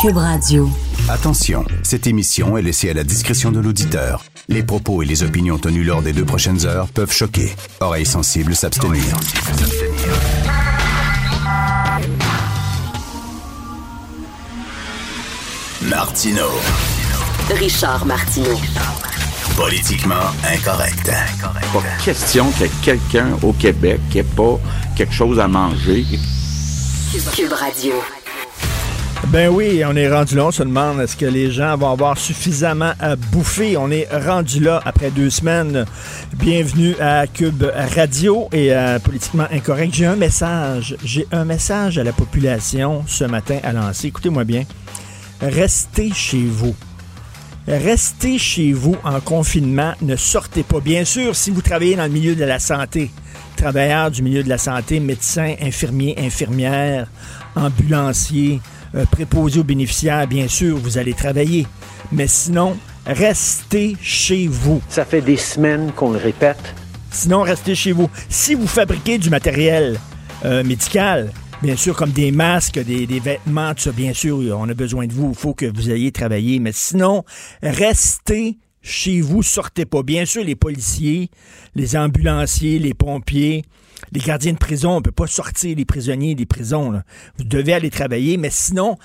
Cube Radio. Attention, cette émission est laissée à la discrétion de l'auditeur. Les propos et les opinions tenues lors des deux prochaines heures peuvent choquer. Oreilles sensibles s'abstenir. Martino. Richard Martineau. Politiquement incorrect. Pas question que quelqu'un au Québec n'ait pas quelque chose à manger. Ben oui, on est rendu là. On se demande est-ce que les gens vont avoir suffisamment à bouffer? On est rendu là après deux semaines. Bienvenue à Cube Radio et à Politiquement Incorrect. J'ai un message. J'ai un message à la population ce matin à lancer. Écoutez-moi bien. Restez chez vous. Restez chez vous en confinement. Ne sortez pas. Bien sûr, si vous travaillez dans le milieu de la santé, travailleurs du milieu de la santé, médecins, infirmiers, infirmières, ambulanciers, euh, préposés aux bénéficiaires, bien sûr, vous allez travailler. Mais sinon, restez chez vous. Ça fait des semaines qu'on le répète. Sinon, restez chez vous. Si vous fabriquez du matériel euh, médical, bien sûr, comme des masques, des, vêtements, tout ça, bien sûr, on a besoin de vous. Il faut que vous ayez travaillé. Mais sinon, restez chez vous, sortez pas. Bien sûr, les policiers, les ambulanciers, les pompiers, les gardiens de prison, on peut pas sortir les prisonniers des prisons. Vous devez aller travailler, mais sinon,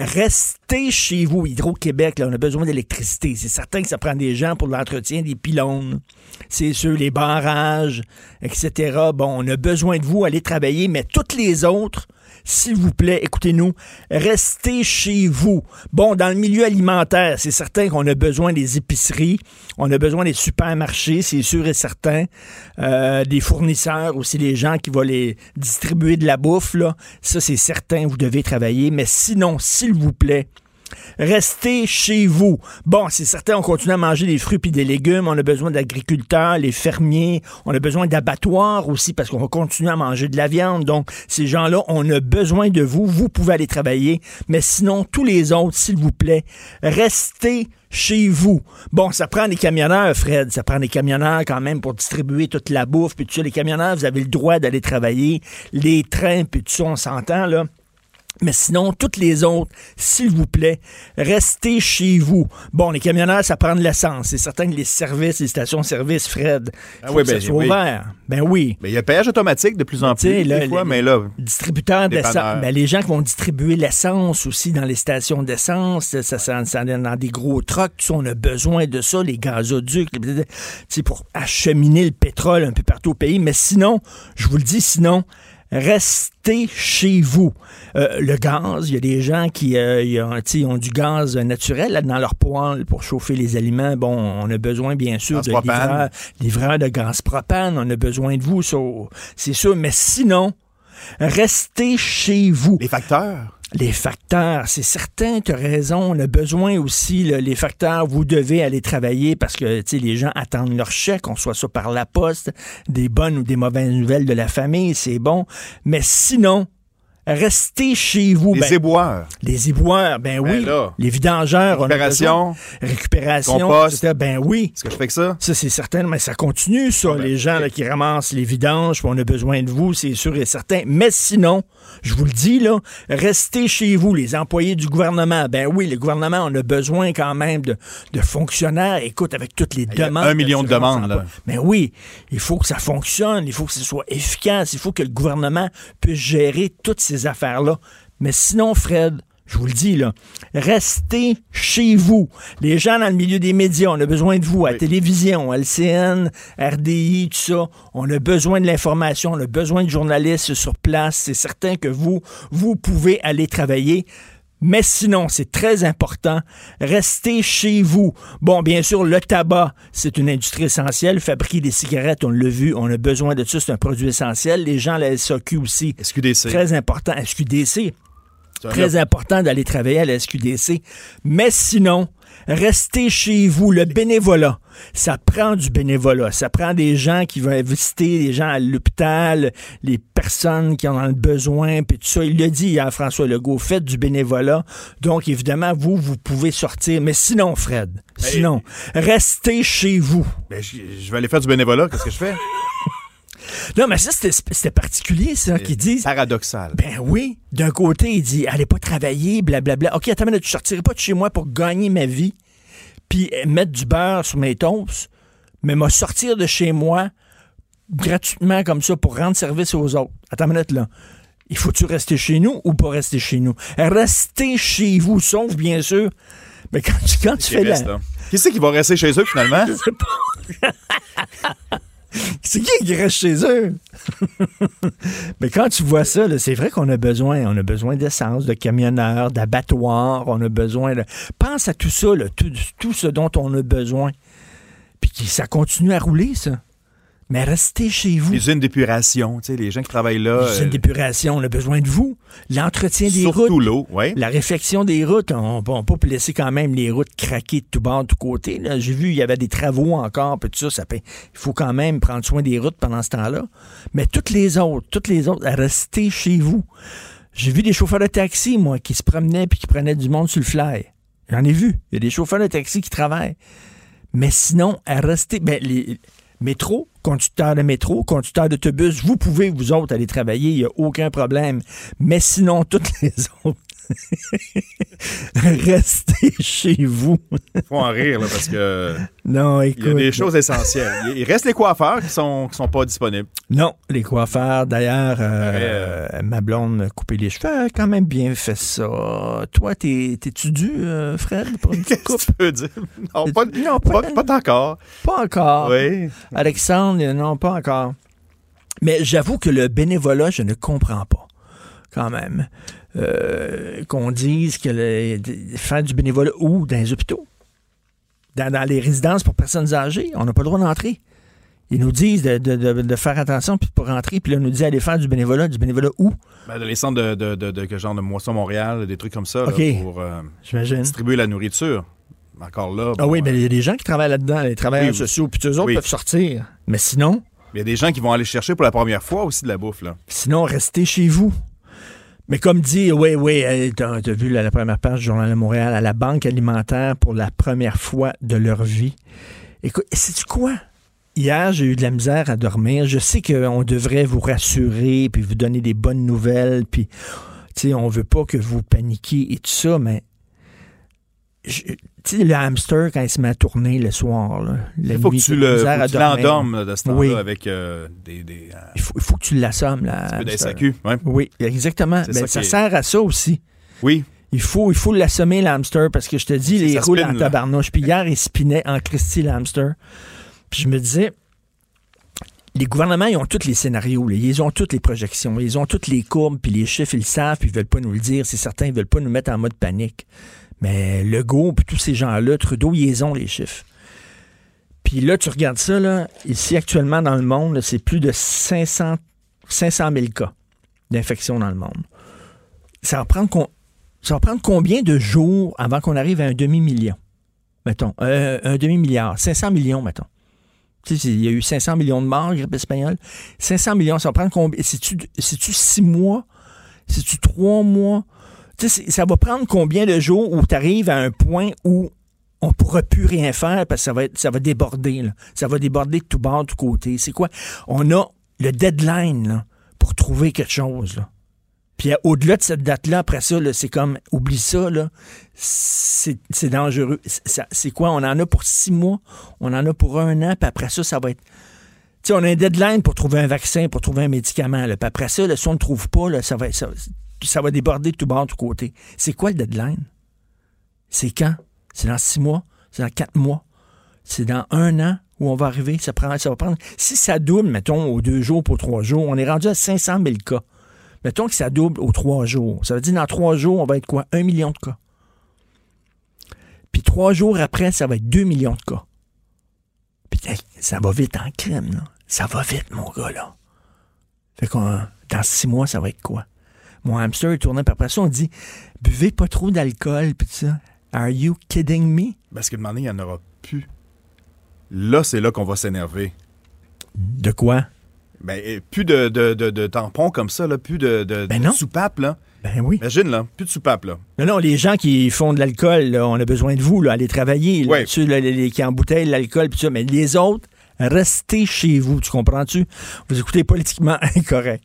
restez chez vous. Hydro-Québec, on a besoin d'électricité. C'est certain que ça prend des gens pour l'entretien des pylônes. C'est sûr, les barrages, etc. Bon, on a besoin de vous, allez travailler, mais toutes les autres, s'il vous plaît, écoutez-nous, restez chez vous. Bon, dans le milieu alimentaire, c'est certain qu'on a besoin des épiceries, on a besoin des supermarchés, c'est sûr et certain, euh, des fournisseurs aussi, les gens qui vont les distribuer de la bouffe, là, ça c'est certain, vous devez travailler, mais sinon, s'il vous plaît, Restez chez vous. Bon, c'est certain, on continue à manger des fruits et des légumes. On a besoin d'agriculteurs, les fermiers. On a besoin d'abattoirs aussi parce qu'on va continuer à manger de la viande. Donc, ces gens-là, on a besoin de vous. Vous pouvez aller travailler. Mais sinon, tous les autres, s'il vous plaît, restez chez vous. Bon, ça prend des camionneurs, Fred. Ça prend des camionneurs quand même pour distribuer toute la bouffe. Puis tout ça, les camionneurs, vous avez le droit d'aller travailler. Les trains, puis tout ça, on s'entend, là. Mais sinon, toutes les autres, s'il vous plaît, restez chez vous. Bon, les camionneurs, ça prend de l'essence. C'est certain que les services, les stations-service, Fred, Ah faut oui, que ça ben, soit oui. ouvert. Ben oui. Mais il y a payage automatique de plus en plus, là, des fois, les- mais là, Distributeurs d'essence. Ben, les gens qui vont distribuer l'essence aussi dans les stations d'essence, ça, ça, ça, dans des gros trucks, on a besoin de ça, les gazoducs, les- tu sais, pour acheminer le pétrole un peu partout au pays. Mais sinon, je vous le dis, sinon, restez chez vous. Euh, le gaz, il y a des gens qui euh, ont, du gaz naturel là, dans leur poêle pour chauffer les aliments. Bon, on a besoin bien sûr Gaz de livreurs, livreurs de gaz propane. On a besoin de vous, c'est sûr. Mais sinon, restez chez vous. les facteurs? Les facteurs, c'est certain, tu as raison. On a besoin aussi, là, les facteurs, vous devez aller travailler parce que les gens attendent leur chèque, on soit ça par la poste, des bonnes ou des mauvaises nouvelles de la famille, c'est bon. Mais sinon, restez chez vous. Les Ben, éboueurs. les éboueurs, ben, Ben oui. là. les vidangeurs, on Récupération. besoin. Récupération. Compost. etc. Ben oui. Est-ce que je fais que ça? Ça, c'est certain, mais ça continue, ça. ben, les gens là, qui ramassent les vidanges, on a besoin de vous, c'est sûr et certain. Mais sinon, je vous le dis, là, restez chez vous, les employés du gouvernement. Ben oui, le gouvernement, on a besoin quand même de, de fonctionnaires. Écoute, avec toutes les Il y a demandes. un million de demandes, là. Oui, il faut que ça fonctionne, il faut que ce soit efficace, il faut que le gouvernement puisse gérer toutes ces affaires-là. Mais sinon, Fred, je vous le dis, là, restez chez vous. Les gens dans le milieu des médias, on a besoin de vous, à la télévision, LCN, RDI, tout ça. On a besoin de l'information, on a besoin de journalistes sur place. C'est certain que vous, vous pouvez aller travailler. Mais sinon, c'est très important, restez chez vous. Bon, bien sûr, le tabac, c'est une industrie essentielle. Fabriquer des cigarettes, on l'a vu, on a besoin de ça, c'est un produit essentiel. Les gens à la SAQ aussi. SQDC. Très important. SQDC, très important d'aller travailler à la SQDC. Mais sinon, restez chez vous. Le bénévolat, ça prend du bénévolat. Ça prend des gens qui vont visiter les gens à l'hôpital, les personnes qui en ont besoin, puis tout ça. Il l'a dit hier, François Legault, faites du bénévolat. Donc, évidemment, vous, vous pouvez sortir. Mais sinon, Fred, sinon, restez chez vous. Ben, je, je vais aller faire du bénévolat. Qu'est-ce que je fais? Non, mais ça, c'était particulier, ça, qu'ils disent. Paradoxal. Ben oui. D'un côté, il dit allez pas travailler, blablabla. OK, attends, mais tu sortirais pas de chez moi pour gagner ma vie, puis euh, mettre du beurre sur mes toasts, mais m'a sortir de chez moi gratuitement comme ça pour rendre service aux autres. Attends une minute là. Il faut-tu rester chez nous ou pas rester chez nous? Restez chez vous, sauf bien sûr. Mais quand tu, quand tu fais la. reste, là? Qui c'est qui va rester chez eux finalement? C'est qui qui reste chez eux? Mais quand tu vois ça, c'est vrai qu'on a besoin. On a besoin d'essence, de camionneurs, d'abattoirs. On a besoin. Pense à tout ça, tout, tout ce dont on a besoin. Puis ça continue à rouler, ça. Mais restez chez vous. Les usines d'épuration, tu sais, les gens qui travaillent là. Les usines euh, d'épuration, on a besoin de vous. L'entretien des surtout routes. l'eau, oui. La réflexion des routes, on ne peut pas laisser quand même les routes craquer de tout bord, de tout côté. J'ai vu, il y avait des travaux encore, puis tout ça, ça il faut quand même prendre soin des routes pendant ce temps-là. Mais toutes les autres, toutes les autres, restez chez vous. J'ai vu des chauffeurs de taxi, moi, qui se promenaient puis qui prenaient du monde sur le fly. J'en ai vu. Il y a des chauffeurs de taxi qui travaillent. Mais sinon, à rester. Ben, les métro, conducteurs de métro, conducteurs d'autobus, vous pouvez, vous autres, aller travailler, il n'y a aucun problème. Mais sinon, toutes les autres. Restez chez vous. Faut en rire, là, parce que Non, il écoute. y a des choses essentielles. Il il reste les coiffeurs qui sont, qui sont pas disponibles. Non, les coiffeurs, d'ailleurs, euh, ma blonde m'a coupé les cheveux. Elle a quand même bien fait ça. Toi, t'es- t'es-tu dû, euh, Fred, pour une petite Qu'est-ce coupe? que tu veux dire? Non, pas, Non, pas, pas- pas encore. Pas encore. Oui. Alexandre, non, pas encore. Mais j'avoue que le bénévolat, je ne comprends pas, quand même. Euh, qu'on dise que le- faire du bénévolat où? Dans les hôpitaux? Dans, dans les résidences pour personnes âgées? On n'a pas le droit d'entrer. Ils nous disent de, de- de- de faire attention puis pas rentrer. Puis là, on nous dit aller faire du bénévolat. Du bénévolat où? Ben, dans les centres de, genre de Moisson Montréal, des trucs comme ça, là, pour euh, distribuer la nourriture. Encore là. Ah oui, euh, mais il y a des gens qui travaillent là-dedans, les travailleurs Oui, oui. sociaux, puis eux autres Oui. peuvent sortir. Mais sinon, Il y a des gens qui vont aller chercher pour la première fois aussi de la bouffe. Là. Sinon, restez chez vous. Mais comme dit, oui, oui, t'as as vu la, première page du Journal de Montréal, à la Banque alimentaire pour la première fois de leur vie. Écoute, sais-tu quoi? Hier, j'ai eu de la misère à dormir. Je sais qu'on devrait vous rassurer, puis vous donner des bonnes nouvelles, puis, tu sais, on veut pas que vous paniquiez et tout ça, mais, tu sais, le hamster, quand il se met à tourner le soir, là, la Il faut que nuit, que tu l'endormes de ce temps-là Oui. avec euh, des, des euh, Il faut, il faut que tu l'assommes, là. un peu d'SAQ. Ouais. Oui, exactement. Ben, ça ça qui est- sert à ça aussi. Oui. Il faut, il faut l'assommer, l'hamster, parce que je te dis, les spin, en tabarnouche. Puis hier, il spinait en Christy, l'hamster. Puis je me disais, les gouvernements, ils ont tous les scénarios, là. ils ont toutes les projections, ils ont toutes les courbes, puis les chiffres, ils le savent, puis ils veulent pas nous le dire. C'est certain, ils veulent pas nous mettre en mode panique. Mais Legault, puis tous ces gens-là, Trudeau, ils ont, les chiffres. Puis là, tu regardes ça, là, ici, actuellement, dans le monde, c'est plus de 500, 500 000 cas d'infection dans le monde. Ça va prendre, combien de jours avant qu'on arrive à un demi-million? Mettons, Euh, un demi-milliard, 500 millions, mettons. Tu sais, il y a eu 500 millions de morts, grippe espagnole. 500 millions, ça va prendre combien? C'est-tu six mois? C'est-tu trois mois? Ça va prendre combien de jours où tu arrives à un point où on ne pourra plus rien faire parce que ça va, être, ça va déborder. Ça va déborder de tout bord, de tout côté. C'est quoi? On a le deadline pour trouver quelque chose. Puis au-delà de cette date-là, après ça, c'est comme, oublie ça, c'est dangereux. C'est- quoi? On en a pour six mois, on en a pour un an, puis après ça, ça va être... Tu sais, on a un deadline pour trouver un vaccin, pour trouver un médicament. Puis après ça, si on ne trouve pas, ça, va, ça, ça va déborder de tout bord, de tout côté. C'est quoi le deadline? C'est quand? C'est dans six mois? C'est dans quatre mois? C'est dans un an où on va arriver? Ça, ça va prendre... Si ça double, mettons, aux deux jours pour trois jours, on est rendu à 500 000 cas. Mettons que ça double aux trois jours. Ça veut dire dans trois jours, on va être quoi? Un million de cas. Puis trois jours après, ça va être deux millions de cas. Hey, ça va vite en crime, là. Ça va vite, mon gars, là. Fait qu'on, dans six mois, ça va être quoi? Mon hamster est tourné, puis après ça, on dit, buvez pas trop d'alcool, puis ça. Are you kidding me? Parce que demander, il n'y en aura plus. Là, c'est là qu'on va s'énerver. De quoi? Ben, eh, plus de, de, de, de tampons comme ça, là, plus de, de, Ben non. soupapes, là. Ben oui. Imagine, là, plus de soupapes, là. Non, non, les gens qui font de l'alcool, on a besoin de vous, là, aller travailler. Là, Ouais. Là, les, les qui embouteillent l'alcool, puis ça. Mais les autres, restez chez vous, tu comprends-tu? Vous écoutez politiquement incorrect.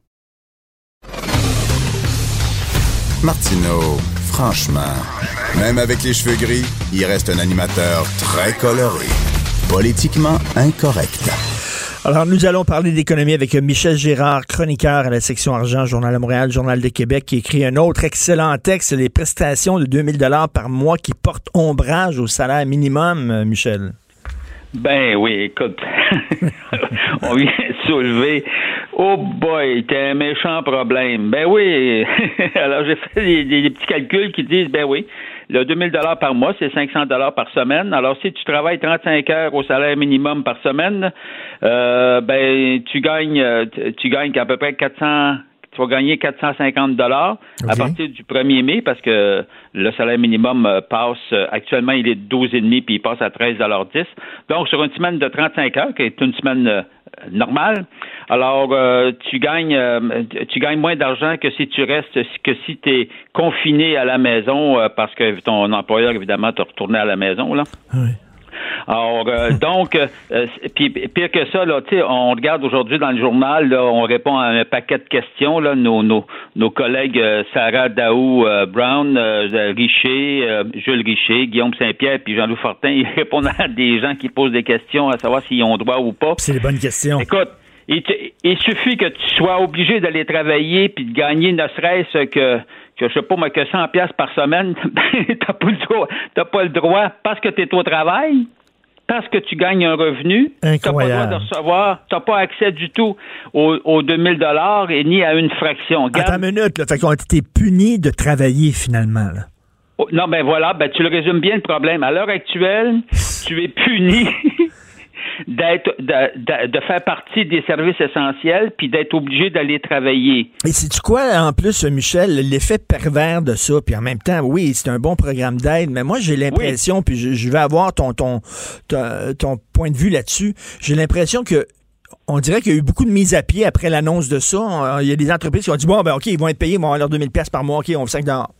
Martineau, franchement, même avec les cheveux gris, il reste un animateur très coloré. Politiquement incorrect. Alors, nous allons parler d'économie avec Michel Gérard, chroniqueur à la section argent, Journal de Montréal, Journal de Québec, qui écrit un autre excellent texte, les prestations de 2000 dollars par mois qui portent ombrage au salaire minimum, euh, Michel. Ben oui, écoute, on vient de soulever. Oh boy, t'as un méchant problème. Ben oui. Alors j'ai fait des, petits calculs qui disent, ben oui, le 2000 dollars par mois, c'est 500 dollars par semaine. Alors si tu travailles 35 heures au salaire minimum par semaine, euh, ben tu gagnes, tu gagnes à peu près 400 tu vas gagner 450 dollars à partir du 1er mai parce que le salaire minimum euh, passe euh, actuellement il est de 12,5 puis il passe à 13 10. Donc sur une semaine de 35 heures qui est une semaine euh, normale, alors euh, tu gagnes euh, tu gagnes moins d'argent que si tu restes que si tu es confiné à la maison euh, parce que ton employeur évidemment t'a retourné à la maison là. Oui. Alors, euh, donc, euh, c'est- puis pire que ça, là, on regarde aujourd'hui dans le journal, là, on répond à un paquet de questions, là, nos, nos, nos collègues euh, Sarah Daou euh, Brown, euh, Richer, euh, Jules Richer, Guillaume Saint-Pierre, puis Jean-Loup Fortin, ils répondent à des gens qui posent des questions à savoir s'ils ont droit ou pas. C'est les bonnes questions. Écoute, il, te- il suffit que tu sois obligé d'aller travailler puis de gagner ne serait-ce que que je sais pas moi que 100 pièces par semaine, ben, t'as pas le droit, t'as pas le droit parce que tu es au travail, parce que tu gagnes un revenu, t'as pas le droit de recevoir, t'as pas accès du tout aux, aux 2000 dollars et ni à une fraction. Garde- Attends une minute, là. Fait qu'on a été punis de travailler finalement, là. Oh, Non, ben voilà, ben tu le résumes bien le problème. À l'heure actuelle, tu es puni d'être de, de- faire partie des services essentiels puis d'être obligé d'aller travailler. Et c'est tu quoi, en plus, Michel, l'effet pervers de ça, puis en même temps, oui, c'est un bon programme d'aide, mais moi, j'ai l'impression, puis je, je vais avoir ton, ton, ton, ton point de vue là-dessus, j'ai l'impression que on dirait qu'il y a eu beaucoup de mises à pied après l'annonce de ça. On- Il y a des entreprises qui ont dit, bon, ben OK, ils vont être payés, ils vont avoir leurs 2000 pièces par mois, OK, on le sac dehors.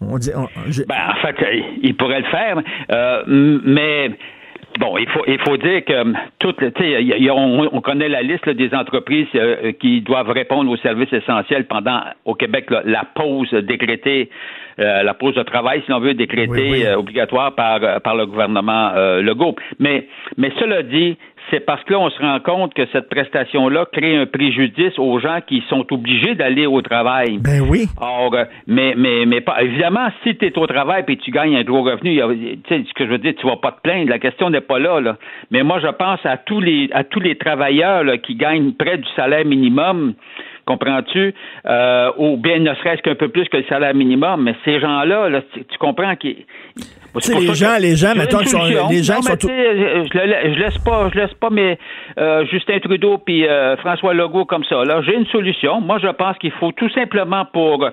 On dit, on- je- Ben, en fait, euh, il pourrait le faire, euh, mais bon, il faut il faut dire que hum, toutes, on, on connaît la liste là, des entreprises euh, qui doivent répondre aux services essentiels pendant au Québec là, la pause décrétée. euh, la pause de travail, si l'on veut, décrétée Oui, oui. euh, obligatoire par, euh, par le gouvernement euh, Legault. Mais, mais cela dit, c'est parce que là, on se rend compte que cette prestation-là crée un préjudice aux gens qui sont obligés d'aller au travail. ben oui. Or, euh, mais, mais, mais pas, évidemment, si tu es au travail et tu gagnes un gros revenu, tu sais, ce que je veux dire, tu vas pas te plaindre. La question n'est pas là, là. Mais moi, je pense à tous les, à tous les travailleurs là, qui gagnent près du salaire minimum. Comprends-tu? Euh, ou bien ne serait-ce qu'un peu plus que le salaire minimum. Mais ces gens-là, là, tu, tu comprends qu'ils. Sais, les gens, les gens, mettons, sont, les gens non, sont sais, je, le- je laisse pas, je laisse pas mes euh, Justin Trudeau puis euh, François Legault comme ça. Là, j'ai une solution. Moi, je pense qu'il faut tout simplement pour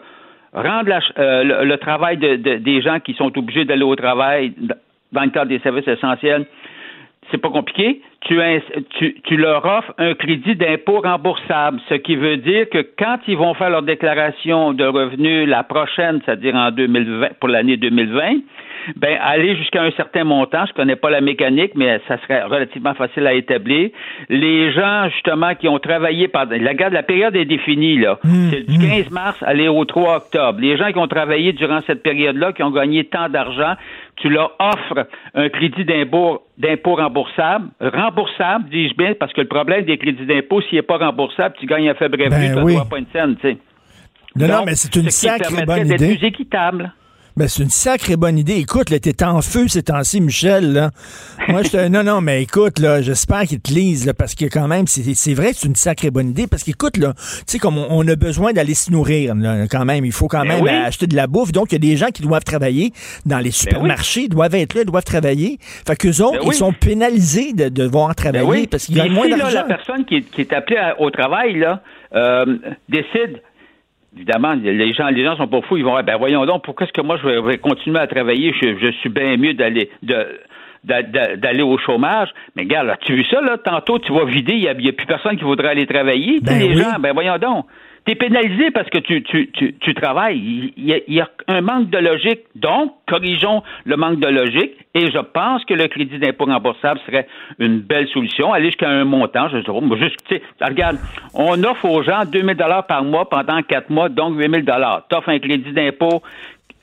rendre la euh, le, le travail de- de- des gens qui sont obligés d'aller au travail dans le cadre des services essentiels. C'est pas compliqué. Tu, ins- tu, tu leur offres un crédit d'impôt remboursable, ce qui veut dire que quand ils vont faire leur déclaration de revenus la prochaine, c'est-à-dire en 2020, pour l'année 2020, ben aller jusqu'à un certain montant. Je connais pas la mécanique, mais ça serait relativement facile à établir. Les gens justement qui ont travaillé pendant la, la période est définie là. Mmh, C'est du 15 mars aller au 3 octobre. Les gens qui ont travaillé durant cette période-là, qui ont gagné tant d'argent, tu leur offres un crédit d'impôt d'impôt remboursable, remboursable, dis-je bien, parce que le problème des crédits d'impôt, s'il n'est pas remboursable, tu gagnes un faible revenu, Ben tu ne oui. pas une scène, tu sais. Non, non, mais c'est une ce qui sacrée permettrait bonne d'être idée. plus équitable. Ben, c'est une sacrée bonne idée. Écoute, là, t'es en feu ces temps-ci, Michel, là. Moi, je te... Non, non, mais écoute, là, j'espère qu'ils te lisent, là, parce que quand même, c'est vrai que c'est une sacrée bonne idée, parce qu'écoute, là, tu sais, comme on, on a besoin d'aller se nourrir, là, quand même, il faut quand Ben même oui. acheter de la bouffe. Donc, il y a des gens qui doivent travailler dans les supermarchés, doivent être là, doivent travailler. Fait qu'eux autres, Ben oui. ils sont pénalisés de devoir travailler Ben parce qu'ils gagnent moins d'argent. la personne qui est, qui est appelée à- au travail, là, euh, décide, évidemment, les gens, les gens sont pas fous, ils vont dire, ben voyons donc, pourquoi est-ce que moi je vais, continuer à travailler? Je, je suis bien mieux d'aller de d'aller au chômage. Mais regarde, là, tu as vu ça, là? Tantôt, tu vas vider, il n'y a, il y a plus personne qui voudrait aller travailler. Ben les oui. gens, ben voyons donc. Tu es pénalisé parce que tu, tu, tu, travailles. Il y, a, un manque de logique. Donc, corrigeons le manque de logique. Et je pense que le crédit d'impôt remboursable serait une belle solution. Aller jusqu'à un montant, je sais juste, regarde, on offre aux gens 2000 dollars par mois pendant quatre mois, donc 8000 dollars. T'offres un crédit d'impôt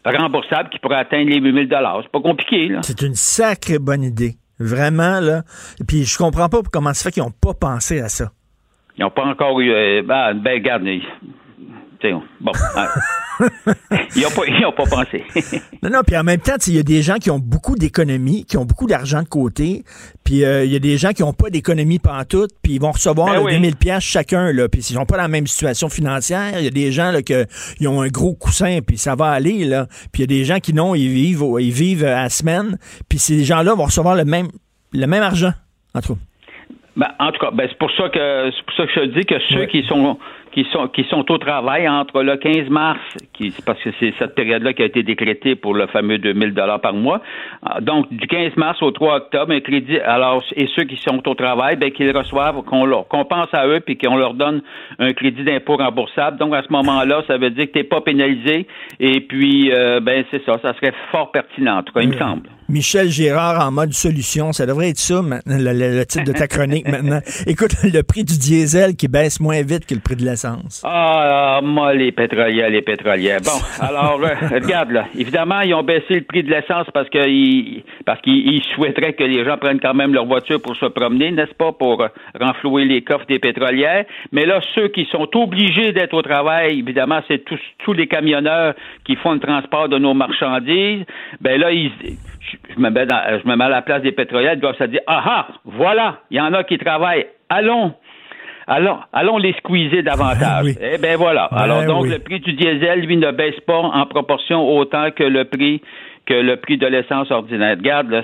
remboursable qui pourrait atteindre les 8000 dollars. C'est pas compliqué. C'est une sacrée bonne idée. Vraiment, là. Et puis, je comprends pas comment ça fait qu'ils n'ont pas pensé à ça. Ils n'ont pas encore eu. euh, ben, ben, sais, bon. hein. ils n'ont pas, ils ont pas pensé. Non, non, puis en même temps, il y a des gens qui ont beaucoup d'économies, qui ont beaucoup d'argent de côté, puis euh, il y a des gens qui n'ont pas d'économie pantoute, puis ils vont recevoir Ben là, oui. 2000 pièces chacun, là, puis ils n'ont pas la même situation financière. Il y a des gens là, que, ils ont un gros coussin, puis ça va aller, là. Puis il y a des gens qui non, ils vivent, ils vivent à la semaine, puis ces gens-là vont recevoir le même, le même argent, en tout cas. Ben, en tout cas, ben, c'est pour ça que c'est pour ça que je te dis que ceux Ouais. qui sont qui sont qui sont au travail entre le 15 mars, qui parce que c'est cette période-là qui a été décrétée pour le fameux 2000 dollars par mois. Ah, Donc du 15 mars au 3 octobre, un crédit. Alors et ceux qui sont au travail, ben qu'ils reçoivent, qu'on leur qu'on pense à eux puis qu'on leur donne un crédit d'impôt remboursable. Donc à ce moment-là, ça veut dire que t'es pas pénalisé. Et puis euh, ben c'est ça, ça serait fort pertinent. En tout cas, il me semble. Michel Gérard en mode solution, ça devrait être ça maintenant, le, le- titre de ta chronique maintenant. Écoute, le prix du diesel qui baisse moins vite que le prix de l'essence. Ah, moi, les pétroliers, les pétroliers. Bon, alors, euh, regarde, là. Évidemment, ils ont baissé le prix de l'essence parce qu'ils parce qu'ils ils souhaiteraient que les gens prennent quand même leur voiture pour se promener, n'est-ce pas, pour euh, renflouer les coffres des pétrolières. Mais là, ceux qui sont obligés d'être au travail, évidemment, c'est tous, tous les camionneurs qui font le transport de nos marchandises. Ben là, ils, je, je me mets dans- je me mets à la place des pétrolières, ils doivent se dire, ah ah, voilà, il y en a qui travaillent. Allons, Allons, allons les squeezer davantage. Oui. Eh bien voilà. Ben Alors donc oui. le prix du diesel, lui, ne baisse pas en proportion autant que le prix que le prix de l'essence ordinaire. Regarde, là,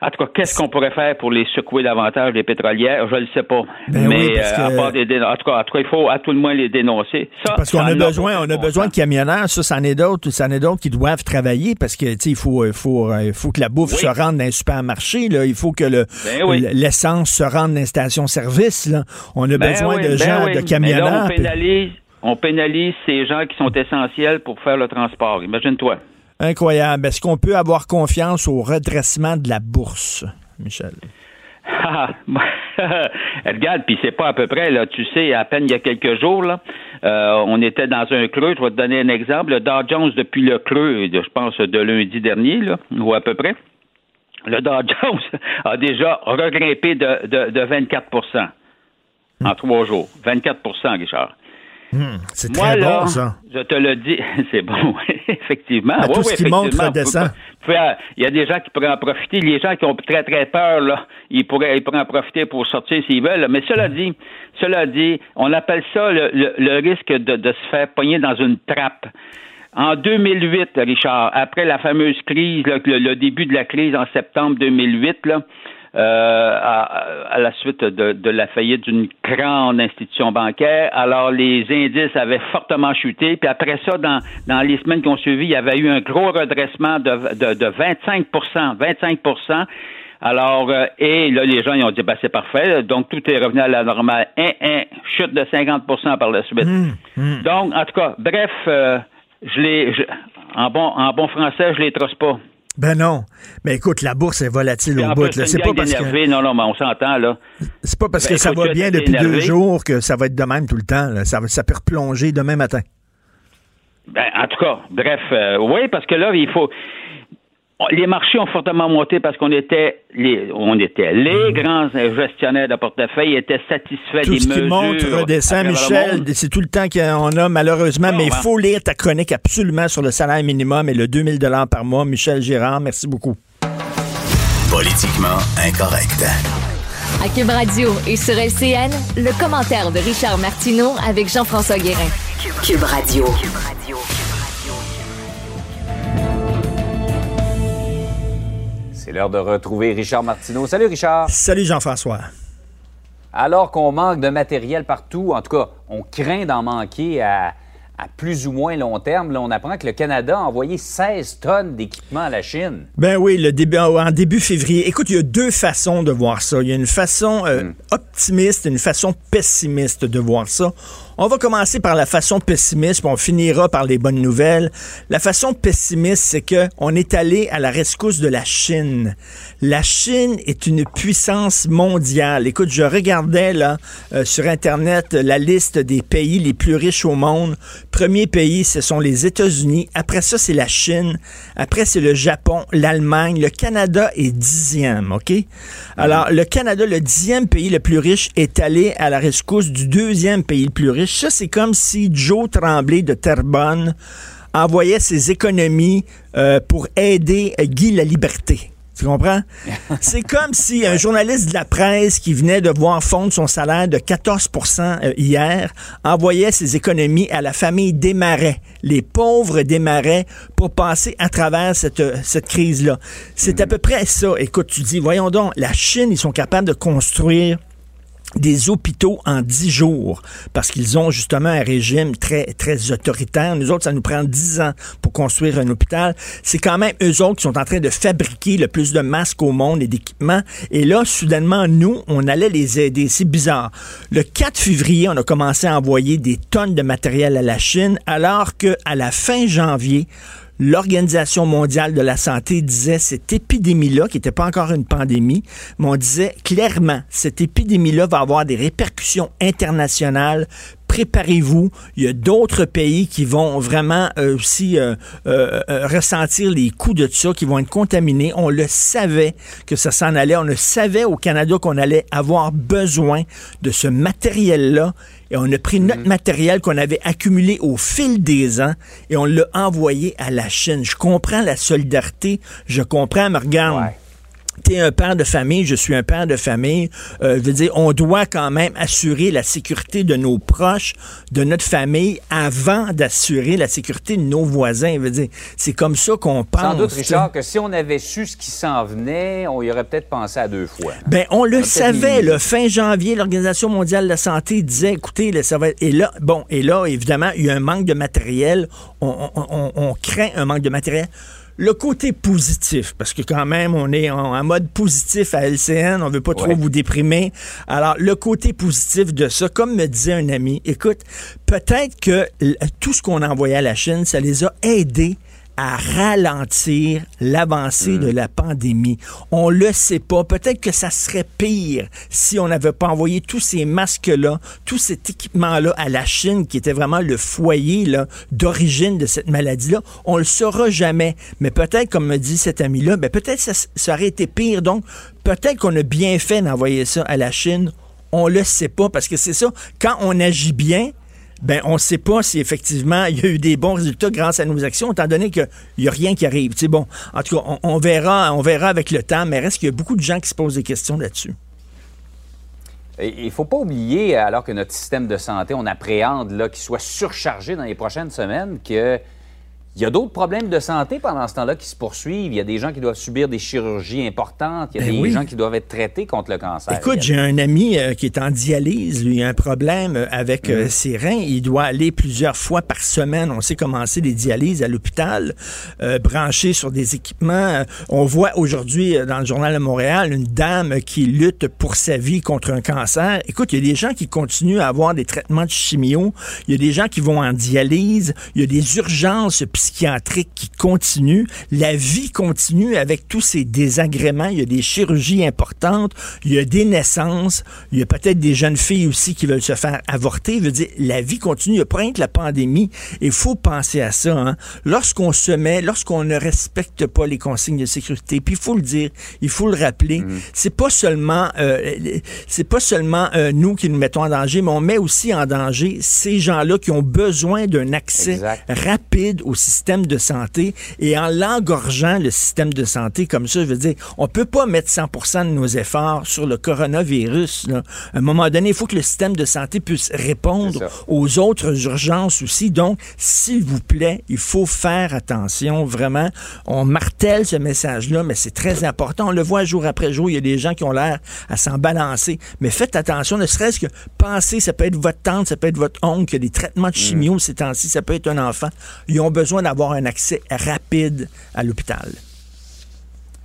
en tout cas, qu'est-ce qu'on pourrait faire pour les secouer davantage, les pétrolières? Je ne le sais pas. Ben Mais oui, parce euh, à que- part des dénon- en, tout cas, en tout cas, il faut à tout le moins les dénoncer. Ça, Parce qu'on a besoin, on a de besoin de camionneurs, ça, c'en est d'autres, c'en est d'autres qui doivent travailler parce que, tu sais, il faut, il faut, euh, il faut que la bouffe Oui. se rende dans les supermarchés, là. Il faut que le, Ben oui. l'essence se rende dans les stations-service, là. On a Ben besoin de ben gens, de Mais camionneurs. là, on puis- pénalise, on pénalise ces gens qui sont essentiels pour faire le transport. Imagine-toi. Incroyable. Est-ce qu'on peut avoir confiance au redressement de la bourse, Michel? Ah, Regarde, puis c'est pas à peu près, là, tu sais, à peine il y a quelques jours, euh, on était dans un creux, je vais te donner un exemple, le Dow Jones depuis le creux, je pense, de lundi dernier, là, ou à peu près, le Dow Jones a déjà regrimpé de, de, de 24% en trois jours. 24% Richard. Hmm, c'est très là, bon, ça. je te le dis, c'est bon, effectivement. Oui, tout oui, ce qui monte redescend. Euh, Il y a des gens qui pourraient en profiter. Les gens qui ont très, très peur, là, ils pourraient, ils pourraient en profiter pour sortir s'ils veulent. Mais cela dit, cela dit, on appelle ça le, le- le risque de, de se faire pogner dans une trappe. En 2008, Richard, après la fameuse crise, le, le début de la crise en septembre 2008, là, à, à la suite de, de la faillite d'une grande institution bancaire. Alors, les indices avaient fortement chuté. Puis après ça, dans, dans les semaines qui ont suivi, il y avait eu un gros redressement de, de, de 25 25 alors, euh, et là, les gens, ils ont dit, ben, c'est parfait. Donc, tout est revenu à la normale. Un, un, chute de 50% par la suite. Hmm, Donc, en tout cas, bref, euh, je l'ai, je- en bon, en bon français, je les trosse pas. Ben non. Mais écoute, la bourse est volatile au bout. C'est pas parce que d'énervés. Non, non, mais on s'entend, là. c'est pas parce Ben, que ça va bien depuis deux énervé. jours que ça va être de même tout le temps. là. Ça, va- ça peut replonger demain matin. Ben, en tout cas, bref, euh, oui, parce que là, il faut. Les marchés ont fortement monté parce qu'on était les, on était les grands gestionnaires de portefeuille étaient satisfaits. Tout des ce qui monte redescend, Michel. C'est tout le temps qu'on a, malheureusement. Bon, mais il faut lire ta chronique absolument sur le salaire minimum et le 2000 par mois. Michel Girard, merci beaucoup. Politiquement incorrect. À Cube Radio et sur LCN, le commentaire de Richard Martineau avec Jean-François Guérin. Cube Radio. C'est l'heure de retrouver Richard Martineau. Salut Richard. Salut Jean-François. Alors qu'on manque de matériel partout, en tout cas, on craint d'en manquer à, à plus ou moins long terme. Là, on apprend que le Canada a envoyé 16 tonnes d'équipements à la Chine. Ben oui, le début, en début février. Écoute, il y a deux façons de voir ça. Il y a une façon euh, Hmm. optimiste et une façon pessimiste de voir ça. On va commencer par la façon pessimiste, puis on finira par les bonnes nouvelles. La façon pessimiste, c'est que on est allé à la rescousse de la Chine. La Chine est une puissance mondiale. Écoute, je regardais là euh, sur internet la liste des pays les plus riches au monde. Premier pays, ce sont les États-Unis. Après ça, c'est la Chine. Après, c'est le Japon, l'Allemagne. Le Canada est dixième, OK? Alors, le Canada, le dixième pays le plus riche, est allé à la rescousse du deuxième pays le plus riche. Ça, c'est comme si Joe Tremblay de Terrebonne envoyait ses économies euh, pour aider euh, Guy la Liberté. Tu comprends? C'est comme si un journaliste de la presse qui venait de voir fondre son salaire de 14% euh, hier envoyait ses économies à la famille Desmarais, les pauvres Desmarais, pour passer à travers cette, cette crise-là. C'est à peu près ça. Écoute, tu dis, voyons donc, la Chine, ils sont capables de construire des hôpitaux en dix jours parce qu'ils ont justement un régime très très autoritaire. Nous autres, ça nous prend dix ans pour construire un hôpital. C'est quand même eux autres qui sont en train de fabriquer le plus de masques au monde et d'équipements. Et là, soudainement, nous, on allait les aider. C'est bizarre. Le 4 février, on a commencé à envoyer des tonnes de matériel à la Chine, alors que à la fin janvier, L'Organisation mondiale de la santé disait cette épidémie-là, qui n'était pas encore une pandémie, mais on disait clairement, cette épidémie-là va avoir des répercussions internationales. Préparez-vous. Il y a d'autres pays qui vont vraiment euh, aussi euh, euh, ressentir les coups de ça, qui vont être contaminés. On le savait que ça s'en allait. On le savait au Canada qu'on allait avoir besoin de ce matériel-là. Et on a pris notre matériel qu'on avait accumulé au fil des ans et on l'a envoyé à la Chine. Je comprends la solidarité, je comprends, mais regarde. Ouais. T'es un père de famille, je suis un père de famille. Euh, je veux dire, on doit quand même assurer la sécurité de nos proches, de notre famille, avant d'assurer la sécurité de nos voisins. Je veux dire, c'est comme ça qu'on pense. Sans doute. Richard, que si on avait su ce qui s'en venait, on y aurait peut-être pensé à deux fois. Ben, on le savait, le fin janvier, l'Organisation mondiale de la santé disait, écoutez, ça va être... Et là, bon, et là, évidemment, il y a un manque de matériel. On, on- on- on craint un manque de matériel. Le côté positif, parce que quand même, on est en, en mode positif à LCN, on veut pas trop Ouais. vous déprimer. Alors, le côté positif de ça, comme me disait un ami, écoute, peut-être que tout ce qu'on a envoyé à la Chine, ça les a aidés à ralentir l'avancée de la pandémie. On le sait pas. Peut-être que ça serait pire si on n'avait pas envoyé tous ces masques-là, tout cet équipement-là à la Chine, qui était vraiment le foyer d'origine de cette maladie-là. On le saura jamais. Mais peut-être, comme me dit cet ami-là, ben peut-être ça, ça aurait été pire. Donc, peut-être qu'on a bien fait d'envoyer ça à la Chine. On le sait pas parce que c'est ça. Quand on agit bien, ben on ne sait pas si effectivement il y a eu des bons résultats grâce à nos actions, étant donné qu'il n'y a rien qui arrive. Bon. En tout cas, on, verra, on verra avec le temps, mais reste qu'il y a beaucoup de gens qui se posent des questions là-dessus. Il ne faut pas oublier, alors que notre système de santé, on appréhende qu'il soit surchargé dans les prochaines semaines, que il y a d'autres problèmes de santé pendant ce temps-là qui se poursuivent. Il y a des gens qui doivent subir des chirurgies importantes. Il y a Ben des oui. gens qui doivent être traités contre le cancer. Écoute, j'ai un ami euh, qui est en dialyse, lui, il a un problème euh, avec euh, ses reins. Il doit aller plusieurs fois par semaine. On sait commencer des dialyses à l'hôpital, euh, branché sur des équipements. On voit aujourd'hui dans le journal de Montréal une dame qui lutte pour sa vie contre un cancer. Écoute, il y a des gens qui continuent à avoir des traitements de chimio. Il y a des gens qui vont en dialyse. Il y a des urgences psychiatriques psychiatrique qui continue. La vie continue avec tous ces désagréments. Il y a des chirurgies importantes, il y a des naissances, il y a peut-être des jeunes filles aussi qui veulent se faire avorter. Je veux dire, la vie continue. Il n'y a pas rien que la pandémie. Il faut penser à ça. Hein. Lorsqu'on se met, lorsqu'on ne respecte pas les consignes de sécurité, puis il faut le dire, il faut le rappeler, Mm. c'est pas seulement, euh, c'est pas seulement euh, nous qui nous mettons en danger, mais on met aussi en danger ces gens-là qui ont besoin d'un accès Exact. rapide au système de santé et en l'engorgeant le système de santé comme ça, je veux dire, on peut pas mettre 100% de nos efforts sur le coronavirus. Là. À un moment donné, il faut que le système de santé puisse répondre aux autres urgences aussi. Donc, s'il vous plaît, il faut faire attention, vraiment. On martèle ce message-là, mais c'est très important. On le voit jour après jour, il y a des gens qui ont l'air à s'en balancer. Mais faites attention, ne serait-ce que penser, ça peut être votre tante, ça peut être votre oncle qui a des traitements de chimio ces temps-ci, ça peut être un enfant. Ils ont besoin d'avoir un accès rapide à l'hôpital.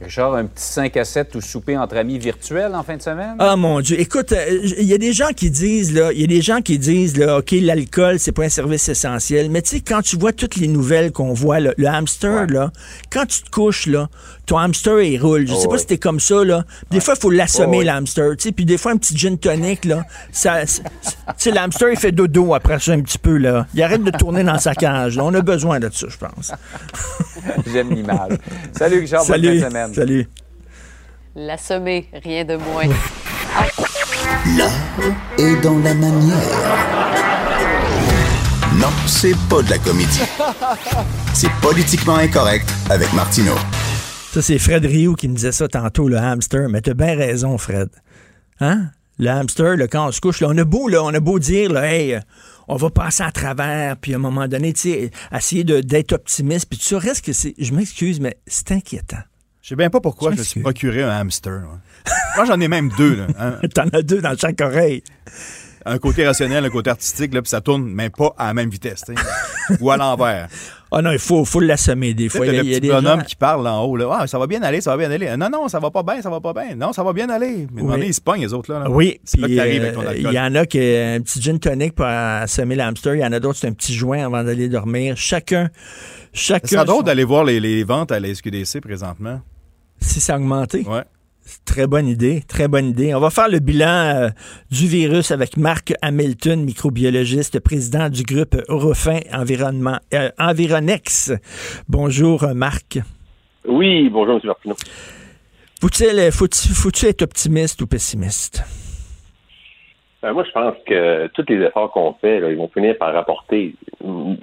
Richard, un petit 5 à 7 ou souper entre amis virtuels en fin de semaine? Ah mon Dieu, écoute, euh, il y a des gens qui disent là, il y a des gens qui disent là, ok, l'alcool c'est pas un service essentiel, mais tu sais quand tu vois toutes les nouvelles qu'on voit, là, le hamster Ouais. là, quand tu te couches là, ton hamster il roule. Je Oh, sais pas oui. si t'es comme ça là. Des fois il faut l'assommer Oh, oui. le hamster, tu sais, puis des fois un petit gin tonic là, ça, tu sais le hamster il fait dodo après ça un petit peu là. Il arrête de tourner dans sa cage. Là. On a besoin de ça, je pense. J'aime l'image. Salut Richard, bonne fin Salut, de semaine. Salut. L'assommer, rien de moins. Et dans la manière. Non, c'est pas de la comédie. C'est politiquement incorrect avec Martineau. Ça, c'est Fred Rioux qui me disait ça tantôt, le hamster. Mais t'as bien raison, Fred. Hein? Le hamster, là, quand on se couche, là, on a beau, là, on a beau dire, là, hey, on va passer à travers, puis à un moment donné, tu sais, essayer de- d'être optimiste, puis tout ça, reste que c'est, je m'excuse, mais c'est inquiétant. Je sais bien pas pourquoi Je me suis procuré un hamster. moi. Moi, j'en ai même deux. Là. Un, T'en as deux dans chaque oreille. un côté rationnel, un côté artistique, là, puis ça tourne, mais pas à la même vitesse. Ou à l'envers. Ah non, il faut, faut l'assommer des fois. Il y a- le il y a petit des bonhomme gens- qui parle en haut. Là. Ah, ça va bien aller, ça va bien aller. Non, non, ça va pas bien, ça va pas bien. Non, ça va bien aller. Mais Oui. ils se pognent, les autres. Là, là. Oui, c'est là que puis t'arrives avec ton euh, alcool. il y en a qui ont un petit gin tonic pour assommer le hamster, il y en a d'autres, c'est un petit joint avant d'aller dormir. Chacun, chacun. Ça serait drôle son- d'aller voir les, les ventes à la SQDC présentement. Si ça a augmenté. Ouais. Très bonne idée, très bonne idée. On va faire le bilan euh, du virus avec Marc Hamilton, microbiologiste, président du groupe Eurofin Environnement, euh, Environex. Bonjour euh, Marc. Oui, bonjour, M. Martineau. Faut-il, faut-il être optimiste ou pessimiste? Euh, moi, je pense que tous les efforts qu'on fait, là, ils vont finir par rapporter.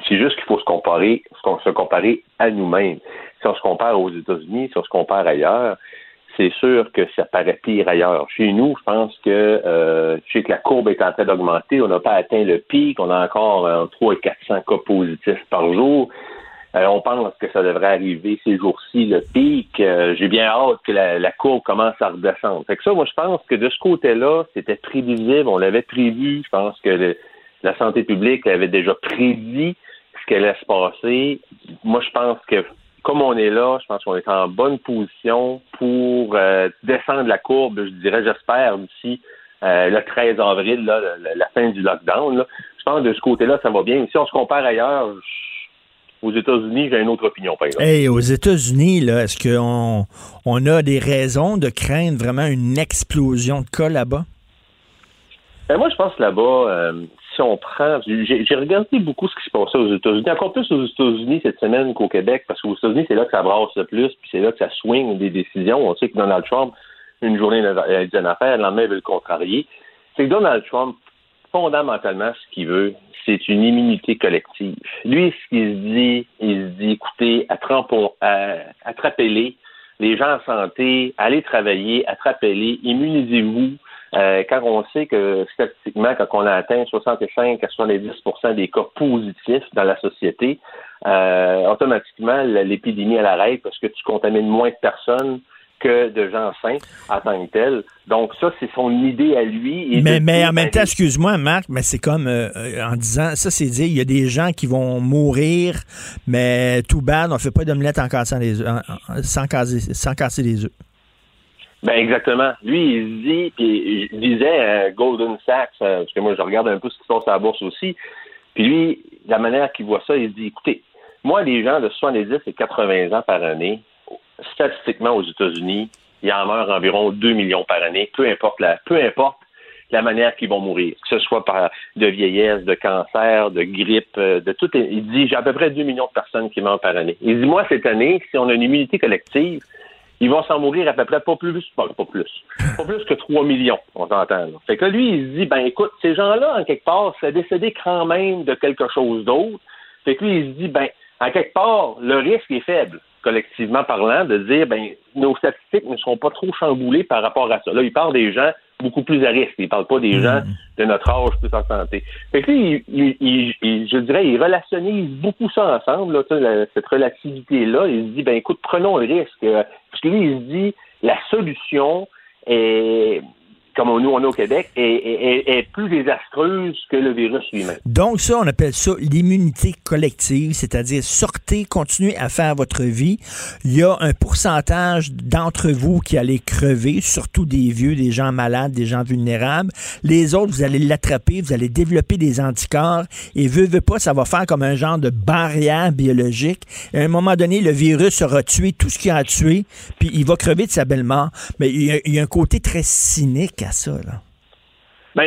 C'est juste qu'il faut se comparer, se com- se comparer à nous-mêmes. Si on se compare aux États-Unis, si on se compare ailleurs, c'est sûr que ça paraît pire ailleurs. Chez nous, je pense que euh, je sais que la courbe est en train d'augmenter. On n'a pas atteint le pic. On a encore euh, 3 et 400 cas positifs par jour. Euh, on pense que ça devrait arriver ces jours-ci, le pic. Euh, J'ai bien hâte que la, courbe commence à redescendre. Fait que ça, moi, je pense que de ce côté-là, c'était prévisible. On l'avait prévu. Je pense que la santé publique avait déjà prédit ce qu'elle allait se passer. Moi, je pense que comme on est là, je pense qu'on est en bonne position pour euh, descendre la courbe, je dirais, j'espère, d'ici euh, le 13 avril, là, la, la fin du lockdown. là. Je pense que de ce côté-là, ça va bien. Si on se compare ailleurs, aux États-Unis, j'ai une autre opinion, par exemple. Hey, aux États-Unis, là, est-ce qu'on on a des raisons de craindre vraiment une explosion de cas là-bas? Ben, moi, je pense que là-bas, euh, si on prend. J'ai regardé beaucoup ce qui se passait aux États-Unis, encore plus aux États-Unis cette semaine qu'au Québec, parce qu'aux États-Unis, c'est là que ça brasse le plus, puis c'est là que ça swing des décisions. On sait que Donald Trump, une journée, il dit une affaire, le lendemain, il veut le contrarier. C'est que Donald Trump, fondamentalement, ce qu'il veut, c'est une immunité collective. Lui, ce qu'il se dit, il se dit, écoutez, attrapez-les, les gens en santé, allez travailler, attrapez-les, immunisez-vous. Euh, quand on sait que statistiquement, quand on a atteint 65 à 70% des cas positifs dans la société, euh, automatiquement, l'épidémie, elle arrête parce que tu contamines moins de personnes que de gens sains en tant que tels. Donc ça, c'est son idée à lui. Et Mais, mais en même temps, excuse-moi, Marc, mais c'est comme euh, euh, en disant, ça c'est dit, il y a des gens qui vont mourir, mais tout bad, on fait pas d'omelette en cassant les œufs, sans, casser, sans casser les œufs. Ben exactement. Lui, il dit, puis je disais euh, Golden Sachs, euh, parce que moi je regarde un peu ce qui se passe à la bourse aussi. Puis lui, la manière qu'il voit ça, il se dit, écoutez, Moi, les gens de 70 et 80 ans par année, statistiquement aux États-Unis, il en meurt environ 2 millions par année, peu importe la, peu importe la manière qu'ils vont mourir, que ce soit par de vieillesse, de cancer, de grippe, euh, de tout. Il dit j'ai à peu près 2 millions de personnes qui meurent par année. Il dit moi cette année, si on a une immunité collective, ils vont s'en mourir à peu près pas plus, pas, plus, pas plus que 3 millions, on s'entend. Fait que lui, il se dit, ben écoute, ces gens-là, en quelque part, c'est décédé quand même de quelque chose d'autre. Fait que lui, il se dit, ben, en quelque part, le risque est faible, collectivement parlant, de dire, ben, nos statistiques ne seront pas trop chamboulées par rapport à ça. Là, il parle des gens beaucoup plus à risque. Il parle pas des gens de notre âge plus en santé. Fait que il, il- il- je dirais, il relationnise beaucoup ça ensemble, là, la- cette relativité-là. Il se dit, ben écoute, prenons le risque. Euh, Parce que lui, il se dit, la solution est, comme nous on est au Québec, est, plus désastreuse que le virus lui-même. Donc, ça, on appelle ça l'immunité collective, c'est-à-dire sortez, continuez à faire votre vie. Il y a un pourcentage d'entre vous qui allez crever, surtout des vieux, des gens malades, des gens vulnérables. Les autres, vous allez l'attraper, vous allez développer des anticorps et veut, veut pas, ça va faire comme un genre de barrière biologique. Et à un moment donné, le virus aura tué tout ce qu'il a tuer, puis il va crever de sa belle mort. Mais il y a un côté très cynique à ça, là. Ben,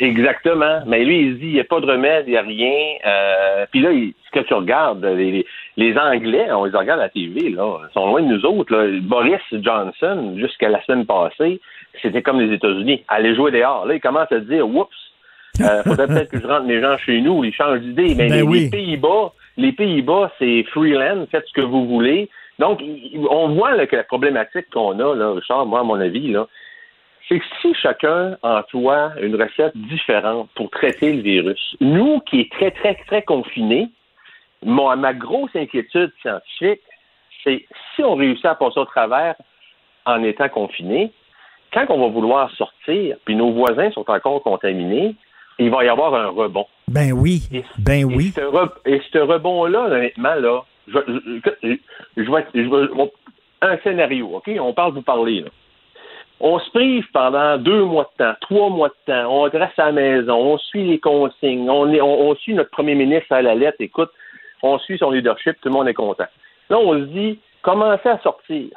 exactement. Mais lui, il se dit, il n'y a pas de remède, il n'y a rien. Euh, puis là, il- ce que tu regardes, les, Anglais, on les regarde à la TV, là, ils sont loin de nous autres. Là. Boris Johnson, jusqu'à la semaine passée, c'était comme les États-Unis. Aller jouer dehors. Là, il commence à dire, oups, euh, faudrait peut-être que je rentre les gens chez nous. Ils changent d'idée. Mais Ben les, oui. les Pays-Bas, les Pays-Bas, c'est freelance, faites ce que vous voulez. Donc, on voit là, que la problématique qu'on a, là, Richard, moi, à mon avis, là, c'est que si chacun emploie une recette différente pour traiter le virus, nous qui est très, très, très confinés, mon- ma grosse inquiétude scientifique, c'est si on réussit à passer au travers en étant confinés, quand on va vouloir sortir, puis nos voisins sont encore contaminés, il va y avoir un rebond. Ben oui, ben oui. Ce re- et ce rebond-là, honnêtement, là, je, je, je, je vais- un scénario, OK? On parle de vous parler, là. On se prive pendant deux mois de temps, trois mois de temps, on reste à la maison, on suit les consignes, on, suit notre premier ministre à la lettre, écoute, on suit son leadership, tout le monde est content. Là, on se dit, commencez à sortir,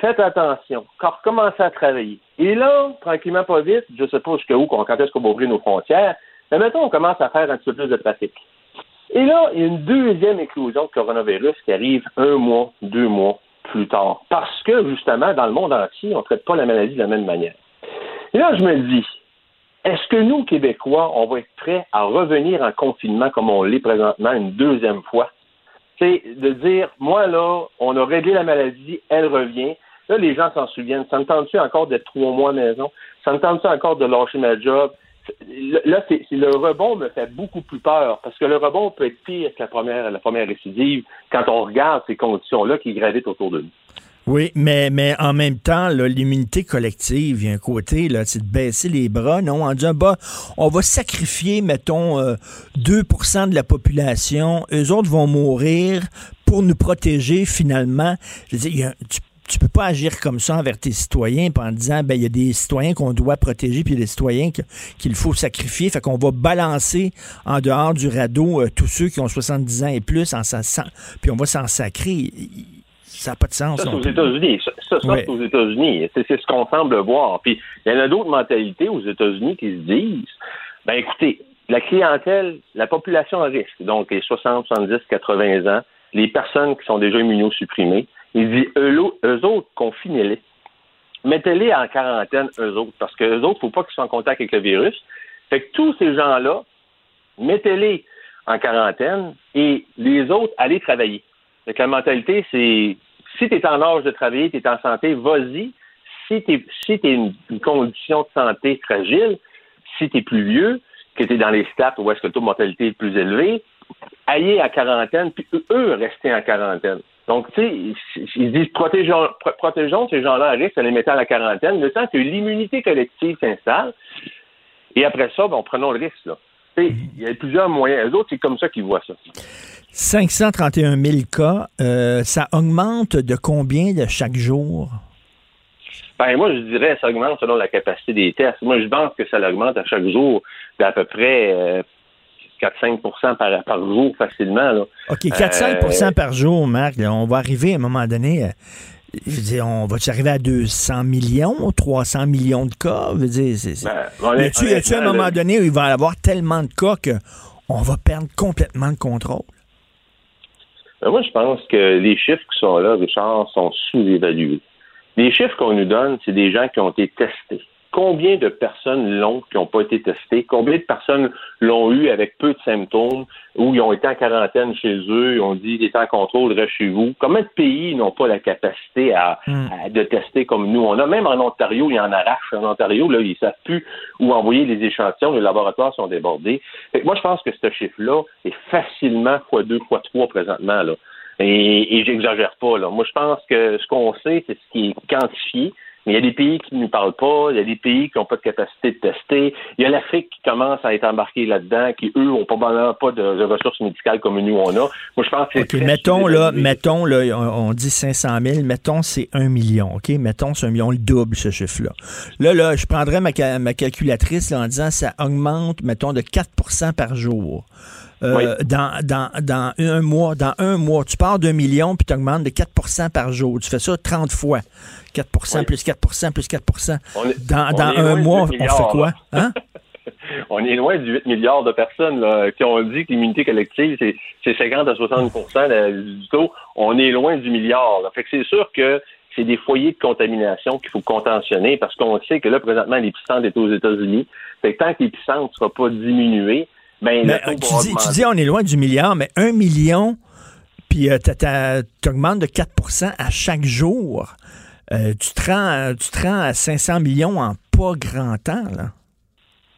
faites attention, commencez à travailler. Et là, tranquillement, pas vite, je sais pas jusqu'à où, quand est-ce qu'on va ouvrir nos frontières, mais mettons, on commence à faire un petit peu plus de trafic. Et là, il y a une deuxième éclosion de coronavirus qui arrive un mois, deux mois plus tard. Parce que, justement, dans le monde entier, on ne traite pas la maladie de la même manière. Et là, je me dis, est-ce que nous, Québécois, on va être prêts à revenir en confinement comme on l'est présentement une deuxième fois? C'est de dire, moi, là, on a réglé la maladie, elle revient. Là, les gens s'en souviennent. Ça me tente-tu encore d'être trois mois à la maison? Ça me tente-tu encore de lâcher ma job? Là, c'est, le rebond me fait beaucoup plus peur parce que le rebond peut être pire que la première, la première récidive quand on regarde ces conditions-là qui gravitent autour de nous. Oui, mais, mais en même temps, l'immunité collective, il y a un côté, c'est de baisser les bras, non? En disant, bah, on va sacrifier, mettons, euh, 2% de la population, eux autres vont mourir pour nous protéger finalement. Je veux dire, il y a- tu peux pas agir comme ça envers tes citoyens en disant, ben, il y a des citoyens qu'on doit protéger puis il y a des citoyens qu'il faut sacrifier. Fait qu'on va balancer en dehors du radeau euh, tous ceux qui ont 70 ans et plus, en puis on va s'en sacrer. Ça n'a pas de sens. Ça, c'est aux. États-Unis. Ça, ça, c'est aux États-Unis. C'est, c'est ce qu'on semble voir. Puis, il y en a d'autres mentalités aux États-Unis qui se disent, ben écoutez, la clientèle, la population à risque, donc les 60, 70, 80 ans, les personnes qui sont déjà immunosupprimées, il dit, eux, autres, confinez-les. Mettez-les en quarantaine, eux autres, parce que eux autres, il ne faut pas qu'ils soient en contact avec le virus. Fait que tous ces gens-là, mettez-les en quarantaine et les autres, allez travailler. Fait que la mentalité, c'est si tu es en âge de travailler, tu es en santé, vas-y. Si tu es, si une, condition de santé fragile, si tu es plus vieux, que tu es dans les stats où est-ce que le taux de mortalité est plus élevé, allez à quarantaine, puis eux, restez en quarantaine. Donc, tu sais, ils disent protégeons, pro- protégeons ces gens-là à risque en les mettant à la quarantaine, le temps que l'immunité collective s'installe. Et après ça, ben, prenons le risque. Là. Il y a plusieurs moyens. Les autres, c'est comme ça qu'ils voient ça. 531 000 cas, euh, ça augmente de combien de chaque jour? Ben, moi, je dirais ça augmente selon la capacité des tests. Moi, je pense que ça augmente à chaque jour d'à peu près euh, 4-5 par, par jour facilement. Là. OK, 4-5% par jour, Marc. là, on va arriver à un moment donné. euh, je veux dire, on va-tu arriver à 200 millions, 300 millions de cas? Je veux dire, Ben, y a-tu, y a-tu un moment donné où il va y avoir tellement de cas qu'on va perdre complètement le contrôle? Ben, moi, je pense que les chiffres qui sont là, Richard, sont sous-évalués. Les chiffres qu'on nous donne, c'est des gens qui ont été testés. Combien de personnes l'ont qui n'ont pas été testées? Combien de personnes l'ont eu avec peu de symptômes ou ils ont été en quarantaine chez eux, ils ont dit, il est en contrôle, reste chez vous? Combien de pays n'ont pas la capacité à, à- de tester comme nous? On a même en Ontario, il y en arrache. En Ontario, là, ils ne savent plus où envoyer les échantillons, les laboratoires sont débordés. Fait que moi, je pense que ce chiffre-là est facilement x2, x3 présentement. Là. Et, et j'exagère pas. Là. Moi, je pense que ce qu'on sait, c'est ce qui est quantifié. Mais il y a des pays qui ne nous parlent pas, il y a des pays qui n'ont pas de capacité de tester. Il y a l'Afrique qui commence à être embarquée là-dedans, qui, eux, ont probablement pas de, de ressources médicales comme nous, on a. Moi, je pense que c'est OK, très mettons, là, mettons, là, on, dit 500 000, mettons, c'est 1 million, OK? Mettons, c'est un million, le double, ce chiffre-là. Là, là, je prendrais ma, ma calculatrice là, en disant ça augmente, mettons, de 4% par jour. Euh, Oui. dans, dans, dans un mois, dans un mois, tu pars d'un million puis tu augmentes de 4% par jour. Tu fais ça 30 fois. 4 Oui. plus 4% plus 4 On est- Dans, on un mois, 8 on fait quoi? Hein? On est loin du 8 milliards de personnes là, qui ont dit que l'immunité collective, c'est, c'est 50 à 60 de- du taux. On est loin du milliard. là. Fait que c'est sûr que c'est des foyers de contamination qu'il faut contentionner parce qu'on sait que là, présentement, l'épicentre est aux États-Unis. Fait que tant que l'épicentre ne sera pas diminué, ben, Mais, euh, tu, dis, tu dis on est loin du milliard, mais un million, puis tu augmentes de 4% à chaque jour. Euh, tu, te rends, tu te rends à 500 millions en pas grand temps. Là.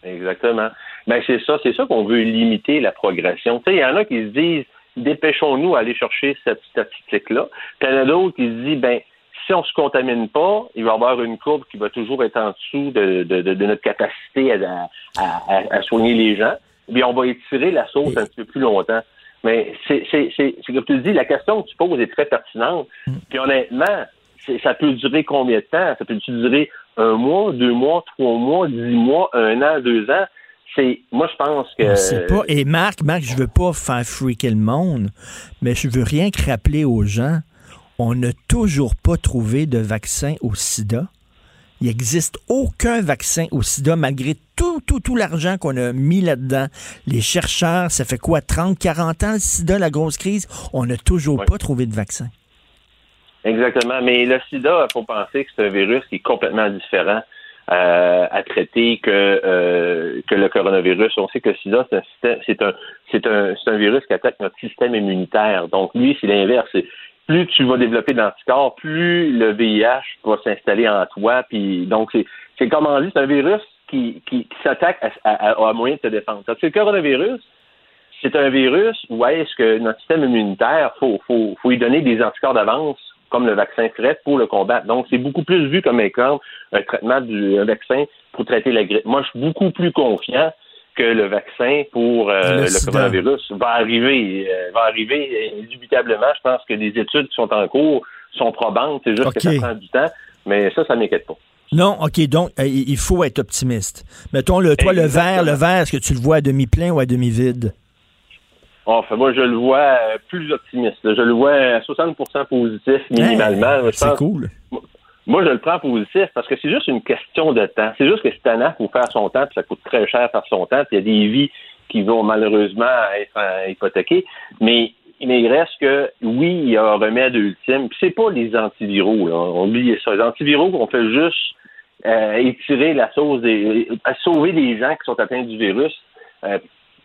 Exactement. Ben c'est ça, c'est ça qu'on veut limiter la progression. Tu sais, il y en a qui se disent dépêchons-nous à aller chercher cette statistique-là. Puis il y en a d'autres qui se disent ben si on se contamine pas, il va y avoir une courbe qui va toujours être en dessous de, de, de- de notre capacité à, à, à- à soigner les gens. Puis on va étirer la sauce un petit peu plus longtemps. Mais c'est, c'est, c'est, c'est comme tu le dis, la question que tu poses est très pertinente. Puis honnêtement, c'est- ça peut durer combien de temps? Ça peut durer un mois, deux mois, trois mois, dix mois, un an, deux ans? C'est, moi, je pense que. Sait pas. Et Marc, Marc, je veux pas faire freaker le monde, mais je veux rien que rappeler aux gens, on n'a toujours pas trouvé de vaccin au sida. Il n'existe aucun vaccin au sida, malgré tout, tout, tout l'argent qu'on a mis là-dedans. Les chercheurs, ça fait quoi, 30, 40 ans le sida, la grosse crise? On n'a toujours Oui. pas trouvé de vaccin. Exactement. Mais le sida, il faut penser que c'est un virus qui est complètement différent euh, à traiter que, euh, que le coronavirus. On sait que le sida, c'est un, système- c'est un, c'est un, c'est un virus qui attaque notre système immunitaire. Donc, lui, c'est l'inverse. Plus tu vas développer d'anticorps, plus le VIH va s'installer en toi. Puis, donc, c'est, comme on dit, c'est un virus qui, qui, s'attaque à, moyen de se défendre. Parce le coronavirus, c'est un virus où est-ce que notre système immunitaire, faut, faut, faut lui donner des anticorps d'avance, comme le vaccin ferait, pour le combattre. Donc, c'est beaucoup plus vu comme école un traitement du un vaccin pour traiter la grippe. Moi, je suis beaucoup plus confiant que le vaccin pour euh, Le coronavirus va arriver. euh, va arriver indubitablement. Je pense que les études qui sont en cours sont probantes. C'est juste que ça prend du temps. Mais ça, ça m'inquiète pas. Non, OK, donc euh, il faut être optimiste. Mettons, le, toi, le verre, le verre, est-ce que tu le vois à demi-plein ou à demi-vide? Enfin, moi, je le vois plus optimiste. Je le vois à 60% positif minimalement. Hey, c'est cool. Moi, je le prends positif parce que c'est juste une question de temps. C'est juste que c'est tannant pour faire son temps, puis ça coûte très cher faire son temps, puis il y a des vies qui vont malheureusement être euh, hypothéquées. Mais, mais il reste que, oui, il y a un remède ultime. C'est pas les antiviraux, là. On oublie ça. Les antiviraux, on fait juste euh, étirer la sauce des. à sauver des gens qui sont atteints du virus. euh,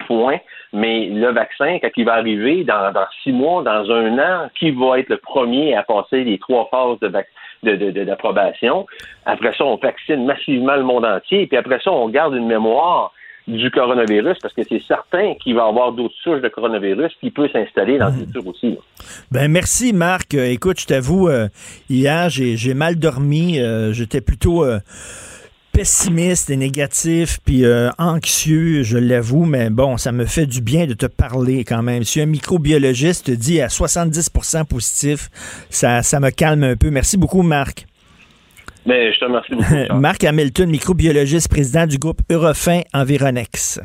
point. Mais le vaccin, quand il va arriver dans, dans six mois, dans un an, qui va être le premier à passer les trois phases de vac- de- d'approbation? Après ça, on vaccine massivement le monde entier. Puis après ça, on garde une mémoire du coronavirus parce que c'est certain qu'il va y avoir d'autres souches de coronavirus qui peut s'installer dans le futur aussi. Ben merci Marc. Euh, écoute, je t'avoue, euh, hier j'ai mal dormi. Euh, J'étais plutôt pessimiste et négatif, puis euh, anxieux, je l'avoue, mais bon, ça me fait du bien de te parler quand même. Si un microbiologiste te dit à 70% positif, ça, ça me calme un peu. Merci beaucoup Marc. Mais je te remercie beaucoup. Marc Hamilton, microbiologiste, président du groupe Eurofin Environex.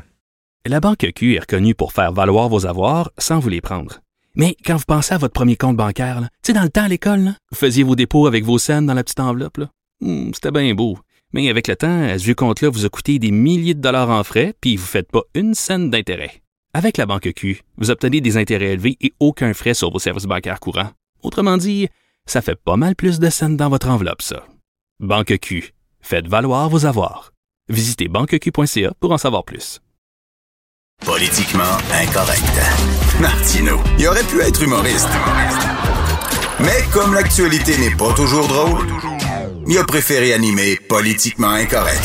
La Banque Q est reconnue pour faire valoir vos avoirs sans vous les prendre. Mais quand vous pensez à votre premier compte bancaire, tu sais, dans le temps à l'école, vous faisiez vos dépôts avec vos scènes dans la petite enveloppe. là. Hmm, C'était bien beau. Mais avec le temps, à ce compte-là vous a coûté des milliers de dollars en frais, puis vous ne faites pas une scène d'intérêt. Avec la Banque Q, vous obtenez des intérêts élevés et aucun frais sur vos services bancaires courants. Autrement dit, ça fait pas mal plus de scènes dans votre enveloppe, ça. Banque Q. Faites valoir vos avoirs. Visitez banqueq.ca pour en savoir plus. Politiquement incorrect. Martino, il aurait pu être humoriste. Mais comme l'actualité n'est pas toujours drôle, il a préféré animer Politiquement incorrect.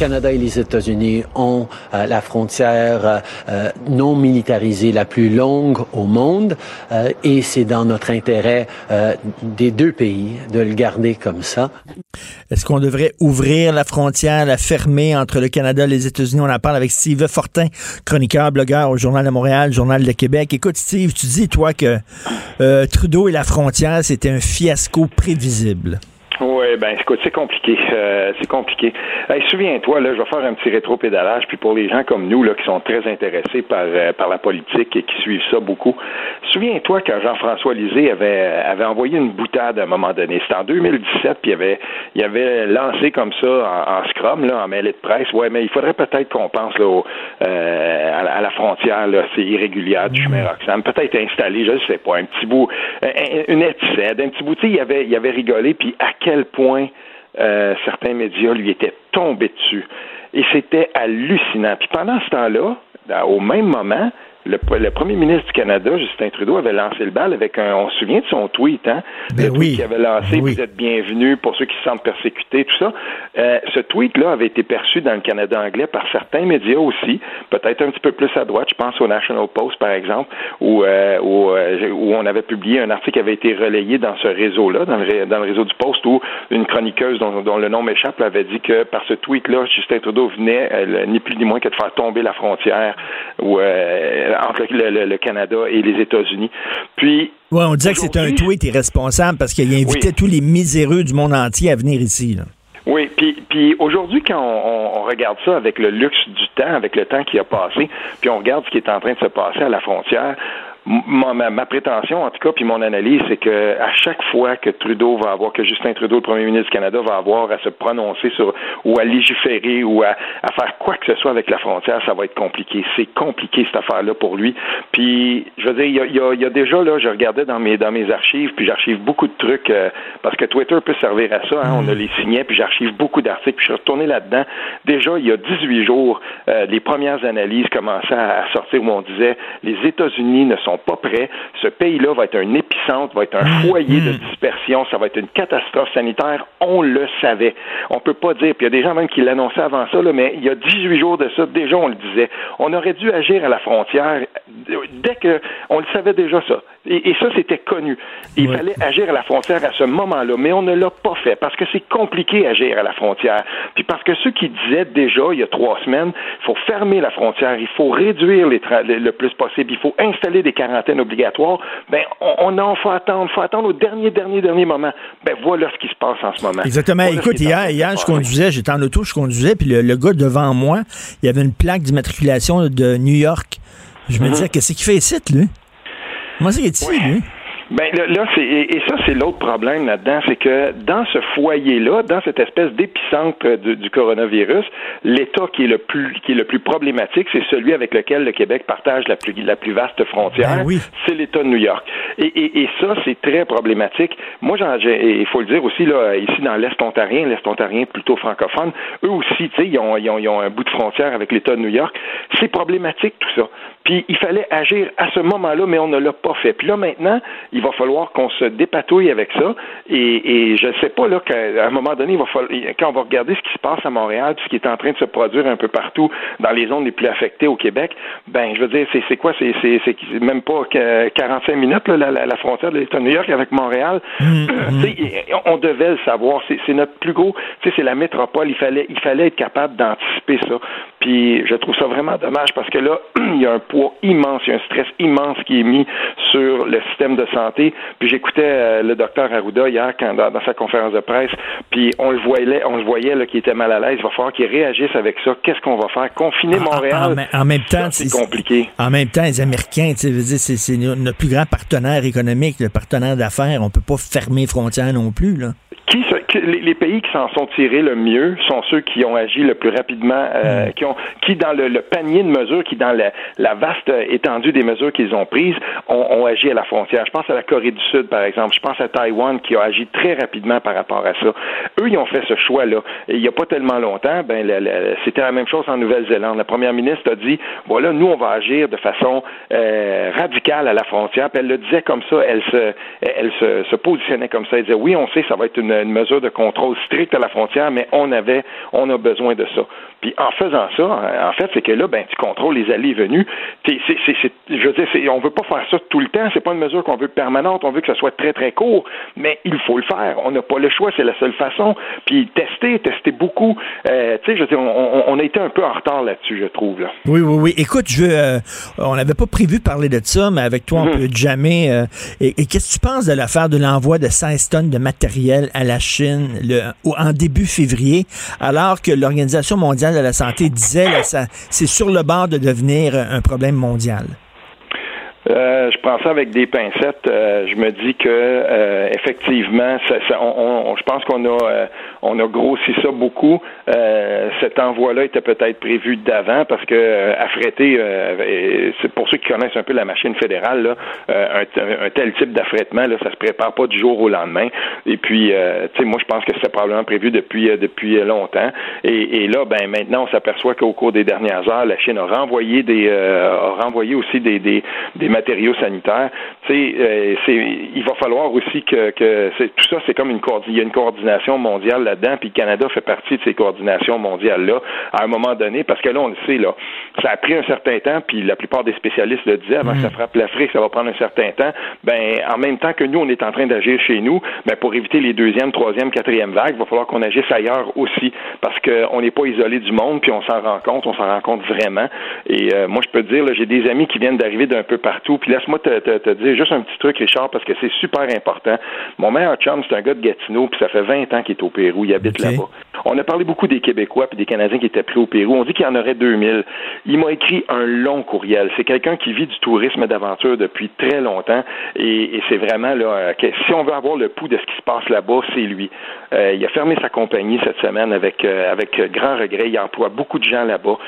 Canada et les États-Unis ont euh, la frontière euh, euh, non militarisée la plus longue au monde euh, et c'est dans notre intérêt euh, des deux pays de le garder comme ça. Est-ce qu'on devrait ouvrir la frontière, la fermer entre le Canada et les États-Unis? On en parle avec Steve Fortin, chroniqueur, blogueur au Journal de Montréal, Journal de Québec. Écoute, Steve, tu dis, toi, que euh, Trudeau et la frontière, c'était un fiasco prévisible. Oui, ben écoute, c'est compliqué. Euh, c'est compliqué. Souviens-toi, là, je vais faire un petit rétro-pédalage, puis pour les gens comme nous, là, qui sont très intéressés par, euh, par la politique et qui suivent ça beaucoup, souviens-toi quand Jean-François Lisée avait, avait envoyé une boutade à un moment donné. C'était en 2017, puis il avait, il avait lancé comme ça en, scrum, là, en mêlée de presse. Ouais, mais il faudrait peut-être qu'on pense là, au, euh, à, la, frontière, là, c'est irrégulière du chemin Roxham. Peut-être installer, je ne sais pas, un petit bout, un- une étincelle, un petit bout. Tu sais, il avait, il avait rigolé, puis à quel point euh, certains médias lui étaient tombés dessus. Et c'était hallucinant. Puis pendant ce temps-là, dans- au même moment, le, le premier ministre du Canada, Justin Trudeau, avait lancé le bal avec un. On se souvient de son tweet, hein? Ben le tweet oui. qu'il avait lancé, vous êtes bienvenus pour ceux qui se sentent persécutés, tout ça. Euh, ce tweet-là avait été perçu dans le Canada anglais par certains médias aussi, peut-être un petit peu plus à droite. Je pense au National Post, par exemple, où, euh, où, euh, où on avait publié un article qui avait été relayé dans ce réseau-là, dans le, ré- dans le réseau du Post, où une chroniqueuse dont, dont le nom m'échappe avait dit que par ce tweet-là, Justin Trudeau venait, ni plus ni moins que de faire tomber la frontière euh, entre le, le- le Canada et les États-Unis. Puis, Ouais, on disait que c'était un tweet irresponsable parce qu'il invitait tous les miséreux du monde entier à venir ici. là. Oui, puis, puis aujourd'hui, quand on, regarde ça avec le luxe du temps, avec le temps qui a passé, puis on regarde ce qui est en train de se passer à la frontière, ma, prétention, en tout cas, puis mon analyse, c'est que à chaque fois que Trudeau va avoir, que Justin Trudeau, le premier ministre du Canada, va avoir à se prononcer sur ou à légiférer ou à, faire quoi que ce soit avec la frontière, ça va être compliqué. C'est compliqué cette affaire-là pour lui. Puis, je veux dire, il y a déjà là, je regardais dans mes dans mes archives, puis j'archive beaucoup de trucs euh, parce que Twitter peut servir à ça. hein, on a les signets, puis j'archive beaucoup d'articles. Puis je suis retourné là-dedans. Déjà, il y a 18 jours, euh, les premières analyses commençaient à, à sortir où on disait les États-Unis ne sont pas prêts. Ce pays-là va être un épicentre, va être un foyer de dispersion. Ça va être une catastrophe sanitaire. On le savait. On peut pas dire. Puis il y a des gens même qui l'annonçaient avant ça, là, mais il y a 18 jours de ça, déjà on le disait. On aurait dû agir à la frontière dès que on le savait déjà ça. Et, et ça, c'était connu. Il fallait agir à la frontière à ce moment-là, mais on ne l'a pas fait parce que c'est compliqué agir à la frontière. Puis parce que ceux qui disaient déjà il y a trois semaines, il faut fermer la frontière, il faut réduire les le plus possible, il faut installer des quarantaines obligatoires. Ben on, on en faut attendre, faut attendre au dernier, dernier, dernier moment. Ben voilà ce qui se passe en ce moment. Exactement. Voilà Écoute, hier, hier, je conduisais, j'étais en auto, je conduisais, puis le, le gars devant moi, il y avait une plaque d'immatriculation de New York. Je me Mhm. disais, qu'est-ce qu'il fait ici, lui? Comment c'est qu'il est ici, lui? Ben là, là, c'est et, et ça c'est l'autre problème là-dedans, c'est que dans ce foyer-là, dans cette espèce d'épicentre du, du coronavirus, l'État qui est le plus qui est le plus problématique, c'est celui avec lequel le Québec partage la plus la plus vaste frontière. Ben oui. C'est l'État de New York. Et, et, et ça c'est très problématique. Moi, j'en- j'ai- et il faut le dire aussi là, ici dans l'Est ontarien, l'Est ontarien plutôt francophone, eux aussi, tu sais, ils ont, ils ont ils ont un bout de frontière avec l'État de New York. C'est problématique tout ça. Puis il fallait agir à ce moment-là, mais on ne l'a pas fait. Puis là maintenant, il va falloir qu'on se dépatouille avec ça. Et, et je ne sais pas là qu'à un moment donné, il va falloir, quand on va regarder ce qui se passe à Montréal, puis ce qui est en train de se produire un peu partout dans les zones les plus affectées au Québec, ben je veux dire, c'est c'est quoi, c'est c'est c'est même pas que 45 minutes là, la, la, la, la frontière de l'État de New York avec Montréal. Mm, on devait le savoir. C'est notre plus gros. C'est la métropole. Il fallait, il fallait être capable d'anticiper ça. Puis je trouve ça vraiment dommage parce que là, il y a un poids immense, il y a un stress immense qui est mis sur le système de santé. Puis j'écoutais euh, le docteur Arruda hier quand, dans, sa conférence de presse, puis on le voyait, on le voyait là, qu'il était mal à l'aise. Il va falloir qu'il réagisse avec ça. Qu'est-ce qu'on va faire? Confiner Montréal? En, même temps, c'est compliqué. En même temps, les Américains, c'est notre plus grand partenaire économique, le partenaire d'affaires. On peut pas fermer les frontières non plus. Là les, pays qui s'en sont tirés le mieux sont ceux qui ont agi le plus rapidement, euh, mm. qui ont, qui dans le, panier de mesures, qui dans la, la vaste étendue des mesures qu'ils ont prises, ont, agi à la frontière. Je pense à la Corée du Sud, par exemple. Je pense à Taïwan qui a agi très rapidement par rapport à ça. Eux, ils ont fait ce choix-là. Il n'y a pas tellement longtemps, ben, c'était la même chose en Nouvelle-Zélande. La première ministre a dit, voilà, nous, on va agir de façon euh, radicale à la frontière. Puis elle le disait comme ça. Elle se, elle se, se positionnait comme ça. Elle disait, oui, on sait, ça va être une une mesure de contrôle strict à la frontière, mais on avait, on a besoin de ça. Puis en faisant ça, en fait, c'est que là, ben, tu contrôles les allées et venues. C'est, c'est, je veux dire, on veut pas faire ça tout le temps. C'est pas une mesure qu'on veut permanente. On veut que ça soit très très court, mais il faut le faire. On n'a pas le choix. C'est la seule façon. Puis tester, tester beaucoup. Euh, tu sais, je veux dire, on, a été un peu en retard là-dessus, je trouve. Là. Oui, oui, oui. Écoute, je, euh, on n'avait pas prévu de parler de ça, mais avec toi, on mhm. peut jamais. Euh, et, qu'est-ce que tu penses de l'affaire de l'envoi de 16 tonnes de matériel à la Chine? Le, en début février, alors que l'Organisation mondiale de la santé disait ça c'est sur le bord de devenir un problème mondial. Euh, je prends ça avec des pincettes. Euh, je me dis que euh, effectivement, ça, on, je pense qu'on a on a grossi ça beaucoup. cet envoi-là était peut-être prévu d'avant parce que affréter, c'est pour ceux qui connaissent un peu la machine fédérale, un, tel type d'affrètement, là, ça se prépare pas du jour au lendemain. Et puis, tu sais, moi, je pense que c'était probablement prévu depuis depuis longtemps. Et, et là, ben maintenant, on s'aperçoit qu'au cours des dernières heures, la Chine a renvoyé des a renvoyé aussi des, des, des matériaux sanitaires. Tu sais, euh, il va falloir aussi que, que tout ça, c'est comme une il y a une coordination mondiale là-dedans, puis le Canada fait partie de ces coordinations mondiales-là à un moment donné, parce que là, on le sait, là, ça a pris un certain temps, puis la plupart des spécialistes le disaient, avant que ça mm. frappe l'Afrique, ça va prendre un certain temps. Ben, en même temps que nous, on est en train d'agir chez nous, ben, pour éviter les deuxième, troisième, quatrième vagues, il va falloir qu'on agisse ailleurs aussi, parce qu'on n'est pas isolé du monde, puis on s'en rend compte, on s'en rend compte vraiment. Et euh, moi, je peux te dire, j'ai des amis qui viennent d'arriver d'un peu partout puis laisse-moi te, dire juste un petit truc, Richard, parce que c'est super important. Mon meilleur chum, c'est un gars de Gatineau, puis ça fait 20 ans qu'il est au Pérou. Il habite là-bas. On a parlé beaucoup des Québécois puis des Canadiens qui étaient pris au Pérou. On dit qu'il y en aurait 2000. Il m'a écrit un long courriel. C'est quelqu'un qui vit du tourisme d'aventure depuis très longtemps et, c'est vraiment là euh, que si on veut avoir le pouls de ce qui se passe là-bas, c'est lui. Euh, il a fermé sa compagnie cette semaine avec euh, avec grand regret. Il emploie beaucoup de gens là-bas.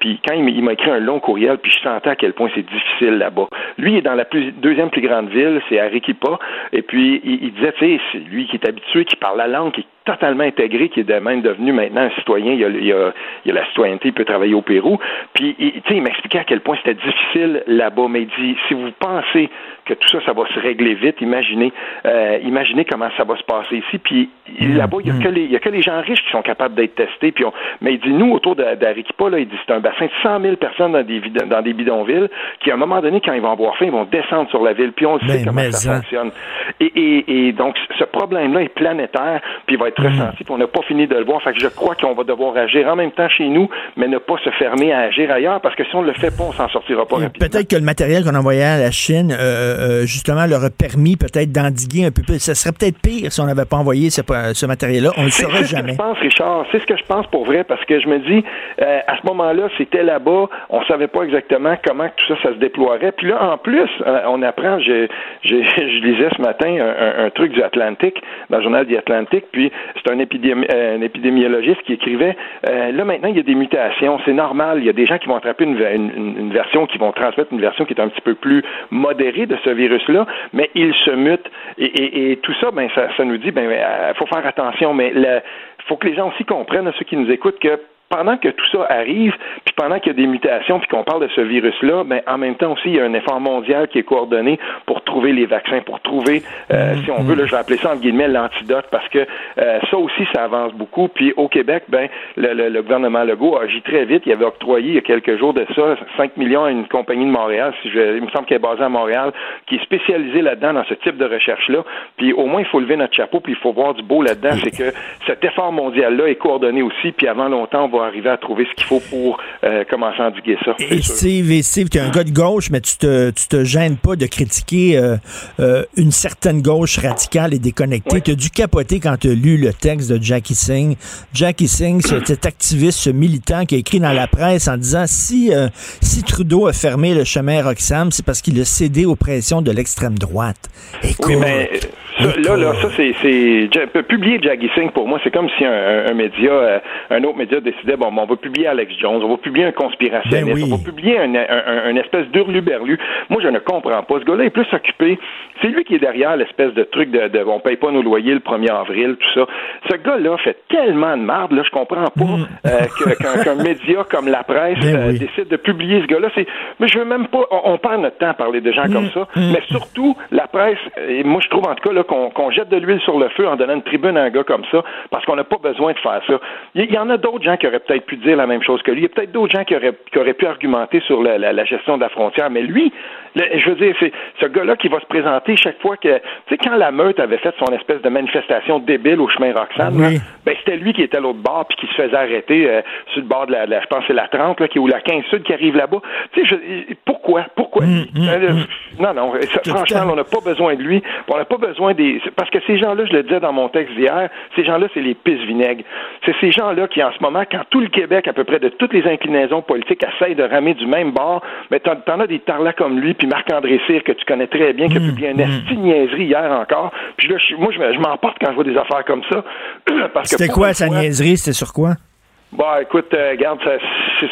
puis quand il m'a écrit un long courriel, puis je sentais à quel point c'est difficile là-bas. Lui est dans la deuxième plus grande ville, c'est Arequipa. Et puis il, disait, tu sais, c'est lui qui est habitué, qui parle la langue, qui totalement intégré, qui est de même devenu maintenant un citoyen. Il a, il a, il a la citoyenneté, il peut travailler au Pérou. Puis, il, il m'expliquait à quel point c'était difficile là-bas. Mais il dit, si vous pensez que tout ça, ça va se régler vite, imaginez, euh, imaginez comment ça va se passer ici. Puis mm. là-bas, il n'y a, que les, il y a que les gens riches qui sont capables d'être testés. Puis on, mais il dit, nous, autour d'Arequipa, là, il dit, c'est un bassin de 100 000 personnes dans des, dans des bidonvilles qui, à un moment donné, quand ils vont avoir faim, ils vont descendre sur la ville. Puis on sait comment ça, fonctionne. Et, et, et, donc, ce problème-là est planétaire, puis il va être Mhm. ressenti, puis on n'a pas fini de le voir. Fait que je crois qu'on va devoir agir en même temps chez nous, mais ne pas se fermer à agir ailleurs, parce que si on ne le fait pas, on s'en sortira pas rapidement. Peut-être que le matériel qu'on envoyait à la Chine, euh, euh, justement, leur a permis peut-être d'endiguer un peu plus. Ça serait peut-être pire si on n'avait pas envoyé ce, ce matériel-là. On ne le saura jamais. je pense, Richard. C'est ce que je pense pour vrai, parce que je me dis, euh, à ce moment-là, c'était là-bas, on ne savait pas exactement comment tout ça, ça se déploierait. Puis là, en plus, on apprend, je, je, lisais ce matin un, un truc du Atlantic, dans le journal du Atlantic, puis c'est un, euh, épidémiologiste qui écrivait euh, là maintenant il y a des mutations, c'est normal, il y a des gens qui vont attraper une, une, version, qui vont transmettre une version qui est un petit peu plus modérée de ce virus-là, mais il se mute. Et, tout ça, ben ça, nous dit ben euh, faut faire attention, mais il faut que les gens aussi comprennent, ceux qui nous écoutent, que pendant que tout ça arrive, puis pendant qu'il y a des mutations, puis qu'on parle de ce virus-là, ben, en même temps aussi, il y a un effort mondial qui est coordonné pour trouver les vaccins, pour trouver, euh, si on veut, là, je vais appeler ça entre guillemets l'antidote, parce que euh, ça aussi, ça avance beaucoup. Puis au Québec, ben, le, le, le, gouvernement Legault a agi très vite. Il avait octroyé il y a quelques jours de ça 5 millions à une compagnie de Montréal, si je, il me semble qu'elle est basée à Montréal, qui est spécialisée là-dedans dans ce type de recherche-là. Puis au moins, il faut lever notre chapeau, puis il faut voir du beau là-dedans. C'est que cet effort mondial-là est coordonné aussi, puis avant longtemps, on va arriver à trouver ce qu'il faut pour euh, commencer à endiguer ça. Et Steve, et Steve, tu es un gars de gauche, mais tu te, tu te gênes pas de critiquer euh, euh, une certaine gauche radicale et déconnectée. Tu as dû capoter quand tu as lu le texte de Jackie Singh. Jackie Singh, c'est cet activiste, ce militant qui a écrit dans la presse en disant si, si Trudeau a fermé le chemin Roxham, c'est parce qu'il a cédé aux pressions de l'extrême droite. Écoute, oui, mais ça, là, là, ça, c'est, c'est, publier Jackie Singh, pour moi, c'est comme si un, un média, euh, un autre média décidait, bon, on va publier Alex Jones, on va publier un conspirationniste, Ben oui. on va publier un, un, un espèce d'hurluberlu. Moi, je ne comprends pas. Ce gars-là est plus occupé. C'est lui qui est derrière l'espèce de truc de, de on paye pas nos loyers le 1er avril, tout ça. Ce gars-là fait tellement de marde, là, je comprends pas euh, que- qu'un, média comme la presse Ben euh, oui. décide de publier ce gars-là. C'est, mais je veux même pas, on, on perd notre temps à parler de gens comme ça. Mais surtout, la presse, et moi, je trouve en tout cas là, qu'on, jette de l'huile sur le feu en donnant une tribune à un gars comme ça, parce qu'on n'a pas besoin de faire ça. Il y, en a d'autres gens qui auraient peut-être pu dire la même chose que lui. Il y a peut-être d'autres gens qui auraient, qui auraient pu argumenter sur la gestion de la frontière. Mais lui, le- je veux dire, c'est ce gars-là qui va se présenter chaque fois que, tu sais, quand la meute avait fait son espèce de manifestation débile au chemin Roxane, Oui. là, ben, c'était lui qui était à l'autre bord puis qui se faisait arrêter euh, sur le bord de la, la- je pense que c'est la 30 là, qui ou la 15 sud qui arrive là-bas. Tu sais, pourquoi? Pourquoi? Hum, Euh, Non non, ça, franchement, on n'a pas besoin de lui, on n'a pas besoin des parce que ces gens-là, je le disais dans mon texte d'hier, ces gens-là c'est les pisse vinaigres. C'est ces gens-là qui en ce moment quand tout le Québec à peu près de toutes les inclinaisons politiques essayent de ramer du même bord, mais t'en, t'en as des tarlats comme lui puis Marc-André Cyr que tu connais très bien qui a publié un esti de niaiserie hier encore. Puis là je- moi je, me- je m'emporte quand je vois des affaires comme ça c'était quoi une sa niaiserie? C'était sur quoi? Bah, écoute, euh, regarde,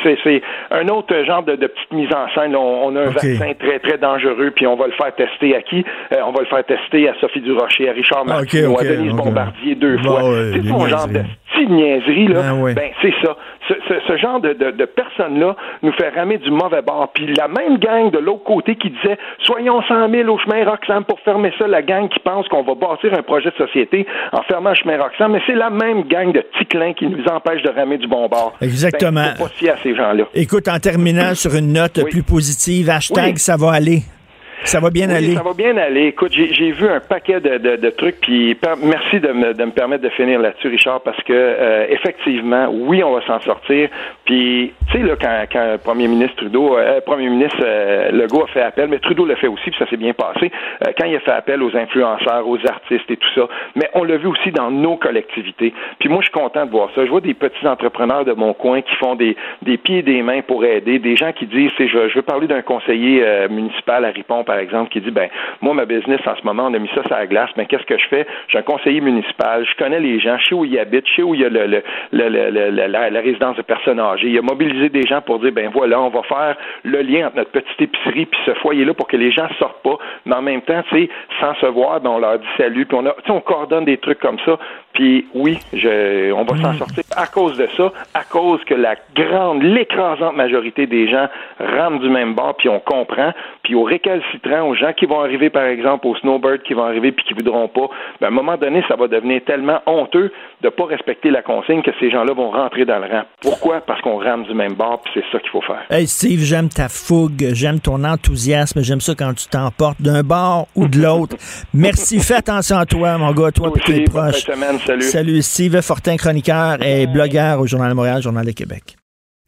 c'est, un autre genre de, de petite mise en scène. On, on a un vaccin très, très dangereux, puis on va le faire tester à qui? Euh, on va le faire tester à Sophie Durocher, à Richard Ah, ok, Martineau, ok, à Denise. Bombardier deux Bah fois. c'est des ton genre de niaiserie, là. Ben ouais. Ben, c'est ça. Ce, ce- ce genre de, de, de personnes-là nous fait ramer du mauvais bord. Puis la même gang de l'autre côté qui disait soyons 100 000 au chemin Roxham pour fermer ça, la gang qui pense qu'on va bâtir un projet de société en fermant le chemin Roxham, mais c'est la même gang de ticlins qui nous empêche de ramer du bon bord. Exactement. Ben, faut pas à ces gens-là. Écoute, en terminant sur une note Oui. plus positive, hashtag Oui. ça va aller. Ça va bien Oui, aller. Ça va bien aller. Écoute, j'ai vu un paquet de, de, de trucs, puis merci de me, de me permettre de finir là-dessus, Richard, parce que euh, effectivement, oui, on va s'en sortir. Puis, tu sais, là, quand, quand le premier ministre Trudeau, euh, premier ministre euh, Legault a fait appel, mais Trudeau l'a fait aussi, puis ça s'est bien passé, euh, quand il a fait appel aux influenceurs, aux artistes et tout ça. Mais on l'a vu aussi dans nos collectivités. Puis moi, je suis content de voir ça. Je vois des petits entrepreneurs de mon coin qui font des, des pieds et des mains pour aider, des gens qui disent, je, je veux parler d'un conseiller euh, municipal à Ripon, par exemple, qui dit, ben, moi, ma business, en ce moment, on a mis ça sur la glace, mais qu'est-ce que je fais? J'ai un conseiller municipal, je connais les gens, je sais où ils habitent, je sais où il y a la, résidence de personnes âgées. Il a mobilisé des gens pour dire, ben voilà, on va faire le lien entre notre petite épicerie puis ce foyer-là pour que les gens sortent pas, mais en même temps, tu sais, sans se voir, ben, on leur dit salut, puis on a, on coordonne des trucs comme ça. Puis oui, je, on va s'en sortir à cause de ça, à cause que la grande, l'écrasante majorité des gens rament du même bord, puis on comprend, puis aux récalcitrants, aux gens qui vont arriver, par exemple, aux snowbirds qui vont arriver puis qui voudront pas, ben, à un moment donné, ça va devenir tellement honteux de pas respecter la consigne que ces gens-là vont rentrer dans le rang. Pourquoi? Parce qu'on rame du même bord, puis c'est ça qu'il faut faire. Hey Steve, j'aime ta fougue, j'aime ton enthousiasme, j'aime ça quand tu t'emportes d'un bord ou de l'autre. Merci, fais attention à toi, mon gars, toi et tes proches. Salut. Salut, Steve Fortin, chroniqueur et blogueur au Journal de Montréal, Journal de Québec.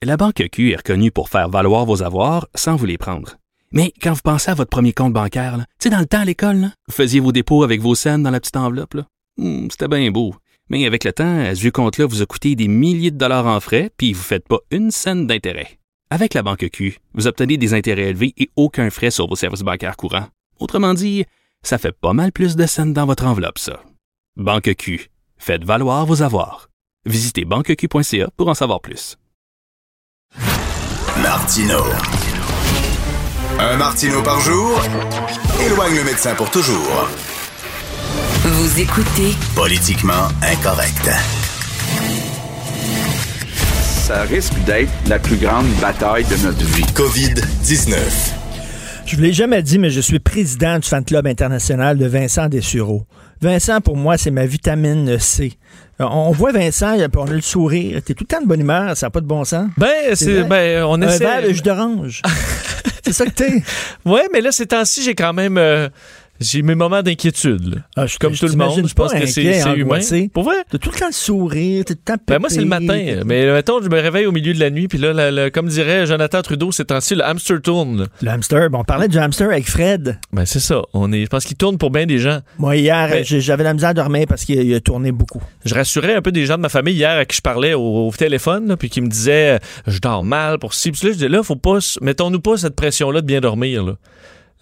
La Banque Q est reconnue pour faire valoir vos avoirs sans vous les prendre. Mais quand vous pensez à votre premier compte bancaire, là, tu sais, dans le temps à l'école, là, vous faisiez vos dépôts avec vos scènes dans la petite enveloppe. là. Hmm, C'était bien beau. Mais avec le temps, ce vieux compte-là vous a coûté des milliers de dollars en frais, puis vous ne faites pas une scène d'intérêt. Avec la Banque Q, vous obtenez des intérêts élevés et aucun frais sur vos services bancaires courants. Autrement dit, ça fait pas mal plus de scènes dans votre enveloppe, ça. Banque Q. Faites valoir vos avoirs. Visitez banqueq.ca pour en savoir plus. Martino. Un Martino par jour éloigne le médecin pour toujours. Vous écoutez Politiquement incorrect. ça risque d'être la plus grande bataille de notre vie. COVID-19. Je ne l'ai jamais dit, mais je suis président du fan club international de Vincent Dessureau. Vincent, pour moi, c'est ma vitamine C. Euh, On voit Vincent, on a le sourire. T'es tout le temps de bonne humeur, ça n'a pas de bon sens. Ben, c'est, ben, on Un essaie. verre de jus d'orange. c'est ça que t'es. Ouais, mais là, ces temps-ci, j'ai quand même. euh, j'ai mes moments d'inquiétude. Ah, je- Comme je tout le monde, je pense que c'est, humain. Pour vrai? T'as tout le temps le sourire, t'es tout le temps Ben moi, c'est le matin. Mais mettons, je me réveille au milieu de la nuit, puis là, comme dirait Jonathan Trudeau, c'est temps-ci, le hamster tourne. Le hamster, bon, on parlait du hamster avec Fred. Ben c'est ça. On est, je pense qu'il tourne pour bien des gens. Moi, hier, Ben- j'avais la misère à dormir parce qu'il il a tourné beaucoup. Je rassurais un peu des gens de ma famille hier à qui je parlais au, au téléphone, là, puis qui me disaient je dors mal pour ci. Puis là, je disais là, faut pas, mettons-nous pas cette pression-là de bien dormir. Là.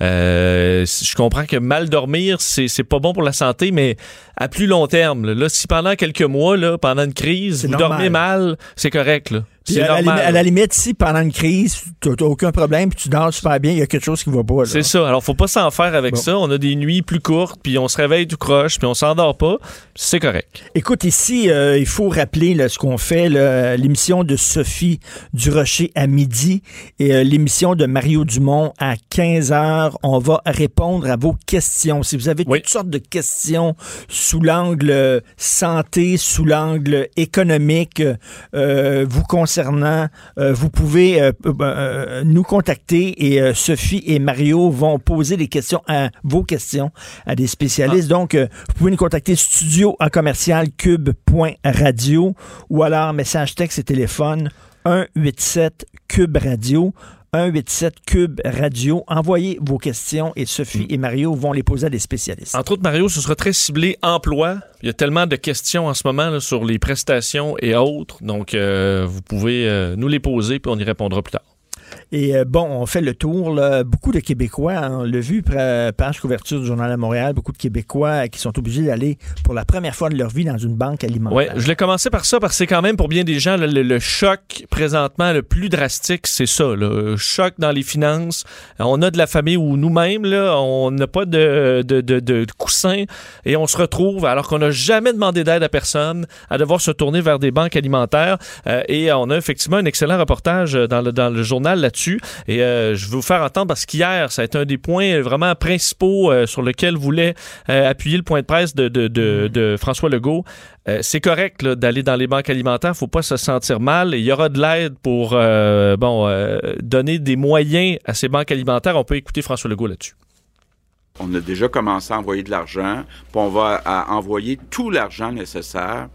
Euh, je comprends que mal dormir, c'est c'est pas bon pour la santé, mais à plus long terme, là, si pendant quelques mois, là, pendant une crise, C'est vous normal. dormez mal, c'est correct. Là. Puis à, la à limite, si pendant une crise, t'as t'as aucun problème, puis tu dors super bien, il y a quelque chose qui va pas. C'est ça. Alors, faut pas s'en faire avec Bon. ça. On a des nuits plus courtes, puis on se réveille tout croche, puis on s'endort pas. C'est correct. Écoute, ici, euh, il faut rappeler là, ce qu'on fait, l'émission de Sophie Durocher à midi et euh, l'émission de Mario Dumont à 15 heures. On va répondre à vos questions. Si vous avez toutes sortes de questions sous l'angle euh, santé, sous l'angle économique, euh, vous concernant, euh, vous pouvez euh, euh, nous contacter et Sophie et Mario vont poser des questions à vos questions à des spécialistes. Donc, euh, vous pouvez nous contacter studio en commercial cube.radio ou alors message texte et téléphone 187 cube radio. 187 Cube Radio. Envoyez vos questions et Sophie et Mario vont les poser à des spécialistes. Entre autres, Mario, ce sera très ciblé emploi. Il y a tellement de questions en ce moment là, sur les prestations et autres. Donc, euh, vous pouvez euh, nous les poser, puis on y répondra plus tard. Et euh, bon, on fait le tour. là. Beaucoup de Québécois, hein, on l'a vu, pra- page couverture du Journal de Montréal, beaucoup de Québécois qui sont obligés d'aller pour la première fois de leur vie dans une banque alimentaire. Oui, je voulais commencer par ça parce que c'est quand même pour bien des gens là, le, le choc présentement le plus drastique, c'est ça. Le choc dans les finances. On a de la famille où nous-mêmes, on n'a pas de, de, de, de coussin et on se retrouve, alors qu'on n'a jamais demandé d'aide à personne, à devoir se tourner vers des banques alimentaires. Euh, et on a effectivement un excellent reportage dans le, dans le journal là-dessus. Et euh, je vais vous faire entendre parce qu'hier, ça a été un des points vraiment principaux euh, sur lequel voulait euh, appuyer le point de presse de, de, de, de François Legault. Euh, c'est correct là, d'aller dans les banques alimentaires, faut pas se sentir mal. Il y aura de l'aide pour euh, bon euh, donner des moyens à ces banques alimentaires. On peut écouter François Legault là-dessus. On a déjà commencé à envoyer de l'argent, puis on va à envoyer tout l'argent nécessaire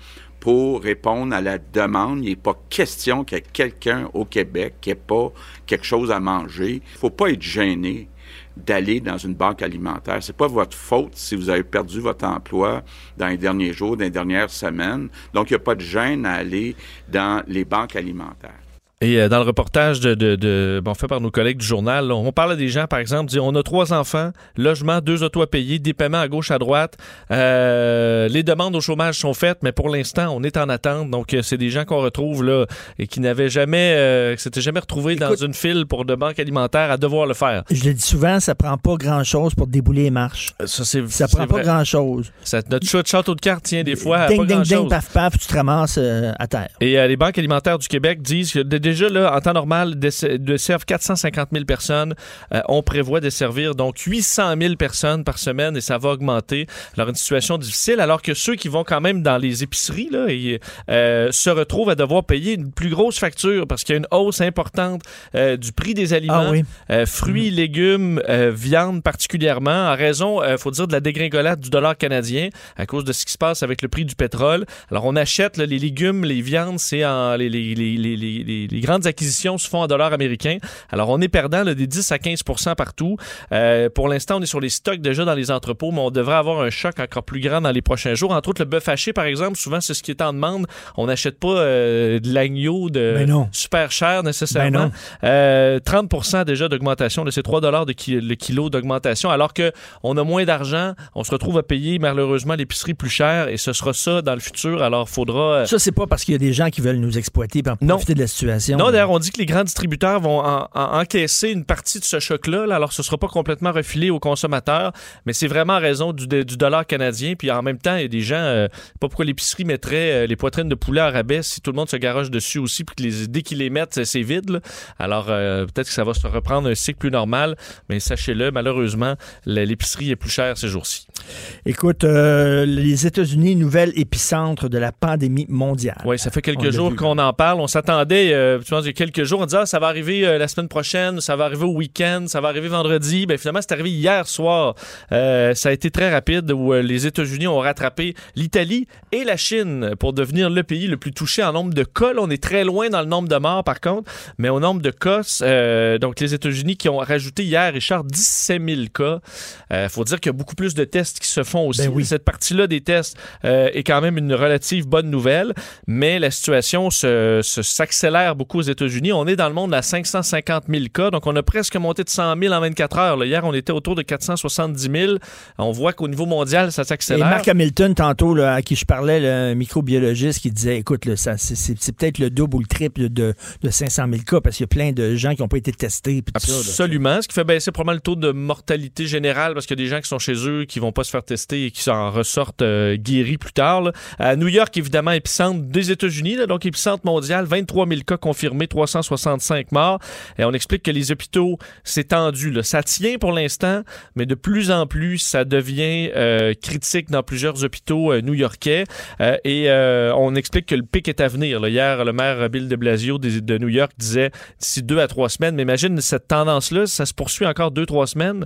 pour répondre à la demande. Il n'est pas question qu'il y ait quelqu'un au Québec qui n'ait pas quelque chose à manger. Il faut pas être gêné d'aller dans une banque alimentaire. C'est pas votre faute si vous avez perdu votre emploi dans les derniers jours, dans les dernières semaines. Donc, il n'y a pas de gêne à aller dans les banques alimentaires. Et euh, dans le reportage de, de- de- bon, fait par nos collègues du journal, on parle à des gens, par exemple, dit, on a trois enfants, logement, deux autos à payer, des paiements à gauche, à droite. Euh, les demandes au chômage sont faites, mais pour l'instant, on est en attente. Donc, euh, c'est des gens qu'on retrouve là et qui n'avaient jamais, euh, s'étaient jamais retrouvés dans une file pour de banque alimentaire à devoir le faire. Je le dis souvent, ça prend pas grand-chose pour débouler les marches. Ça, c'est, Ça prend pas grand-chose. Notre château de cartes tient des fois à Ding, pas ding, ding, grand-chose. paf, paf, tu te ramasses euh, à terre. Et les banques alimentaires du Québec disent que déjà, là, en temps normal, dess- desservent 450 000 personnes. Euh, on prévoit desservir donc 800 000 personnes par semaine et ça va augmenter. Alors, une situation difficile, alors que ceux qui vont quand même dans les épiceries là, et, euh, se retrouvent à devoir payer une plus grosse facture parce qu'il y a une hausse importante euh, du prix des aliments, Ah oui. fruits, légumes, euh, viande particulièrement, en raison, il faut dire, de la dégringolade du dollar canadien à cause de ce qui se passe avec le prix du pétrole. Alors, on achète là, les légumes, les viandes, c'est en les, les, les, les, les- grandes acquisitions se font en dollars américains. Alors, on est perdant là, des 10 à 15% partout. Euh, pour l'instant, on est sur les stocks déjà dans les entrepôts, mais on devrait avoir un choc encore plus grand dans les prochains jours. Entre autres, le bœuf haché, par exemple, souvent, c'est ce qui est en demande. On n'achète pas euh, de l'agneau de Ben super cher nécessairement. Ben. Euh, 30% déjà d'augmentation de ces 3 dollars ki- le kilo d'augmentation, alors que on a moins d'argent, on se retrouve à payer malheureusement l'épicerie plus cher et ce sera ça dans le futur. Alors, faudra. euh, Ça, c'est pas parce qu'il y a des gens qui veulent nous exploiter en profiter de la situation. Non, d'ailleurs, on dit que les grands distributeurs vont en- en- encaisser une partie de ce choc-là. là. alors, ce ne sera pas complètement refilé aux consommateurs, mais c'est vraiment en raison du, du dollar canadien. Puis en même temps, il y a des gens, euh, pas pourquoi l'épicerie mettrait euh, les poitrines de poulet à rabais si tout le monde se garoche dessus aussi, puis que les, dès qu'ils les mettent, c'est vide. là. Alors, euh, peut-être que ça va se reprendre un cycle plus normal, mais sachez-le, malheureusement, l'épicerie est plus chère ces jours-ci. Écoute, les États-Unis, nouvelle épicentre de la pandémie mondiale. Oui, ça fait quelques jours qu'on en parle. On s'attendait, euh, tu vois, il y a quelques jours, on disait ah, ça va arriver euh, la semaine prochaine, ça va arriver au week-end, ça va arriver vendredi. Ben, finalement, c'est arrivé hier soir. Euh, ça a été très rapide où euh, les États-Unis ont rattrapé l'Italie et la Chine pour devenir le pays le plus touché en nombre de cas. Là, on est très loin dans le nombre de morts, par contre, mais au nombre de cas, euh, donc les États-Unis qui ont rajouté hier, Richard, 17 000 cas. Il faut dire qu'il y a beaucoup plus de tests qui se font aussi. Ben oui. Cette partie-là des tests euh, est quand même une relative bonne nouvelle, mais la situation se- se- s'accélère beaucoup aux États-Unis. On est dans le monde à 550 000 cas, donc on a presque monté de 100 000 en 24 heures. là. Hier, on était autour de 470 000. On voit qu'au niveau mondial, ça Et s'accélère. Mark Hamilton, tantôt, là, à qui je parlais, le microbiologiste, qui disait écoute, là, ça, c'est, peut-être le double ou le triple de, de 500 000 cas parce qu'il y a plein de gens qui n'ont pas été testés. ça. Absolument, ce qui fait baisser probablement le taux de mortalité générale parce qu'il y a des gens qui sont chez eux qui vont pas se faire tester et qui s'en ressortent euh, guéris plus tard. là. À New York, évidemment, épicentre des États-Unis, là, donc épicentre mondial, 23 000 cas confirmés, 365 morts. Et on explique que les hôpitaux, c'est tendu. là. Ça tient pour l'instant, mais de plus en plus, ça devient euh, critique dans plusieurs hôpitaux euh, new-yorkais. Euh, et on explique que le pic est à venir. là. Hier, le maire Bill de Blasio de, de New York disait d'ici deux à trois semaines. Mais imagine cette tendance-là, ça se poursuit encore deux, trois semaines.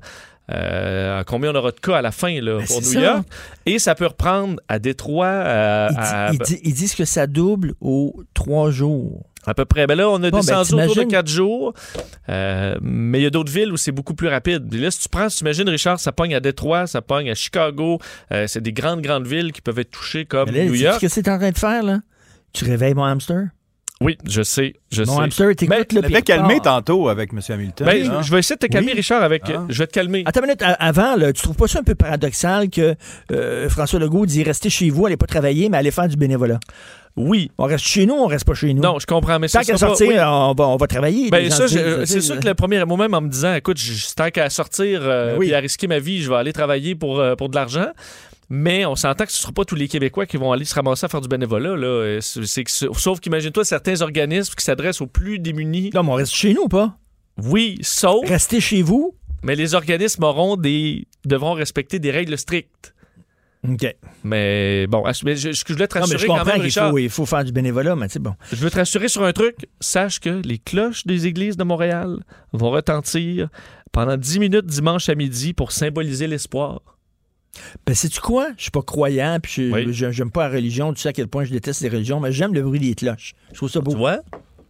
Euh, combien on aura de cas à la fin là, pour Ben, c'est New ça. York? Et ça peut reprendre à Détroit, à, Ils, à- ils disent que ça double aux trois jours. À peu près. Ben là, on a Bon, ben, descendu autour de quatre jours. Euh, mais il y a d'autres villes où c'est beaucoup plus rapide. Et là, si tu prends, si tu imagines, Richard, ça pogne à Détroit, ça pogne à Chicago. Euh, c'est des grandes, grandes villes qui peuvent être touchées comme là, New York. ce que c'est en train de faire, là? Tu réveilles mon hamster? Oui, je sais, je Mon sais. hamster, t'écoutes Mais- le pire calmé tantôt avec M. Hamilton. Ben, hein? je vais essayer de te calmer, Oui. Richard, avec. Ah. Je vais te calmer. Attends une minute, avant, là, tu trouves pas ça un peu paradoxal que euh, François Legault dit restez chez vous, allez pas travailler, mais allez faire du bénévolat? Oui. On reste chez nous, on reste pas chez nous. Non, je comprends, mais Tant qu'à pas- sortir, oui. on, va, on va travailler. Ben c'est sûr que le premier moi-même en me disant, écoute, je- tant qu'à sortir euh, Ben oui. puis à risquer ma vie, je vais aller travailler pour, euh, pour de l'argent. Mais on s'entend que ce ne sera pas tous les Québécois qui vont aller se ramasser à faire du bénévolat. Là. Euh, sauf qu'imagine-toi certains organismes qui s'adressent aux plus démunis. Non, mais on reste chez nous ou pas? Oui, sauf. Restez chez vous. Mais les organismes auront des devront respecter des règles strictes. OK. Mais bon, mais je, je voulais te Non, mais rassurer je quand comprends même, qu'il Richard. faut, il faut faire du bénévolat, mais c'est bon. Je veux te rassurer sur un truc. Sache que les cloches des églises de Montréal vont retentir pendant 10 minutes dimanche à midi pour symboliser l'espoir. Ben, sais-tu quoi? Je suis pas croyant, puis je- Oui. j'aime pas la religion. Tu sais à quel point je déteste les religions, mais j'aime le bruit des cloches. Je trouve ça beau. Tu vois?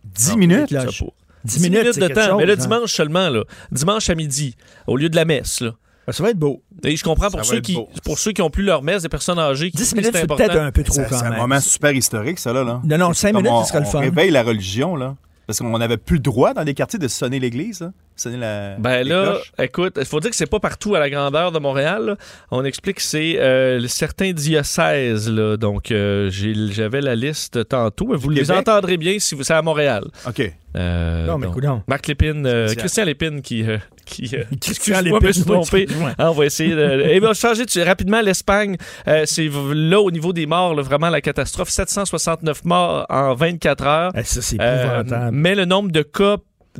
10 minutes? Les cloches. Ça pour- 10 10 minutes, de temps. chose, mais le hein. dimanche seulement, là. Dimanche à midi, au lieu de la messe, là. Ben, ça va être beau. Et je comprends pour ceux, qui, beau. pour ceux qui ont plus leur messe, des personnes âgées. qui 10 disent que minutes, c'est important. peut-être un peu trop C'est quand c'est un moment super historique, ça, là. là. Non, non, C'est 5 comme minutes, on- ce serait le on fun. réveille la religion, là. Parce qu'on n'avait plus le droit dans les quartiers de sonner l'église, là. Sonner la. Ben les là, cloches. écoute, il faut dire que c'est pas partout à la grandeur de Montréal. là. On explique que c'est euh, certains diocèses. Là. Donc, euh, j'avais la liste tantôt. Vous les entendrez bien si vous c'est à Montréal. OK. Euh, Non, mais donc, coudonc. Marc Lépine, euh. Christian Lépine qui... euh, qui euh, Christian Lépine, me suis trompé. Ah, on va essayer de... Et bien, changer de- rapidement l'Espagne. euh, c'est là, au niveau des morts, là, vraiment la catastrophe. 769 morts en 24 heures. Eh, ça, c'est Euh, épouvantable. mais le nombre de cas,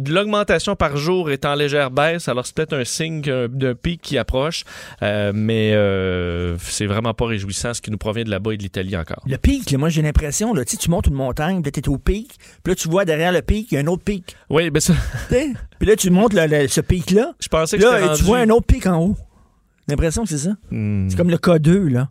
l'augmentation par jour est en légère baisse. Alors, c'est peut-être un signe d'un pic qui approche. Euh, mais euh, c'est vraiment pas réjouissant ce qui nous provient de là-bas et de l'Italie encore. Le pic, là, moi, j'ai l'impression, là, tu tu montes une montagne, puis t'es au pic, puis là, tu vois derrière le pic, il y a un autre pic. Oui, mais ça, Tu? Puis là, tu montes le- le- ce pic-là, je pensais que là, c'était tu vois un autre pic en haut. J'ai l'impression que c'est ça. Hmm, C'est comme le K2, là.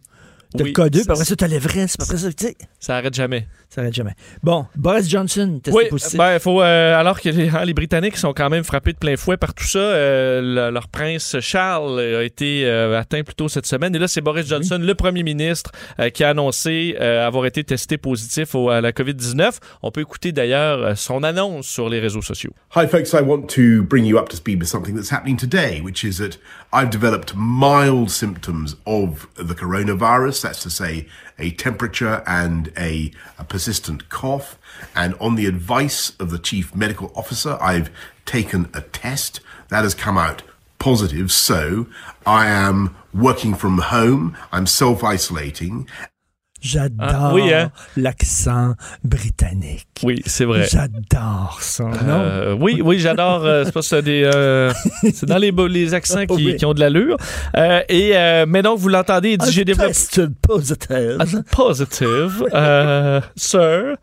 T'as Oui, le K2, puis après ça, t'as l'Everest, après ça, tu sais, ça arrête jamais. Ça arrête jamais. Bon, Boris Johnson, testé Oui, positif. ben, faut, euh, alors que les, hein, les Britanniques sont quand même frappés de plein fouet par tout ça, euh, le- leur prince Charles a été euh, atteint plus tôt cette semaine. Et là, c'est Boris Johnson, le premier ministre, euh, qui a annoncé euh, avoir été testé positif au- à la COVID-19. On peut écouter d'ailleurs euh, son annonce sur les réseaux sociaux. Hi, folks. I want to bring you up to speed with something that's happening today, which is that I've developed mild symptoms of the coronavirus. virus, that's to say, a temperature and a, a persistent cough. And on the advice of the chief medical officer, I've taken a test that has come out positive. So I am working from home. I'm self isolating. J'adore Ah, oui, hein? l'accent britannique. Oui, c'est vrai. J'adore ça. non? Euh, oui, oui, j'adore. euh, c'est pas ça des. euh, c'est dans les, les accents qui, Oui. qui ont de l'allure. Et mais donc vous l'entendez, il dit j'ai développé. Positive. Positive, sir.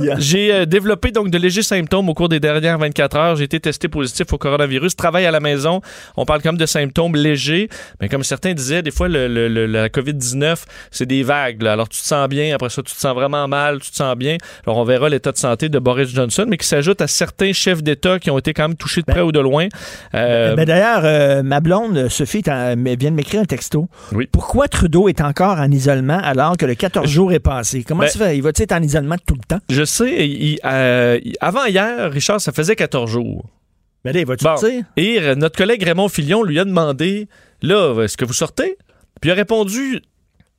Yeah. J'ai développé donc de légers symptômes au cours des dernières 24 heures. J'ai été testé positif au coronavirus. Travaille à la maison. On parle quand même de symptômes légers, mais comme certains disaient, des fois le, le- le- la COVID-19, c'est des vagues. là. Alors tu te sens bien, après ça tu te sens vraiment mal, tu te sens bien. Alors on verra l'état de santé de Boris Johnson, mais qui s'ajoute à certains chefs d'État qui ont été quand même touchés de près ou de loin. Euh, Ben d'ailleurs, euh, ma blonde, Sophie, mais vient de m'écrire un texto. Oui. Pourquoi Trudeau est encore en isolement alors que le 14 jours est passé? Comment Ben- ça fait? Il va-tu être en isolement tout le temps? je sais, il- euh, avant hier, Richard, ça faisait 14 jours. Ben là, il va-tu Bon. Et notre collègue Raymond Filion lui a demandé là, est-ce que vous sortez? Puis il a répondu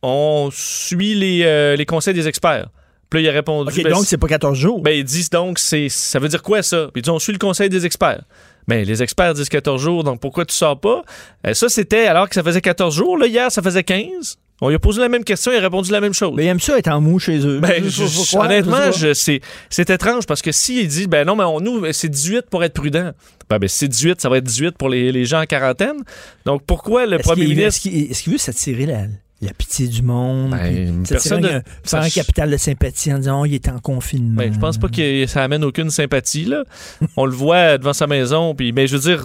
on suit les, euh, les conseils des experts. Puis là, il a répondu OK, ben, donc c'est pas 14 jours. ben, ils disent donc, c'est, ça veut dire quoi ça? Puis ils disent, on suit le conseil des experts. Ben, les experts disent 14 jours, donc pourquoi tu sors pas? Euh, ça, c'était alors que ça faisait 14 jours. Là, hier, ça faisait 15. On lui a posé la même question, il a répondu la même chose. Mais il aime ça être en mou chez eux. Ben, je- je- honnêtement, je c'est, c'est étrange parce que s'il dit, ben non, mais on, nous, c'est 18 pour être prudent. Ben, ben, si c'est 18, ça va être 18 pour les, les gens en quarantaine. Donc, pourquoi le. Est-ce premier ministre. Est-ce qu'il est-ce qu'il veut s'attirer la, la pitié du monde? Ben, puis personne faire un ça- capital de sympathie en disant, oh, il est en confinement. Ben, je pense pas que ça amène aucune sympathie. Là. On le voit devant sa maison. Puis, mais je veux dire,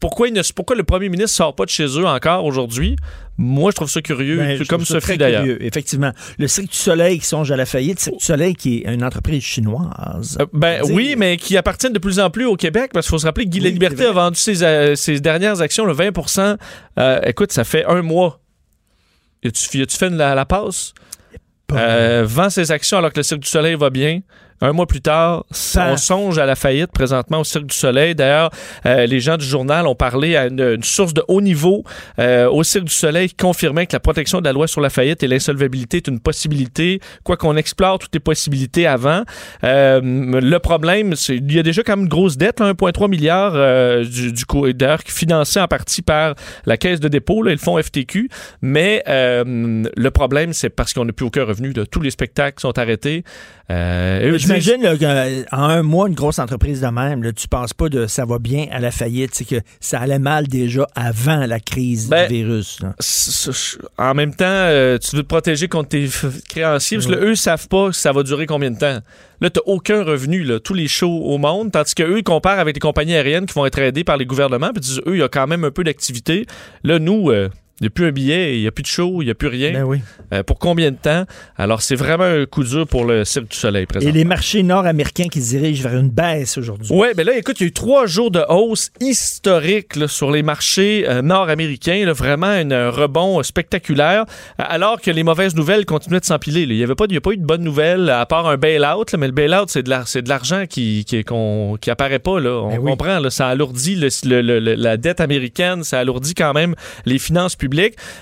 pourquoi, il ne- pourquoi le premier ministre sort pas de chez eux encore aujourd'hui? Moi, je trouve ça curieux, Ben, comme ça Sophie d'ailleurs. Effectivement. Le Cirque du Soleil qui songe à la faillite, Cirque du Soleil qui est une entreprise chinoise. Euh, Ben Dire- oui, mais qui appartiennent de plus en plus au Québec, parce qu'il faut se rappeler que Guy Oui, La Liberté a vendu ses, euh, ses dernières actions, le 20% Euh, Écoute, ça fait un mois. As-tu as-tu fait la, la passe? Euh, vend ses actions alors que le Cirque du Soleil va bien. Un mois plus tard, on songe à la faillite présentement au Cirque du Soleil. D'ailleurs, euh, les gens du journal ont parlé à une, une source de haut niveau euh, au Cirque du Soleil qui confirmait que la protection de la loi sur la faillite et l'insolvabilité est une possibilité, quoi qu'on explore toutes les possibilités avant. Euh, le problème, c'est il y a déjà quand même une grosse dette, là, 1,3 milliard euh, du, du coup, d'ailleurs financée en partie par la caisse de dépôt là, et le fonds FTQ. Mais euh, le problème, c'est parce qu'on n'a plus aucun revenu. là. Tous les spectacles sont arrêtés. Euh, J'imagine qu'en un mois, une grosse entreprise de même, là, tu penses pas de ça va bien à la faillite, c'est que ça allait mal déjà avant la crise Ben, du virus. là. en même temps, euh, tu veux te protéger contre tes créanciers, parce que là, eux savent pas ça va durer combien de temps. Là, tu aucun revenu, là, tous les shows au monde, tandis qu'eux, ils comparent avec les compagnies aériennes qui vont être aidées par les gouvernements, puis ils disent, eux, il y a quand même un peu d'activité. Là, nous, euh, il n'y a plus un billet, il n'y a plus de show, il n'y a plus rien. Ben oui. Euh, pour combien de temps? Alors, c'est vraiment un coup dur pour le Cirque du Soleil, Et présent. les marchés nord-américains qui se dirigent vers une baisse aujourd'hui. Oui, mais là, écoute, il y a eu trois jours de hausse historique là, sur les marchés euh, nord-américains. vraiment un euh, rebond euh, spectaculaire, alors que les mauvaises nouvelles continuaient de s'empiler. Il n'y avait pas, il y a pas eu de bonnes nouvelles, à part un bail-out, mais le bail-out, c'est de la- c'est de l'argent qui, qui, qu'on- qui apparaît pas. Là. On Ben oui. comprend, là, ça alourdit le- le- le- le- la dette américaine, ça alourdit quand même les finances publiques.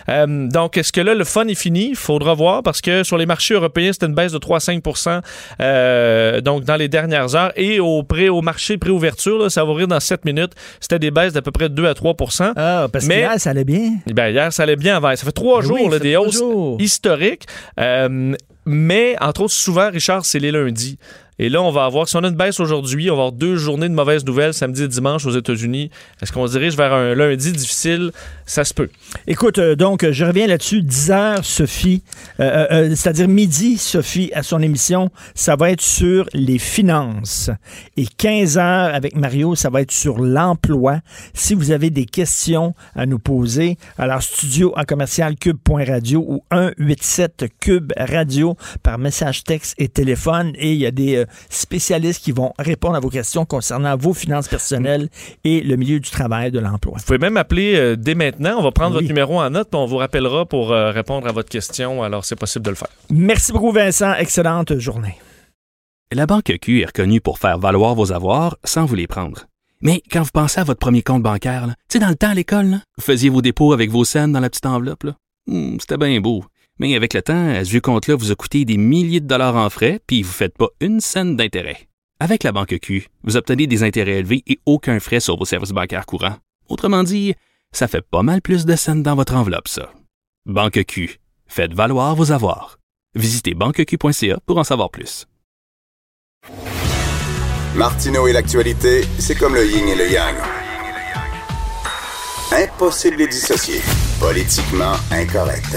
Euh, donc, est-ce que là, le fun est fini? Il faudra voir, parce que sur les marchés européens, c'était une baisse de 3-5 euh, donc dans les dernières heures. Et au pré au marché pré-ouverture, là, ça va ouvrir dans 7 minutes, c'était des baisses d'à peu près 2 à 3 Ah, parce que Mais- hier, ça allait bien. ben, hier, ça allait bien avant. Ça fait trois Ben jours, oui, là, des hausses jours. historiques. Euh, mais, entre autres, souvent, Richard, c'est les lundis. Et là, on va avoir, si on a une baisse aujourd'hui, on va avoir deux journées de mauvaises nouvelles, samedi et dimanche aux États-Unis. Est-ce qu'on se dirige vers un lundi difficile? Ça se peut. Écoute, euh, donc, je reviens là-dessus. 10 heures, Sophie, euh, euh, c'est-à-dire midi, Sophie, à son émission, ça va être sur les finances. Et 15 heures avec Mario, ça va être sur l'emploi. Si vous avez des questions à nous poser, alors studio en commercial cube.radio ou 187 cube radio par message texte et téléphone. Et il y a des spécialistes qui vont répondre à vos questions concernant vos finances personnelles et le milieu du travail, de l'emploi. Vous pouvez même appeler euh, dès maintenant. On va prendre Oui. votre numéro en note, puis on vous rappellera pour euh, répondre à votre question. Alors, c'est possible de le faire. Merci beaucoup, Vincent. Excellente journée. La Banque Q est reconnue pour faire valoir vos avoirs sans vous les prendre. Mais quand vous pensez à votre premier compte bancaire, tu sais, dans le temps à l'école, là, vous faisiez vos dépôts avec vos scènes dans la petite enveloppe. Hmm, C'était bien beau. Mais avec le temps, à ce compte-là vous a coûté des milliers de dollars en frais, puis vous ne faites pas une scène d'intérêt. Avec la banque Q, vous obtenez des intérêts élevés et aucun frais sur vos services bancaires courants. Autrement dit, ça fait pas mal plus de scènes dans votre enveloppe, ça. Banque Q, faites valoir vos avoirs. Visitez banqueq.ca pour en savoir plus. Martineau et l'actualité, c'est comme le yin et le yang. Impossible de les dissocier. Politiquement incorrect.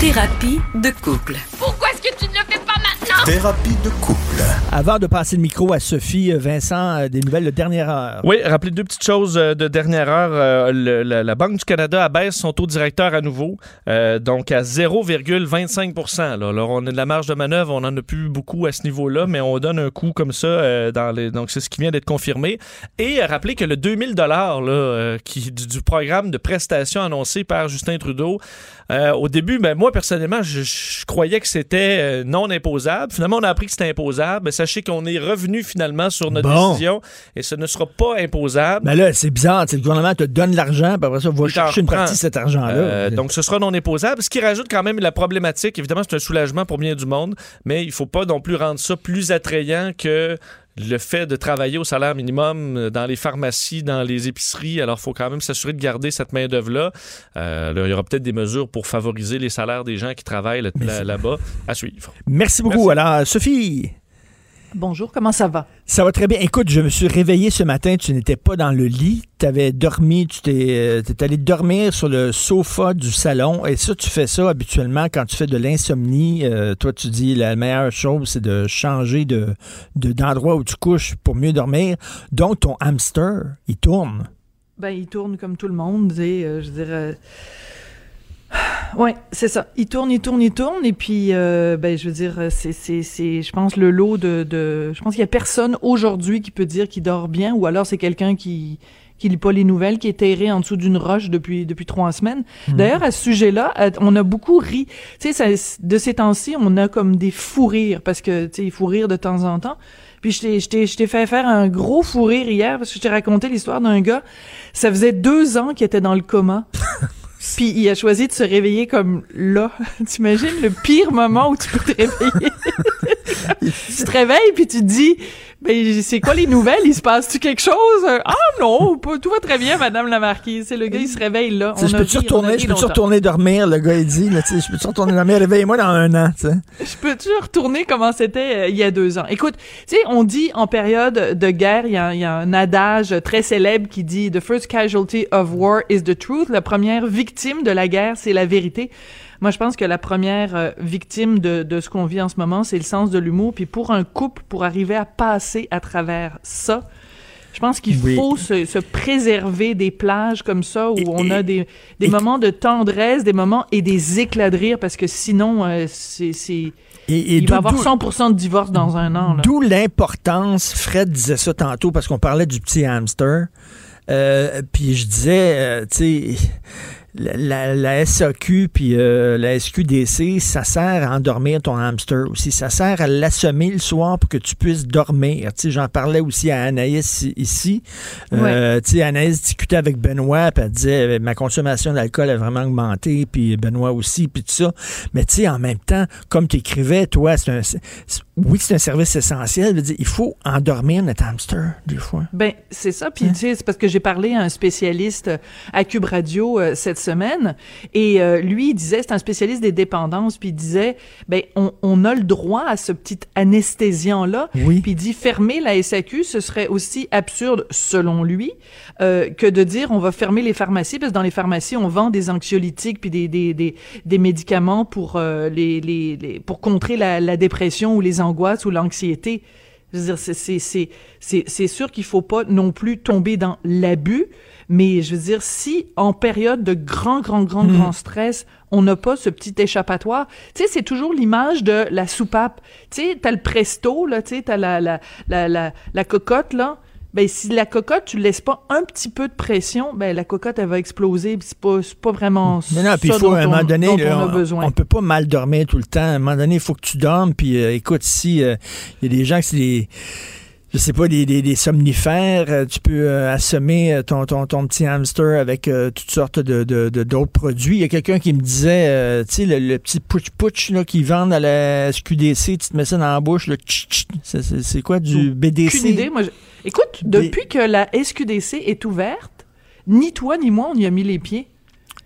Thérapie de couple. Pourquoi est-ce que tu ne le fais pas maintenant? Thérapie de couple. Avant de passer le micro à Sophie, euh, Vincent, euh, des nouvelles de dernière heure. Oui, rappelez deux petites choses euh, de dernière heure. Le- la, la Banque du Canada abaisse son taux directeur à nouveau, euh, donc à 0,25 là. Alors, on a de la marge de manœuvre, on n'en a plus beaucoup à ce niveau-là, mais on donne un coup comme ça. euh, dans les, donc, c'est ce qui vient d'être confirmé. Et rappelez que le 2000 là, euh, qui, du, du programme de prestations annoncé par Justin Trudeau, euh, au début, ben, moi, personnellement, je, je croyais que c'était euh, non imposable. Finalement, on a appris que c'était imposable. Ben, sachez qu'on est revenu finalement sur notre Bon. décision et ce ne sera pas imposable. Mais là, c'est bizarre. Le gouvernement te donne l'argent, puis après ça, va chercher une reprend. partie de cet argent-là. Euh, donc, ce sera non imposable, ce qui rajoute quand même la problématique. Évidemment, c'est un soulagement pour bien du monde, mais il faut pas non plus rendre ça plus attrayant que le fait de travailler au salaire minimum euh, dans les pharmacies, dans les épiceries. Alors, il faut quand même s'assurer de garder cette main-d'œuvre-là. Euh, là, il y aura peut-être des mesures pour favoriser les salaires des gens qui travaillent là- là- là-bas à suivre. Merci beaucoup. Alors, Sophie. Bonjour, comment ça va? Ça va très bien. Écoute, je me suis réveillé ce matin, tu n'étais pas dans le lit, tu avais dormi, tu t'es euh, t'es allé dormir sur le sofa du salon, et ça, tu fais ça habituellement quand tu fais de l'insomnie. Euh, toi, tu dis la meilleure chose, c'est de changer de de- d'endroit où tu couches pour mieux dormir. Donc, ton hamster, il tourne. Ben, il tourne comme tout le monde, et, euh, je dirais. Ouais, c'est ça. Il tourne, il tourne, il tourne, et puis, euh, ben, je veux dire, c'est, c'est, c'est, je pense, le lot de, de je pense qu'il y a personne aujourd'hui qui peut dire qu'il dort bien, ou alors c'est quelqu'un qui, qui lit pas les nouvelles, qui est terré en dessous d'une roche depuis, depuis trois semaines. Mhm. D'ailleurs, à ce sujet-là, on a beaucoup ri. Tu sais, de ces temps-ci, on a comme des fous rires, parce que, tu sais, il faut rire de temps en temps. Puis je t'ai, je t'ai, je t'ai fait faire un gros fou rire hier, parce que je t'ai raconté l'histoire d'un gars, ça faisait deux ans qu'il était dans le coma. Puis il a choisi de se réveiller comme là. T'imagines le pire moment où tu peux te réveiller? tu te réveilles puis tu te dis, ben c'est quoi les nouvelles? Il se passe-tu quelque chose? Ah non, pas- tout va très bien, Madame la Marquise. C'est le gars, il se réveille là. Tu je on a retourner, je peux retourner dormir, le gars, il dit, là, tu je peux-tu retourner dormir, réveille-moi dans un an, tu. Je peux-tu retourner comment c'était euh, il y a deux ans? Écoute, tu sais, on dit en période de guerre, il y, y a un adage très célèbre qui dit « The first casualty of war is the truth ». La première victime de la guerre, c'est la vérité. Moi, je pense que la première euh, victime de, de ce qu'on vit en ce moment, c'est le sens de l'humour. Puis pour un couple, pour arriver à passer à travers ça, je pense qu'il Oui. faut se, se préserver des plages comme ça où on a des, des moments de tendresse, des moments et des éclats de rire parce que sinon, euh, c'est... c'est- Et- il va y avoir d'où- 100% de divorce dans un an. D'où l'importance, Fred disait ça tantôt parce qu'on parlait du petit hamster. Euh, puis je disais, euh, tu sais, la, la, SAQ puis euh, la SQDC, ça sert à endormir ton hamster aussi. Ça sert à l'assommer le soir pour que tu puisses dormir. Tu sais, j'en parlais aussi à Anaïs ici. Euh, Tu sais, Anaïs discutait avec Benoît, puis elle disait, euh, ma consommation d'alcool a vraiment augmenté, puis Benoît aussi, puis tout ça. Mais tu sais, en même temps, comme tu écrivais, toi, c'est un, c'est- oui, c'est un service essentiel. Veux dire, il faut endormir notre hamster, des fois. Ben, c'est ça. Puis, tu sais, c'est parce que j'ai parlé à un spécialiste à Cube Radio euh, cette semaine. Et euh, lui, il disait, c'est un spécialiste des dépendances. Puis, il disait, ben, on, on a le droit à ce petit anesthésiant-là. Oui. Puis, il dit, fermer la SAQ, ce serait aussi absurde, selon lui, euh, que de dire, on va fermer les pharmacies. Parce que dans les pharmacies, on vend des anxiolytiques puis des, des, des, des médicaments pour, euh, les, les, les- pour contrer la, la dépression ou les angoisses ou l'anxiété. C'est- sûr qu'il faut pas non plus tomber dans l'abus, mais je veux dire, si en période de grand, grand, grand, Hmm. grand stress, on n'a pas ce petit échappatoire, tu sais, c'est toujours l'image de la soupape. Tu sais, t'as le presto, là, tu sais, t'as la, la, la, la, la cocotte, là. Ben, si la cocotte, tu laisses pas un petit peu de pression, ben, la cocotte, elle va exploser, puis c'est pas, pas vraiment Mais non, puis ça il faut à un on- moment donné, on a on, besoin. on peut pas mal dormir tout le temps. À un moment donné, il faut que tu dormes. Puis euh, écoute, si euh, il y a des gens qui je sais pas, des, des, des somnifères. euh, tu peux euh, assommer euh, ton, ton, ton petit hamster avec euh, toutes sortes de, de, de- d'autres produits. Il y a quelqu'un qui me disait, euh, tu sais, le, le petit pouch-pouch là, qu'ils vendent à la SQDC, tu te mets ça dans la bouche, le tch, c'est, c'est- c'est quoi, du BDC? Aucune idée. Moi, je- Écoute, depuis que la SQDC est ouverte, ni toi ni moi, on y a mis les pieds.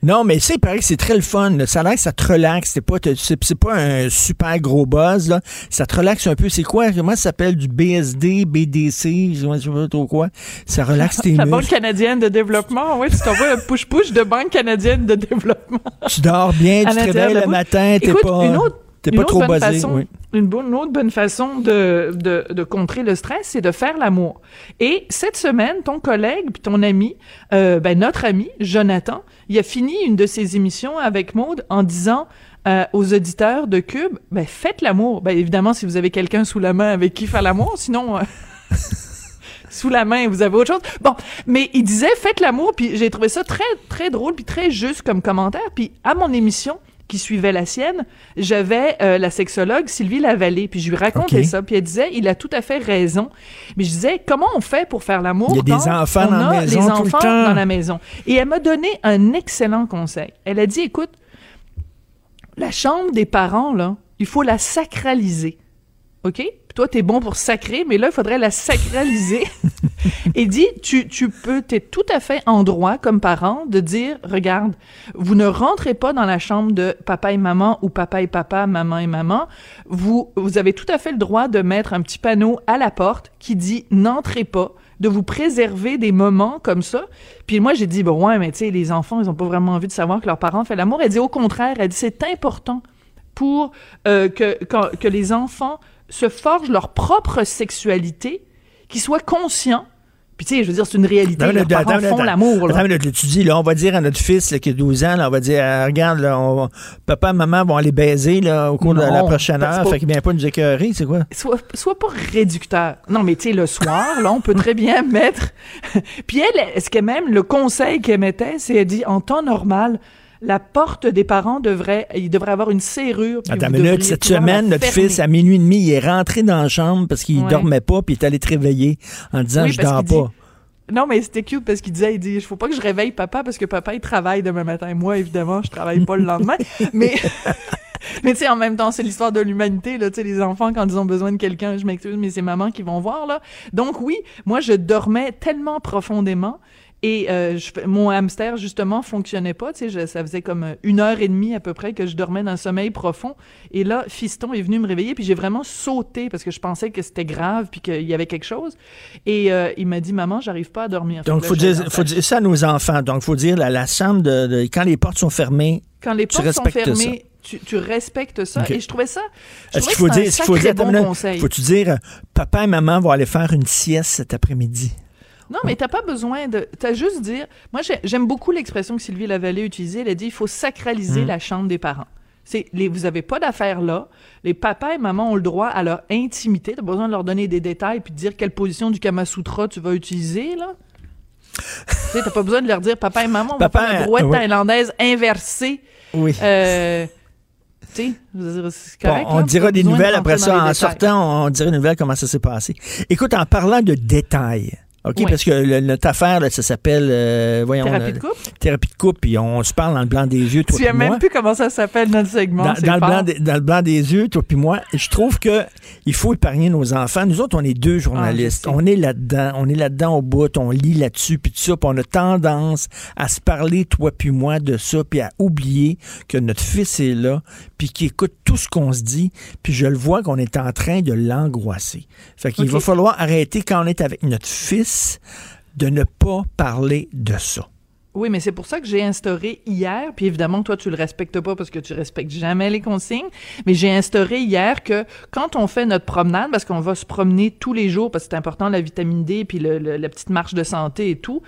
Non, mais ça, il paraît que c'est très le fun. là. Ça a l'air que ça te relaxe. C'est pas, c'est, pas un super gros buzz. Là. Ça te relaxe un peu. C'est quoi? Comment ça s'appelle? Du BSD, BDC, je sais pas trop quoi. Ça relaxe tes La Banque muscles. canadienne de développement, oui, tu t'envoies un push-push de Banque canadienne de développement. Tu dors bien, tu te réveilles le matin, t'es pas, une autre- t'es une pas autre trop bonne basé. façon- oui. Une, bonne, une autre bonne façon de, de, de contrer le stress, c'est de faire l'amour. Et cette semaine, ton collègue puis ton ami, euh, ben notre ami Jonathan, il a fini une de ses émissions avec Maude en disant euh, aux auditeurs de Cube, ben faites l'amour. Ben évidemment, si vous avez quelqu'un sous la main avec qui faire l'amour, sinon. euh, sous la main, vous avez autre chose. Bon, mais il disait faites l'amour, puis j'ai trouvé ça très très drôle puis très juste comme commentaire. Puis à mon émission qui suivait la sienne, j'avais euh, la sexologue Sylvie Lavallée, puis je lui racontais ça, puis elle disait il a tout à fait raison. Mais je disais comment on fait pour faire l'amour Il y a des enfants dans la a maison les tout le enfants temps. dans la maison? Et elle m'a donné un excellent conseil. Elle a dit écoute, la chambre des parents là, il faut la sacraliser. OK? Puis toi, t'es bon pour sacrer, mais là, il faudrait la sacraliser. et dit, tu, tu peux, t'es tout à fait en droit, comme parent, de dire, regarde, vous ne rentrez pas dans la chambre de papa et maman ou papa et papa, maman et maman. Vous, vous avez tout à fait le droit de mettre un petit panneau à la porte qui dit, n'entrez pas de vous préserver des moments comme ça. Puis moi, j'ai dit, bon, ouais, mais tu sais, les enfants, ils ont pas vraiment envie de savoir que leurs parents font l'amour. Elle dit, au contraire, elle dit, c'est important pour euh, que, que les enfants se forgent leur propre sexualité, qu'ils soient conscients. Puis tu sais, je veux dire, c'est une réalité. Attends, Leurs attends, parents font l'amour. tu dis, là, on va dire à notre fils là, qui a 12 ans, là, on va dire, euh, regarde, là, on papa et maman vont aller baiser là, au cours de la Non, prochaine heure, pas- fait qu'il vient pas nous écœurer, c'est quoi? Sois, sois pas réducteur. Non, mais tu sais, le soir, là, on peut très bien mettre. Puis elle, ce qu'elle même, le conseil qu'elle mettait, c'est elle dit en temps normal, la porte des parents devrait, il devrait avoir une serrure. Attends une minute, cette semaine, notre fermer. fils, à minuit et demi, il est rentré dans la chambre parce qu'il Ouais. dormait pas, puis il est allé te réveiller en disant, Oui, je dors pas. dit- Non, mais c'était cute parce qu'il disait, il dit, il faut pas que je réveille papa parce que papa, il travaille demain matin. Moi, évidemment, je travaille pas le lendemain. mais, mais tu sais, en même temps, c'est l'histoire de l'humanité, là. Tu sais, les enfants, quand ils ont besoin de quelqu'un, je m'excuse, mais c'est maman qui vont voir, là. Donc oui, moi, je dormais tellement profondément. Et euh, je mon hamster, justement, fonctionnait pas. Tu sais, ça faisait comme euh, une heure et demie à peu près que je dormais d'un sommeil profond. Et là, Fiston est venu me réveiller, puis j'ai vraiment sauté parce que je pensais que c'était grave, puis qu'il y avait quelque chose. Et euh, il m'a dit, maman, j'arrive pas à dormir. Donc, faut là, dire, faut dire ça à nos enfants. Donc, faut dire, la, la chambre de, de- quand les portes sont fermées, Quand les tu portes sont respectes ça. Tu, tu respectes ça. Et je trouvais ça. Est-ce qu'il faut dire, qu'il faut dire, bon conseil. faut-tu dire, euh, papa et maman vont aller faire une sieste cet après-midi? Non, mais t'as pas besoin de. T'as juste dire. Moi, j'ai- j'aime beaucoup l'expression que Sylvie Lavallée utilisait. Elle a dit il faut sacraliser Mm. la chambre des parents. C'est les, vous avez pas d'affaires là. Les papas et mamans ont le droit à leur intimité. T'as pas besoin de leur donner des détails puis de dire quelle position du Kama Sutra tu vas utiliser là. t'as pas besoin de leur dire papa et maman, on Papa, va faire la brouette oui. thaïlandaise inversée. Oui. Euh, je veux dire, Bon, on là, dira des de nouvelles après ça. En détails. sortant, on, on dira des nouvelles comment ça s'est passé. Écoute, en parlant de détails, OK, Oui. parce que le- notre affaire, là, ça s'appelle, euh, voyons... Thérapie de couple? Thérapie de couple, puis on se parle dans le blanc des yeux, toi Tu sais même plus comment ça s'appelle notre segment. Dans, le blanc dans le blanc des yeux, toi puis moi, je trouve que il faut épargner nos enfants. Nous autres, on est deux journalistes. Ah, sais. on est là-dedans, on est là-dedans au bout, on lit là-dessus, puis tout ça, puis on a tendance à se parler, toi puis moi, de ça, puis à oublier que notre fils est là, puis qu'il écoute tout ce qu'on se dit, puis je le vois qu'on est en train de l'angoisser. Fait qu'il va falloir arrêter quand on est avec notre fils de ne pas parler de ça. Oui, mais c'est pour ça que j'ai instauré hier, puis évidemment, toi, tu le respectes pas parce que tu respectes jamais les consignes, mais j'ai instauré hier que quand on fait notre promenade, parce qu'on va se promener tous les jours, parce que c'est important, la vitamine D, puis la petite marche de santé et tout,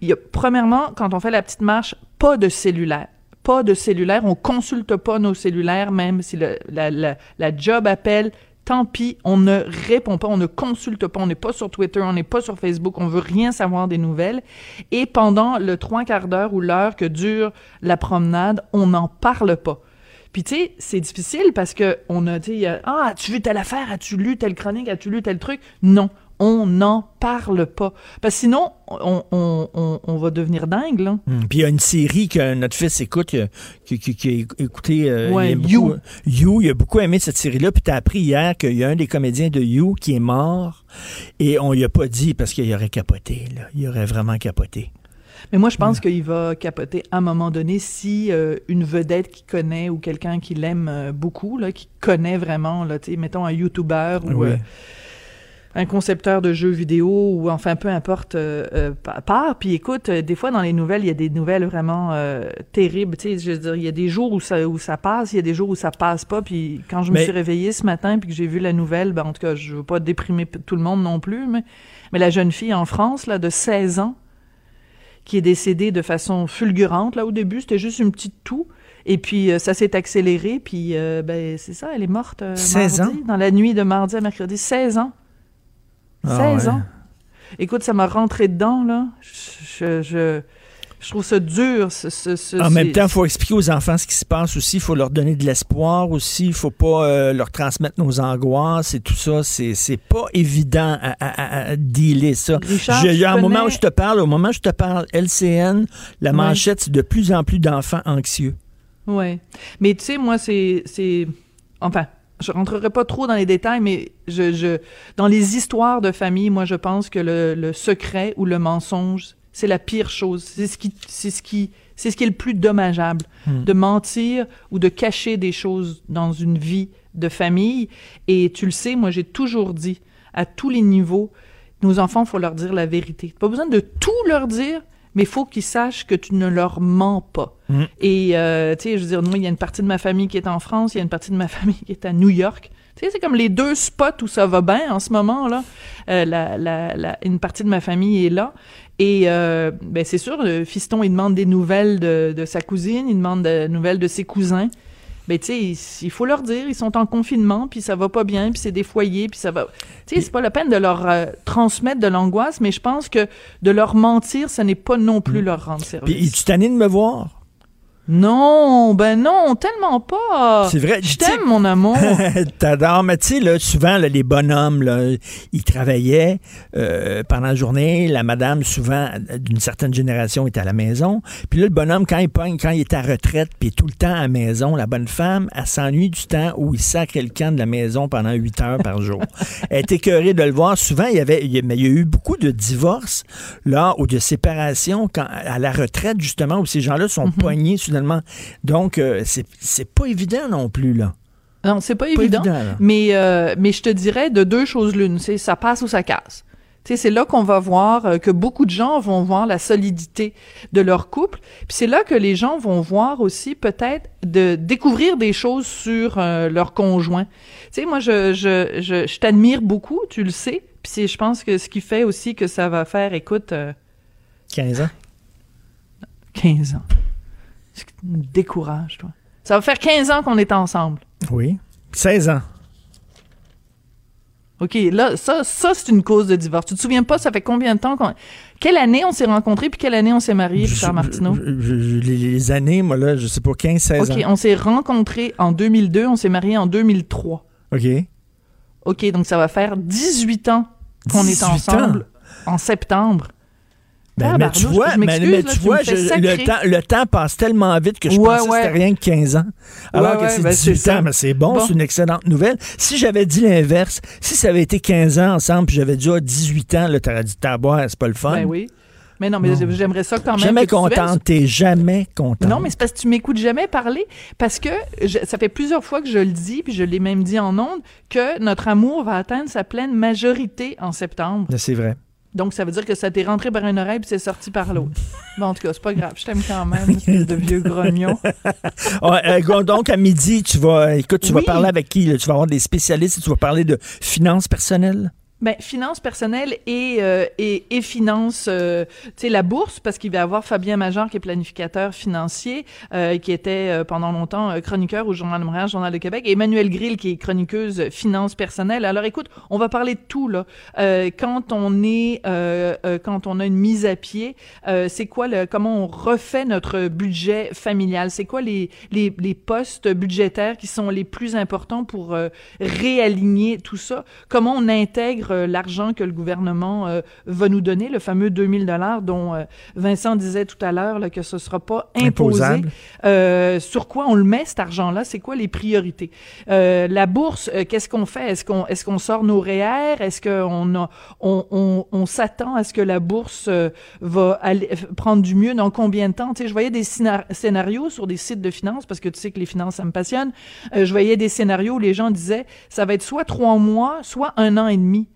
il y a, premièrement, quand on fait la petite marche, pas de cellulaire. Pas de cellulaire, on consulte pas nos cellulaires, même si la job appelle, tant pis, on ne répond pas, on ne consulte pas, on n'est pas sur Twitter, on n'est pas sur Facebook, on veut rien savoir des nouvelles. Et pendant le trois quarts d'heure ou l'heure que dure la promenade, on n'en parle pas. Puis tu sais, c'est difficile parce que on a dit ah, as-tu vu telle affaire, as-tu lu telle chronique, as-tu lu tel truc Non, on n'en parle pas. Parce que sinon, on, on, on, on va devenir dingue, là. Hum, Puis il y a une série que notre fils écoute, euh, qui, qui, qui a écouté. euh, Ouais, il You. beaucoup- You, il a beaucoup aimé cette série-là. Puis t'as appris hier qu'il y a un des comédiens de You qui est mort. Et on lui a pas dit parce qu'il aurait capoté, là. Il aurait vraiment capoté. Mais moi, je pense qu'il va capoter à un moment donné si euh, une vedette qu'il connaît ou quelqu'un qui l'aime euh, beaucoup, là, qui connaît vraiment, là, tu sais, mettons un YouTuber ou. Un concepteur de jeux vidéo ou enfin peu importe euh, euh, pa- part. Puis écoute, euh, des fois dans les nouvelles, il y a des nouvelles vraiment euh, terribles. Tu sais, je veux dire, il y a des jours où ça où ça passe, il y a des jours où ça passe pas. Puis quand je me suis réveillée ce matin puis que j'ai vu la nouvelle, ben en tout cas, je veux pas déprimer tout le monde non plus, mais mais la jeune fille en France là de 16 ans qui est décédée de façon fulgurante là au début, c'était juste une petite toux. Et puis euh, ça s'est accéléré, puis euh, ben c'est ça, elle est morte euh, 16 mardi, dans la nuit de mardi à mercredi, 16 ans. Ah 16 ouais. ans. Écoute, ça m'a rentré dedans, là. Je, je, je trouve ça dur. Ce, ce, ce- En même temps, il faut expliquer aux enfants ce qui se passe aussi. Il faut leur donner de l'espoir aussi. Il faut pas euh, leur transmettre nos angoisses et tout ça. C'est, pas évident à, à- dealer ça. Richard, Je- à un moment où je te parle, au moment où je te parle, LCN, la manchette, c'est de plus en plus d'enfants anxieux. Ouais. Mais tu sais, moi, c'est, c'est, enfin, je rentrerai pas trop dans les détails, mais je, je, dans les histoires de famille, moi, je pense que le, le secret ou le mensonge, c'est la pire chose. C'est ce qui, c'est ce qui, c'est ce qui est le plus dommageable. Hmm. De mentir ou de cacher des choses dans une vie de famille. Et tu le sais, moi, j'ai toujours dit, à tous les niveaux, nos enfants, faut leur dire la vérité. Pas besoin de tout leur dire, mais faut qu'ils sachent que tu ne leur mens pas. Mm. Et, euh, tu sais, je veux dire, moi, il y a une partie de ma famille qui est en France, il y a une partie de ma famille qui est à New York. Tu sais, c'est comme les deux spots où ça va bien en ce moment, là. Euh, la, la, la- une partie de ma famille est là. Et, euh, ben, c'est sûr, le fiston, il demande des nouvelles de, de sa cousine, il demande des nouvelles de ses cousins. Ben, tu sais, il, faut leur dire, ils sont en confinement, puis ça va pas bien, puis c'est des foyers, puis ça va... Tu sais, c'est pas la peine de leur euh, transmettre de l'angoisse, mais je pense que de leur mentir, ce n'est pas non plus leur rendre service. Puis, tanné de me voir? Non, ben non, tellement pas. C'est vrai, Je t'aime, mon amour. T'adores, mais tu sais, là, souvent, là, les bonhommes, là, ils travaillaient euh, pendant la journée. La madame, souvent, d'une certaine génération, était à la maison. Puis là, le bonhomme, quand il pogne, quand il est à retraite, puis tout le temps à la maison, la bonne femme, elle s'ennuie du temps où il sacre le camp de la maison pendant huit heures par jour. elle est écœurée de le voir. Souvent, il y avait, il y a, mais il y a eu beaucoup de divorces, là, ou de séparations quand, à la retraite, justement, où ces gens-là sont poignés Donc, euh, c'est pas évident non plus, là. Non, c'est pas, Pas évident. mais, euh, mais je te dirais de deux choses l'une. C'est ça passe ou ça casse. C'est là qu'on va voir euh, que beaucoup de gens vont voir la solidité de leur couple. Puis c'est là que les gens vont voir aussi peut-être de découvrir des choses sur euh, leur conjoint. Tu sais, moi, je, je, je, je t'admire beaucoup, tu le sais. Puis je pense que ce qui fait aussi que ça va faire, écoute... euh, 15 ans. 15 ans. Me décourages, toi. Ça va faire 15 ans qu'on est ensemble. Oui. 16 ans. OK, là, ça, ça c'est une cause de divorce. Tu te souviens pas, ça fait combien de temps qu'on... Quelle année on s'est rencontrés, puis quelle année on s'est mariés, Richard Martineau? Je- je- je- les, années, moi, là, je sais pas, 15, 16 OK, ans. on s'est rencontrés en 2002, on s'est mariés en 2003. OK. OK, donc ça va faire 18 ans qu'on est 18 ensemble en septembre. Ben, mais tu vois, je mais, tu vois, je- le, temps, le temps passe tellement vite que je Ouais, pensais que c'était rien que 15 ans. Alors Ouais, que c'est ben, c'est 18 ça. ans, mais c'est bon, Bon. c'est une excellente nouvelle. Si j'avais dit l'inverse, si ça avait été 15 ans ensemble, puis j'avais dit ah, 18 ans, t'aurais dit taboire, c'est pas le fun. Ben oui. Mais non, mais j'aimerais ça quand même. Jamais contente, t'es jamais contente. Non, mais c'est parce que tu m'écoutes jamais parler. Parce que je- ça fait plusieurs fois que je le dis, puis je l'ai même dit en ondes, que notre amour va atteindre sa pleine majorité en septembre. C'est vrai. Donc, ça veut dire que ça t'est rentré par une oreille puis c'est sorti par l'autre. Bon, en tout cas, c'est pas grave. Je t'aime quand même, espèce de vieux grognon. Euh, donc, à midi, tu vas, écoute, tu Oui. vas parler avec qui? là? Tu vas avoir des spécialistes et tu vas parler de finances personnelles? Ben, finances personnelles et, euh, et, et finances, euh, tu sais, la bourse, parce qu'il va y avoir Fabien Major, qui est planificateur financier, euh, qui était euh, pendant longtemps euh, chroniqueur au Journal de Montréal, Journal de Québec, et Emmanuel Grill, qui est chroniqueuse finances personnelles. Alors, écoute, on va parler de tout, là. Euh, quand on est, quand on a une mise à pied, c'est quoi le, comment on refait notre budget familial? C'est quoi les, les, les postes budgétaires qui sont les plus importants pour réaligner tout ça? Comment on intègre contre l'argent que le gouvernement euh, va nous donner, le fameux 2000 dollars dont euh, Vincent disait tout à l'heure que ce sera pas imposé. Euh, sur quoi on le met cet argent-là? C'est quoi les priorités? Euh, La bourse, euh, qu'est-ce qu'on fait? Est-ce qu'on est-ce qu'on sort nos REER? Est-ce qu'on on, on, on s'attend à ce que la bourse euh, va aller, prendre du mieux? Dans combien de temps? Tu sais, je voyais des scénar- scénarios sur des sites de finances parce que tu sais que les finances ça me passionne. Euh, je voyais des scénarios où les gens disaient ça va être soit trois mois, soit un an et demi.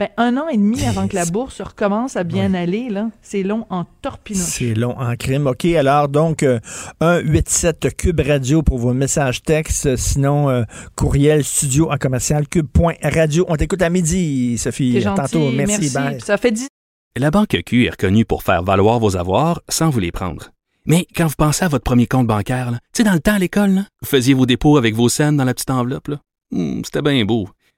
Ben, un an et demi avant que la bourse recommence à bien aller, là, c'est long en torpinouche. C'est long en crime. OK, alors donc, euh, 187 Cube Radio pour vos messages textes. Sinon, euh, courriel studio en commercial cube.radio. On t'écoute à midi, Sophie. T'es À gentil, Tantôt. Merci. bye. Ça fait dix La Banque Q est reconnue pour faire valoir vos avoirs sans vous les prendre. Mais quand vous pensez à votre premier compte bancaire, tu sais, dans le temps à l'école, là, vous faisiez vos dépôts avec vos scènes dans la petite enveloppe. là. Hmm, C'était bien beau.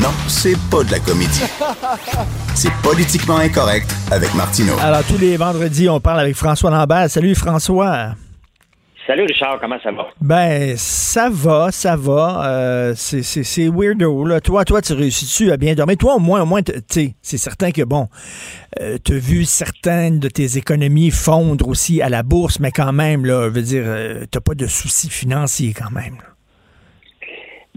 Non, c'est pas de la comédie. C'est politiquement incorrect avec Martineau. Alors, tous les vendredis, on parle avec François Lambert. Salut, François. Salut Richard, comment ça va? Ben, ça va, ça va. Euh, c'est- weirdo. Là. Toi, toi, tu réussis-tu à bien dormir? Toi, au moins, au moins, tu sais, c'est certain que, bon, euh, tu as vu certaines de tes économies fondre aussi à la bourse, mais quand même, là, je veux dire, euh, t'as pas de soucis financiers quand même. là.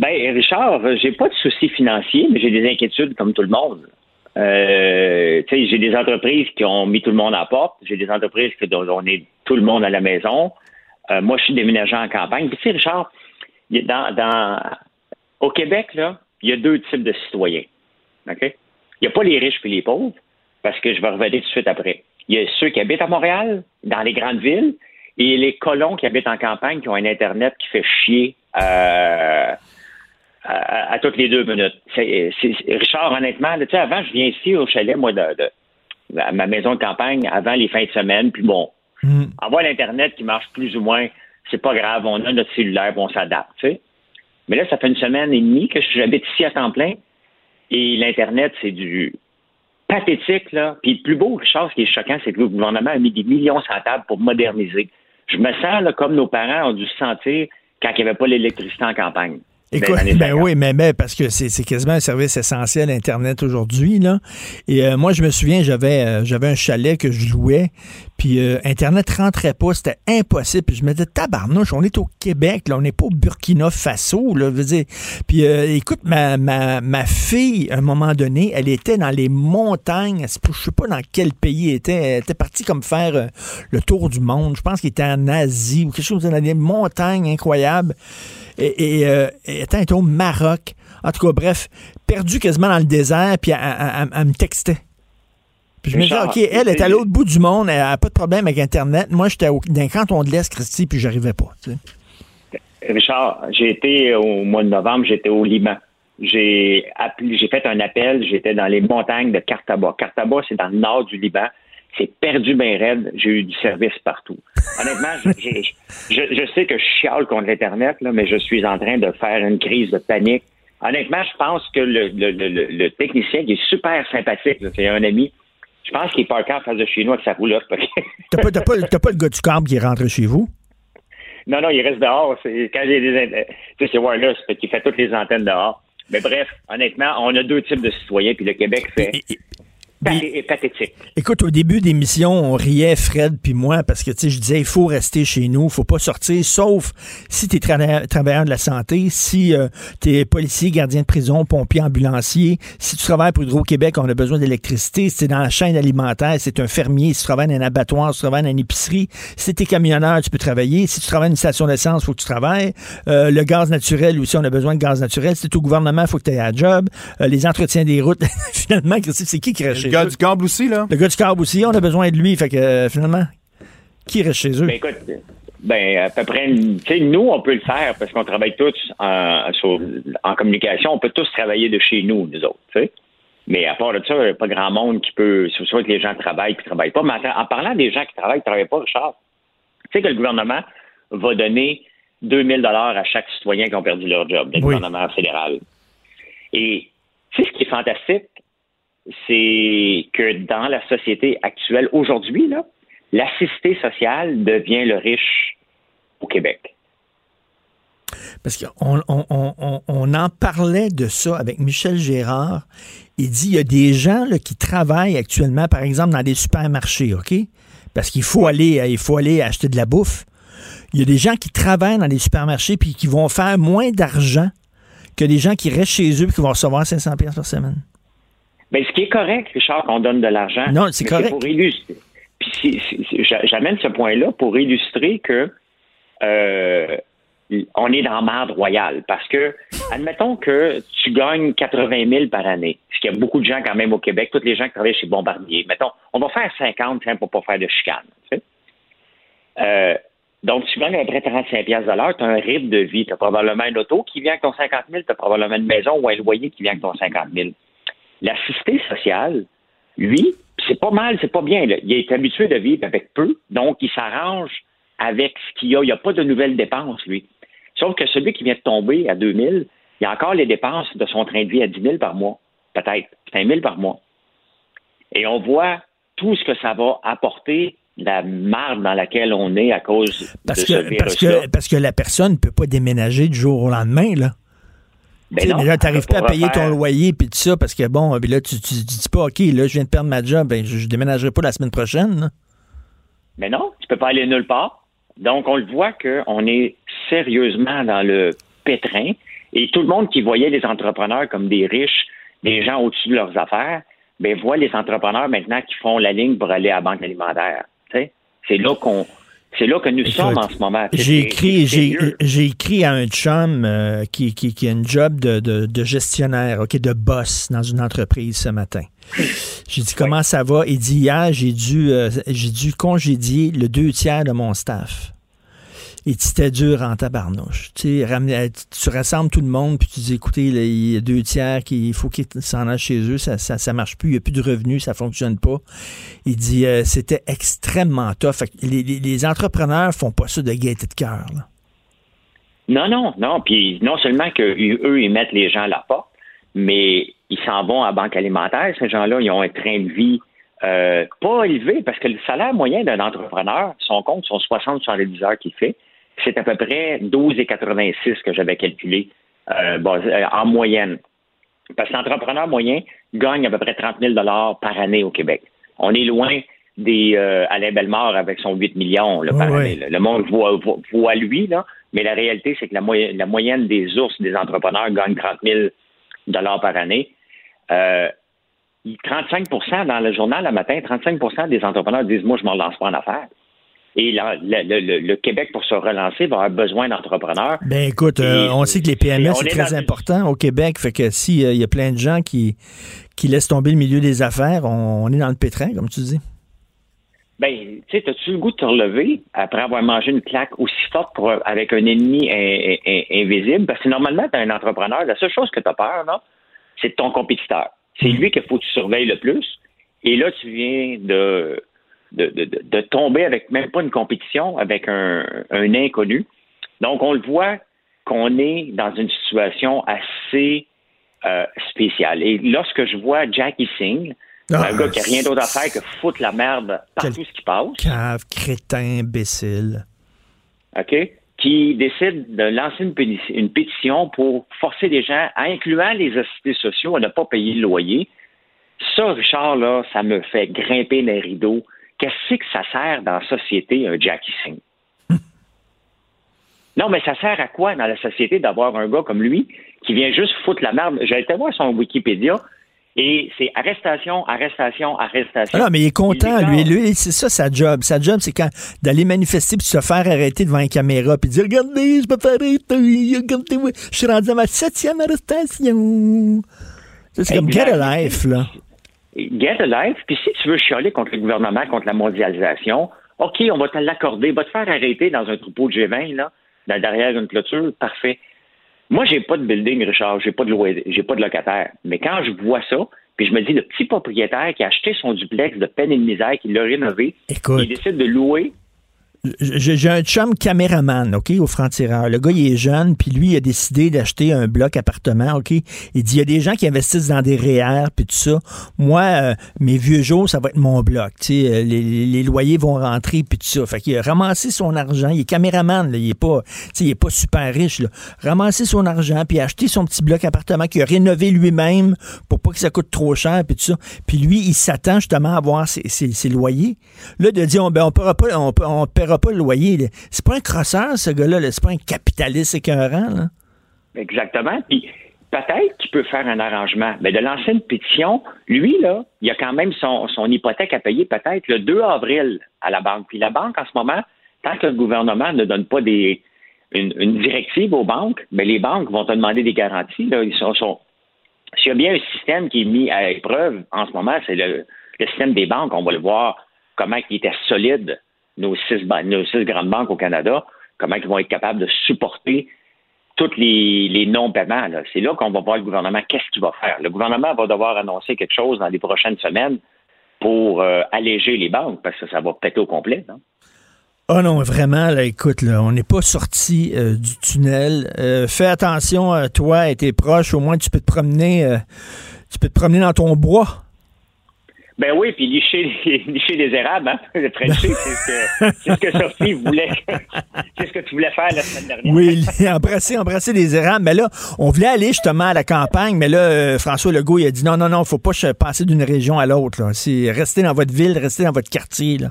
Ben, Richard, j'ai pas de soucis financiers, mais j'ai des inquiétudes comme tout le monde. Euh, j'ai des entreprises qui ont mis tout le monde à porte. J'ai des entreprises que dont on est tout le monde à la maison. Euh, moi, je suis déménageur en campagne. Puis, tu sais, Richard, dans, dans, au Québec, là, il y a deux types de citoyens. Il n'y a pas les riches et les pauvres, parce que je vais revenir tout de suite après. Il y a ceux qui habitent à Montréal, dans les grandes villes, et les colons qui habitent en campagne, qui ont un Internet qui fait chier euh, à, à toutes les deux minutes. C'est- c'est- Richard, honnêtement, là, tu sais, avant, je viens ici au chalet, moi, de, de- à ma maison de campagne, avant les fins de semaine, puis bon, on voit l'Internet qui marche plus ou moins, c'est pas grave, on a notre cellulaire, on s'adapte, tu sais. Mais là, ça fait une semaine et demie que j'habite ici à temps plein, et l'Internet, c'est du pathétique, là. Puis le plus beau, Richard, ce qui est choquant, c'est que le gouvernement a mis des millions sur la table pour moderniser. Je me sens là, comme nos parents ont dû se sentir quand il n'y avait pas l'électricité en campagne. Écoute, les ben 50. oui, mais, mais parce que c'est c'est quasiment un service essentiel Internet aujourd'hui. là. Et euh, moi, je me souviens, j'avais euh, j'avais un chalet que je louais, puis euh, Internet rentrait pas, c'était impossible. Puis je me disais, tabarnouche, on est au Québec, là, on n'est pas au Burkina Faso. Là, je veux dire. Puis euh, écoute, ma, ma, ma fille, à un moment donné, elle était dans les montagnes, je sais pas dans quel pays elle était, elle était partie comme faire euh, le tour du monde. Je pense qu'il était en Asie ou quelque chose dans des montagnes incroyables et, et, euh, et attends, elle était au Maroc. En tout cas, bref, perdu quasiment dans le désert, puis elle, elle- elle- elle me textait. Puis je me disais, OK, elle est à l'autre bout du monde, elle n'a pas de problème avec Internet. Moi, j'étais au- dans le canton de l'Est, Christy, puis j'arrivais pas. tu sais. Richard, j'ai été au mois de novembre, j'étais au Liban. J'ai appelé, j'ai fait un appel, j'étais dans les montagnes de Kartaba. Kartaba, c'est dans le nord du Liban. C'est perdu bien raide. J'ai eu du service partout. Honnêtement, je, sais que je chiale contre l'Internet, là, mais je suis en train de faire une crise de panique. Honnêtement, je pense que le, le, le, le- le technicien qui est super sympathique, c'est un ami, je pense qu'il est parqué en face de chez nous avec sa roulotte. T'as pas, t'as pas, t'as pas le gars du câble qui est rentré chez vous? Non, non, il reste dehors. C'est, quand j'ai des. int- Tu sais, c'est wireless, fait qu'il fait toutes les antennes dehors. Mais bref, honnêtement, on a deux types de citoyens, puis le Québec fait. Pathétique. Écoute, au début d'émission, on riait, Fred puis moi, parce que, tu sais, je disais, il faut rester chez nous, faut pas sortir, sauf si tu es travailleur de la santé, si tu es policier, gardien de prison, pompier, ambulancier, si tu travailles pour Hydro-Québec, on a besoin d'électricité, si tu es dans la chaîne alimentaire, si tu un fermier, si tu travailles dans un abattoir, si tu travailles dans une épicerie, si tu es camionneur, tu peux travailler, si tu travailles dans une station d'essence, il faut que tu travailles, Euh, le gaz naturel aussi, on a besoin de gaz naturel, si tu es au gouvernement, il faut que tu aies un job, Euh, les entretiens des routes, finalement, c'est qui qui gars eux? du câble aussi, là? Le gars du câble aussi, on a besoin de lui. Fait que euh, finalement, qui reste chez eux? Ben écoute, ben à peu près, tu sais, nous, on peut le faire parce qu'on travaille tous en, sur- en communication. On peut tous travailler de chez nous, nous autres, tu sais. Mais à part de ça, il n'y a pas grand monde qui peut. C'est soit que les gens travaillent puis ne travaillent pas. Mais en, en parlant des gens qui travaillent, ne travaillent pas, Richard, tu sais que le gouvernement va donner 2000 dollars à chaque citoyen qui ont perdu leur job, le gouvernement fédéral. Et tu sais ce qui est fantastique, c'est que dans la société actuelle, aujourd'hui, l'assisté social devient le riche au Québec. Parce qu'on on, en parlait de ça avec Michel Gérard. Il dit il y a des gens qui travaillent actuellement, par exemple, dans des supermarchés, OK? Parce qu'il faut aller, il faut aller acheter de la bouffe. Il y a des gens qui travaillent dans des supermarchés puis qui vont faire moins d'argent que des gens qui restent chez eux et qui vont recevoir 500 pièces par semaine. Mais ce qui est correct, Richard, qu'on donne de l'argent. Non, c'est correct. Pour illustrer. Puis j'amène ce point-là pour illustrer que euh, on est dans marde royale. Parce que, admettons que tu gagnes 80 000 par année, parce qu'il y a beaucoup de gens quand même au Québec, tous les gens qui travaillent chez Bombardier. Mettons, on va faire 50 pour pas faire de chicane. Euh, donc, tu gagnes à peu près 35 tu as un rythme de vie. Tu as probablement une auto qui vient avec ton 50 000, tu as probablement une maison ou un loyer qui vient avec ton 50 000. L'assisté social, lui, c'est pas mal, c'est pas bien. Il est habitué de vivre avec peu, donc il s'arrange avec ce qu'il y a. Il n'y a pas de nouvelles dépenses, lui. Sauf que celui qui vient de tomber à 2 000, il y a encore les dépenses de son train de vie à 10 000 par mois, peut-être, 5 000 par mois. Et on voit tout ce que ça va apporter la marde dans laquelle on est à cause parce de que, ce virus parce que, parce que la personne ne peut pas déménager du jour au lendemain, là. Ben non, mais là, tu n'arrives ça pas à payer ton loyer puis tout ça parce que bon, puis là, tu, tu, tu dis pas, OK, là, je viens de perdre ma job, ben, je, je déménagerai pas la semaine prochaine. là. Mais non, tu peux pas aller nulle part. Donc, on le voit qu'on est sérieusement dans le pétrin. Et tout le monde qui voyait les entrepreneurs comme des riches, des gens au-dessus de leurs affaires, ben voit les entrepreneurs maintenant qui font la ligne pour aller à la banque alimentaire. C'est là qu'on, c'est là que nous sommes en ce moment. J'ai écrit, j'ai écrit à un chum euh, qui, qui, qui a une job de, de, de gestionnaire, OK, de boss dans une entreprise ce matin. J'ai dit comment ça va? Il dit hier, j'ai dû, euh, j'ai dû congédier le deux tiers de mon staff. Et c'était dur en tabarnouche. Tu sais, ramener- tu rassembles tout le monde, puis tu dis, écoutez, il y a deux tiers qui, faut qu'ils s'en aillent chez eux, ça, ça, ça marche plus, il n'y a plus de revenus, ça fonctionne pas. Il dit, euh, c'était extrêmement tough. Que les, les- les entrepreneurs font pas ça de gaieté de cœur. Non, non, non. Puis non seulement qu'eux, ils mettent les gens à la porte, mais ils s'en vont à la banque alimentaire. Ces gens-là, ils ont un train de vie euh, pas élevé parce que le salaire moyen d'un entrepreneur, son compte, son 60-70 heures qu'il fait, c'est à peu près 12,86 que j'avais calculé euh, euh, en moyenne. Parce que l'entrepreneur moyen gagne à peu près 30 000 par année au Québec. On est loin des euh, Alain Bellemare avec son 8 millions là, par année. là. Le monde voit, voit, voit lui, là, mais la réalité, c'est que la, moyenne- la moyenne des ours, des entrepreneurs, gagne 30 000 par année. Euh, 35% dans le journal le matin, 35% des entrepreneurs disent Moi, je ne me relance pas en affaires. Et le, le- le- le Québec, pour se relancer, va avoir besoin d'entrepreneurs. Ben écoute, euh, on sait que les PME, c'est est très important au Québec. Fait que s'il y a plein de gens qui, qui laissent tomber le milieu des affaires, on, on est dans le pétrin, comme tu dis. Ben, tu sais, as-tu le goût de te relever après avoir mangé une claque aussi forte pour- avec un ennemi in- in- invisible? Parce que normalement, tu un entrepreneur, la seule chose que tu as peur, là, c'est de ton compétiteur. C'est lui qu'il faut que tu surveilles le plus. Et là, tu viens de, de, de, de- de tomber avec même pas une compétition, avec un, un inconnu. Donc, on le voit qu'on est dans une situation assez euh, spéciale. Et lorsque je vois Jackie Singh, Ah, un gars qui n'a rien d'autre à faire que foutre la merde partout Quel- ce qui passe, Cave, crétin, imbécile. OK, qui décide de lancer une pétition pour forcer les gens, incluant les assistés sociaux, à ne pas payer le loyer. Ça, Richard, là, ça me fait grimper les rideaux. Qu'est-ce que ça sert dans la société, un Jackie Singh? non, mais ça sert à quoi dans la société d'avoir un gars comme lui qui vient juste foutre la merde? J'ai été voir son Wikipédia et c'est arrestation, arrestation, arrestation. Ah non, mais il est content, lui. Lui, c'est ça sa job. Sa job, c'est quand d'aller manifester puis se faire arrêter devant une caméra puis dire Regardez, je me fais arrêter. Regardez, je suis rendu à ma septième arrestation. C'est comme get a life, là. Get a life. Puis si tu veux chialer contre le gouvernement, contre la mondialisation, OK, on va te l'accorder. Va te faire arrêter dans un troupeau de G20, là, derrière une clôture. Parfait. Moi, j'ai pas de building, Richard. J'ai pas de j'ai pas de locataire. Mais quand je vois ça, Puis je me dis, le petit propriétaire qui a acheté son duplex de peine et de misère, qui l'a rénové, il décide de louer j'ai un chum caméraman, OK, au franc-tireur. Le gars, il est jeune, puis lui, il a décidé d'acheter un bloc appartement, OK? Il dit, il y a des gens qui investissent dans des REER, puis tout ça. Moi, euh, mes vieux jours, ça va être mon bloc, tu sais. Euh, les, loyers vont rentrer, puis tout ça. Fait qu'il a ramassé son argent. Il est caméraman, là. Il est pas, il est pas super riche, là. Ramassé son argent, puis acheté son petit bloc appartement qu'il a rénové lui-même pour pas que ça coûte trop cher, puis tout ça. Puis lui, il s'attend justement à avoir ses, ses, loyers. Là, de dire, on, ben, on paiera pas, on, pas le loyer. C'est pas un crosseur, ce gars-là. c'est pas un capitaliste écœurant. Exactement. Puis peut-être qu'il peut faire un arrangement. Mais de lancer une pétition, lui, là, il a quand même son, hypothèque à payer peut-être le 2 avril à la banque. Puis la banque, en ce moment, tant que le gouvernement ne donne pas des, une, directive aux banques, mais ben, les banques vont te demander des garanties. Là. Ils sont, S'il y a bien un système qui est mis à épreuve en ce moment, c'est le, le système des banques. On va le voir comment il était solide nos six, grandes banques au Canada, comment ils vont être capables de supporter tous les, non-paiements. C'est là, qu'on va voir le gouvernement, qu'est-ce qu'il va faire? Le gouvernement va devoir annoncer quelque chose dans les prochaines semaines pour euh, alléger les banques, parce que ça va péter au complet. Non? Oh non, vraiment, là, écoute, là, on n'est pas sorti euh, du tunnel. Euh, fais attention, toi et tes proches, au moins tu peux te promener, tu peux te promener dans ton bois. Ben oui, puis licher, licher les érables, hein? Le c'est ce, que, Sophie voulait. c'est ce que tu voulais faire la semaine dernière. Oui, embrasser, embrasser les érables. Mais là, on voulait aller justement à la campagne, mais là, euh, François Legault, il a dit non, non, non, faut pas passer d'une région à l'autre. C'est rester dans votre ville, rester dans votre quartier. Là.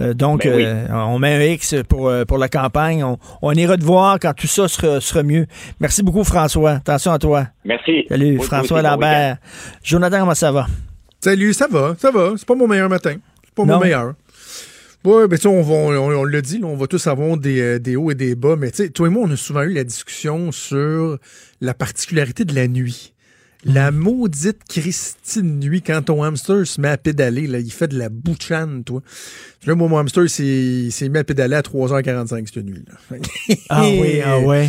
Euh, donc, ben euh, on met un X pour, pour la campagne. On, ira te voir quand tout ça sera, sera mieux. Merci beaucoup, François. Attention à toi. Merci. Salut, François Lambert. Jonathan, comment ça va? Salut, ça va, ça va. C'est pas mon meilleur matin. C'est pas mon meilleur. Ouais, ben, on, on, on, l'a dit, on va tous avoir des, euh, des, hauts et des bas, mais toi et moi, on a souvent eu la discussion sur la particularité de la nuit. La mm. maudite Christine nuit, quand ton hamster se met à pédaler, là, il fait de la bouchane, toi. Là, moi, mon hamster s'est mis à pédaler à 3h45 cette nuit. Là. ah oui, ah ouais.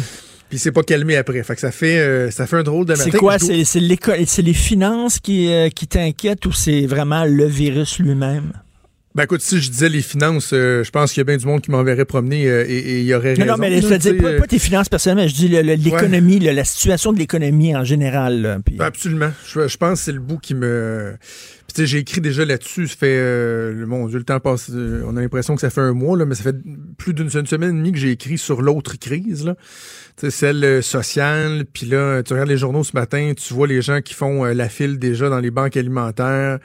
Puis c'est pas calmé après. Fait que ça fait, euh, ça fait un drôle de matin. C'est quoi? C'est les finances qui, euh, qui t'inquiètent ou c'est vraiment le virus lui-même? Ben écoute, si je disais les finances, euh, je pense qu'il y a bien du monde qui m'enverrait promener et il y aurait raison. Non, mais je te dis pas, tes finances personnelles, je dis l'économie, la situation de l'économie en général. Ben, absolument. Je, je, pense que c'est le bout qui me j'ai écrit déjà là-dessus, ça fait euh, bon, le temps passe, on a l'impression que ça fait un mois là, mais ça fait plus d'une semaine et demie que j'ai écrit sur l'autre crise là. Celle euh, sociale, puis là, tu regardes les journaux ce matin, tu vois les gens qui font la file déjà dans les banques alimentaires.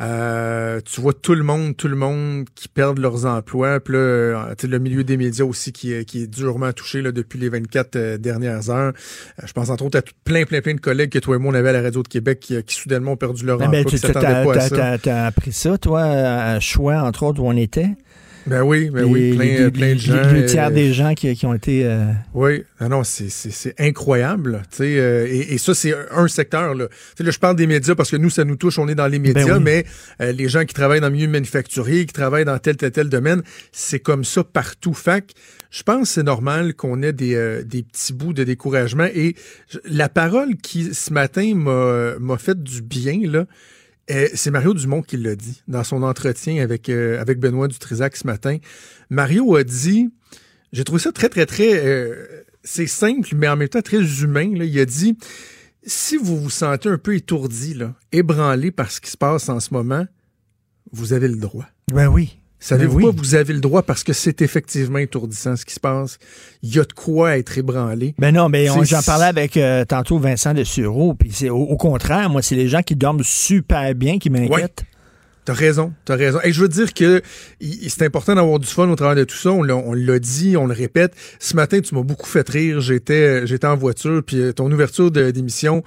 Euh, tu vois tout le monde, tout le monde qui perdent leurs emplois. Puis là, euh, le milieu des médias aussi qui est, qui est durement touché là, depuis les 24 euh, dernières heures. je pense entre autres à plein, plein, plein de collègues que toi et moi, on avait à la radio de Québec qui, qui soudainement ont perdu leur emploi. tu as, appris ça, toi, à Choix, entre autres, où on était? Ben oui, ben oui, plein, plein de gens. Le tiers des gens qui, qui ont été. Euh... Oui, ah non, c'est incroyable. Tu sais, euh, et, et, ça, c'est un secteur. Là. sais, là, je parle des médias parce que nous, ça nous touche, on est dans les ben médias, mais euh, les gens qui travaillent dans le milieu manufacturier, qui travaillent dans tel, tel, tel domaine, c'est comme ça partout. Fac, je pense que c'est normal qu'on ait des, euh, des petits bouts de découragement. Et la parole qui, ce matin, m'a fait du bien, là, euh, c'est Mario Dumont qui l'a dit dans son entretien avec, euh, avec Benoît Dutrisac ce matin. Mario a dit, j'ai trouvé ça très, très, très... Euh, c'est simple, mais en même temps très humain. Il a dit, si vous vous sentez un peu étourdi, ébranlé par ce qui se passe en ce moment, vous avez le droit. Ben oui. Savez-vous pas, vous avez le droit parce que c'est effectivement étourdissant ce qui se passe. Il y a de quoi être ébranlé. Ben non, mais j'en parlais avec euh, tantôt Vincent de Sureau, puis c'est au, contraire, moi, c'est les gens qui dorment super bien qui m'inquiètent. T'as raison, t'as raison. Et je veux dire que c'est important d'avoir du fun au travers de tout ça. On l'a dit, on le répète. Ce matin, tu m'as beaucoup fait rire. J'étais, j'étais en voiture, puis euh, ton ouverture d'émission,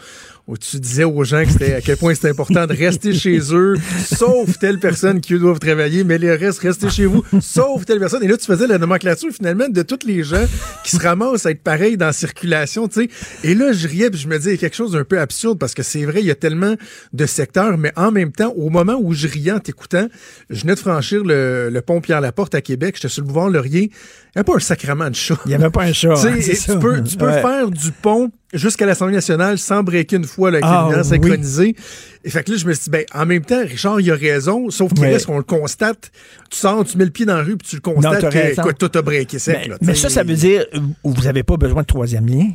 où tu disais aux gens que c'était à quel point c'était important de rester chez eux, sauf telle personne qui doivent travailler, mais les restes, restez chez vous, sauf telle personne. Et là, tu faisais la nomenclature finalement de tous les gens qui se ramassent à être pareils dans la circulation, tu sais. Et là, je riais, puis je me disais, il y a quelque chose d'un peu absurde parce que c'est vrai, il y a tellement de secteurs, mais en même temps, au moment où je riais en t'écoutant. Je venais de franchir le, le pont Pierre-Laporte à Québec. J'étais sur le boulevard Laurier. Il n'y avait pas un sacrement de chat. Il n'y avait pas un chat. Tu hein, tu peux, tu peux Ouais. faire du pont jusqu'à l'Assemblée nationale sans breaker une fois là, avec Ah, oui. synchronisées. Et fait que là, je me suis dit, ben, en même temps, Richard, il a raison, sauf qu'il reste qu'on le constate. Tu sors, tu mets le pied dans la rue, puis tu le constates t'as que, écoute, tout a breaké sec. Mais, là, mais ça, ça veut dire euh, vous n'avez pas besoin de troisième lien,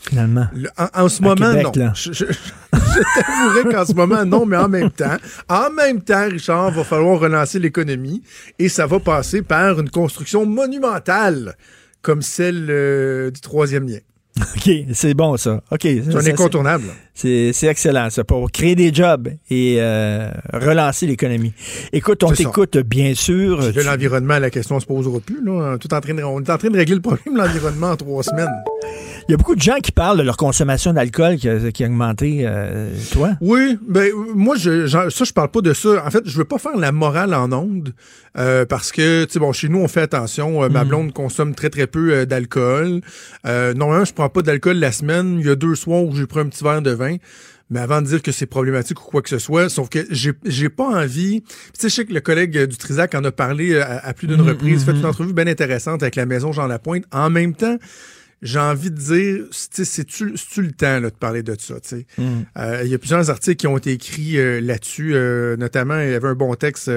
finalement. Le- en, en ce moment, Québec, non. là. Je, je- je t'avouerais qu'en ce moment, non, mais en même temps, en même temps, Richard, va falloir relancer l'économie et ça va passer par une construction monumentale comme celle euh, du troisième lien. OK, c'est bon, ça. OK. C'est un incontournable. C'est excellent, ça, pour créer des jobs et euh, relancer l'économie. Écoute, on t'écoute, bien sûr. Tu- l'environnement, la question se posera plus. Là. Tout en train de- on est en train de régler le problème de l'environnement en trois semaines. Il y a beaucoup de gens qui parlent de leur consommation d'alcool qui a, qui a augmenté, euh, toi? Oui, ben moi je ça je parle pas de ça. En fait, je veux pas faire la morale en ondes euh, parce que tu sais bon chez nous on fait attention. Euh, Ma Mm. blonde consomme très très peu euh, d'alcool. Euh, normalement je prends pas d'alcool la semaine. Il y a deux soirs où j'ai pris un petit verre de vin. Mais avant de dire que c'est problématique ou quoi que ce soit, sauf que j'ai j'ai pas envie. Tu sais, je sais que le collègue du Trisac en a parlé à, à plus d'une Mm, reprise, mm, fait mm. une entrevue bien intéressante avec la maison Jean Lapointe. En même temps, j'ai envie de dire, c'est-tu le temps là, de parler de ça, tu sais? Mm. Euh, Il y a plusieurs articles qui ont été écrits euh, là-dessus. euh, notamment, il y avait un bon texte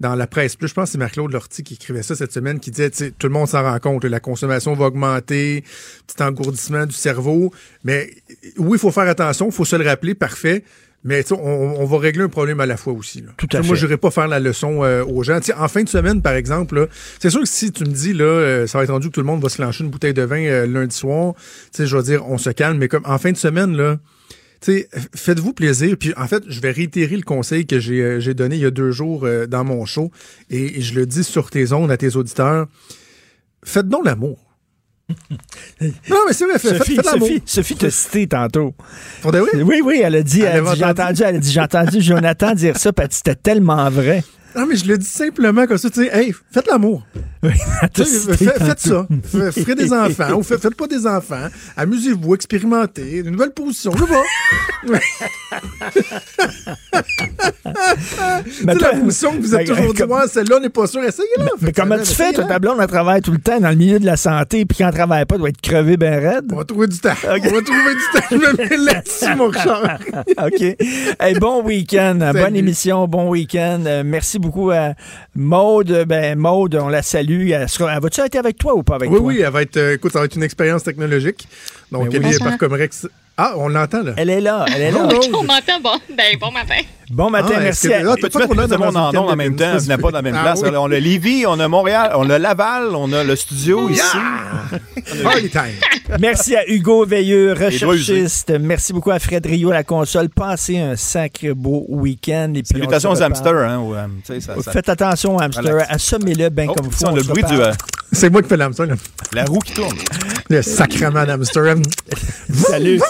dans la presse plus. Je pense que c'est Marc-Claude Lortie qui écrivait ça cette semaine, qui disait, tout le monde s'en rend compte, la consommation va augmenter, petit engourdissement du cerveau. Mais oui, il faut faire attention, il faut se le rappeler, parfait. Mais on, on va régler un problème à la fois aussi. Là. Tout à sais, Moi, fait. je n'irai pas faire la leçon euh, aux gens. En fin de semaine, par exemple, c'est sûr que si tu me dis, là, euh, ça va être rendu que tout le monde va se clencher une bouteille de vin euh, lundi soir, je vais dire, on se calme. Mais comme en fin de semaine, là, faites-vous plaisir. Puis en fait, je vais réitérer le conseil que j'ai donné il y a deux jours dans mon show. Et, et je le dis sur tes ondes à tes auditeurs. Faites donc l'amour. Non, mais c'est vrai, faites, Sophie. Sophie, Sophie t'a cité tantôt. Pour de vrai? Oui, oui, elle a dit, j'ai entendu? elle a dit, j'ai entendu Jonathan dire ça, elle dit, c'était tellement vrai. Non, mais je le dis simplement comme ça, tu sais, hey, faites l'amour. Oui, faites ça. tantôt. Fait- Ferez des enfants ou fait- faites pas des enfants. Amusez-vous, expérimentez. Une nouvelle position. Je. Mais C'est la position que vous êtes toujours dit, comme- ouais, celle-là, on n'est pas sûr. Essayez-la. Mais Faites comment tu fais, toi, ta blonde, elle travaille tout le temps dans le milieu de la santé, puis quand elle travaille pas, doit être crevée ben raide? On va trouver du temps. On va trouver du temps. Je me mets là-dessus, mon Richard. OK. Hey, bon week-end. Bonne émission. Bon week-end. Euh, merci beaucoup à Maude. Ben, Maude, on la salue. Elle, sera, elle va-tu être avec toi ou pas avec Oui, toi? oui, elle va être, euh, écoute, ça va être une expérience technologique. Donc, Ben elle oui. est par Comrex. Ah, on l'entend, là. Elle est là. Elle est là. Oh, On m'entend bon. Ben, bon matin. Bon matin, Ah, merci. est-ce que- à- ah, pas l'air plus de monde en même temps? Venez pas dans la même Ah, place. oui. On a Lévis, on a Montréal, on a Laval, on a le studio ici. Party time. Merci à Hugo Veilleux, recherchiste. Merci beaucoup à Fred Rio à la console. Passez un sacré beau week-end. Et puis on Salutations aux hamsters. Hein, ou, euh, tu ça- ça- Faites attention aux hamsters. Assommez-le bien Oh, comme on a le bruit du, euh, C'est moi qui fais l'hamster, la roue qui tourne. Le sacrement d'hamster. Salut.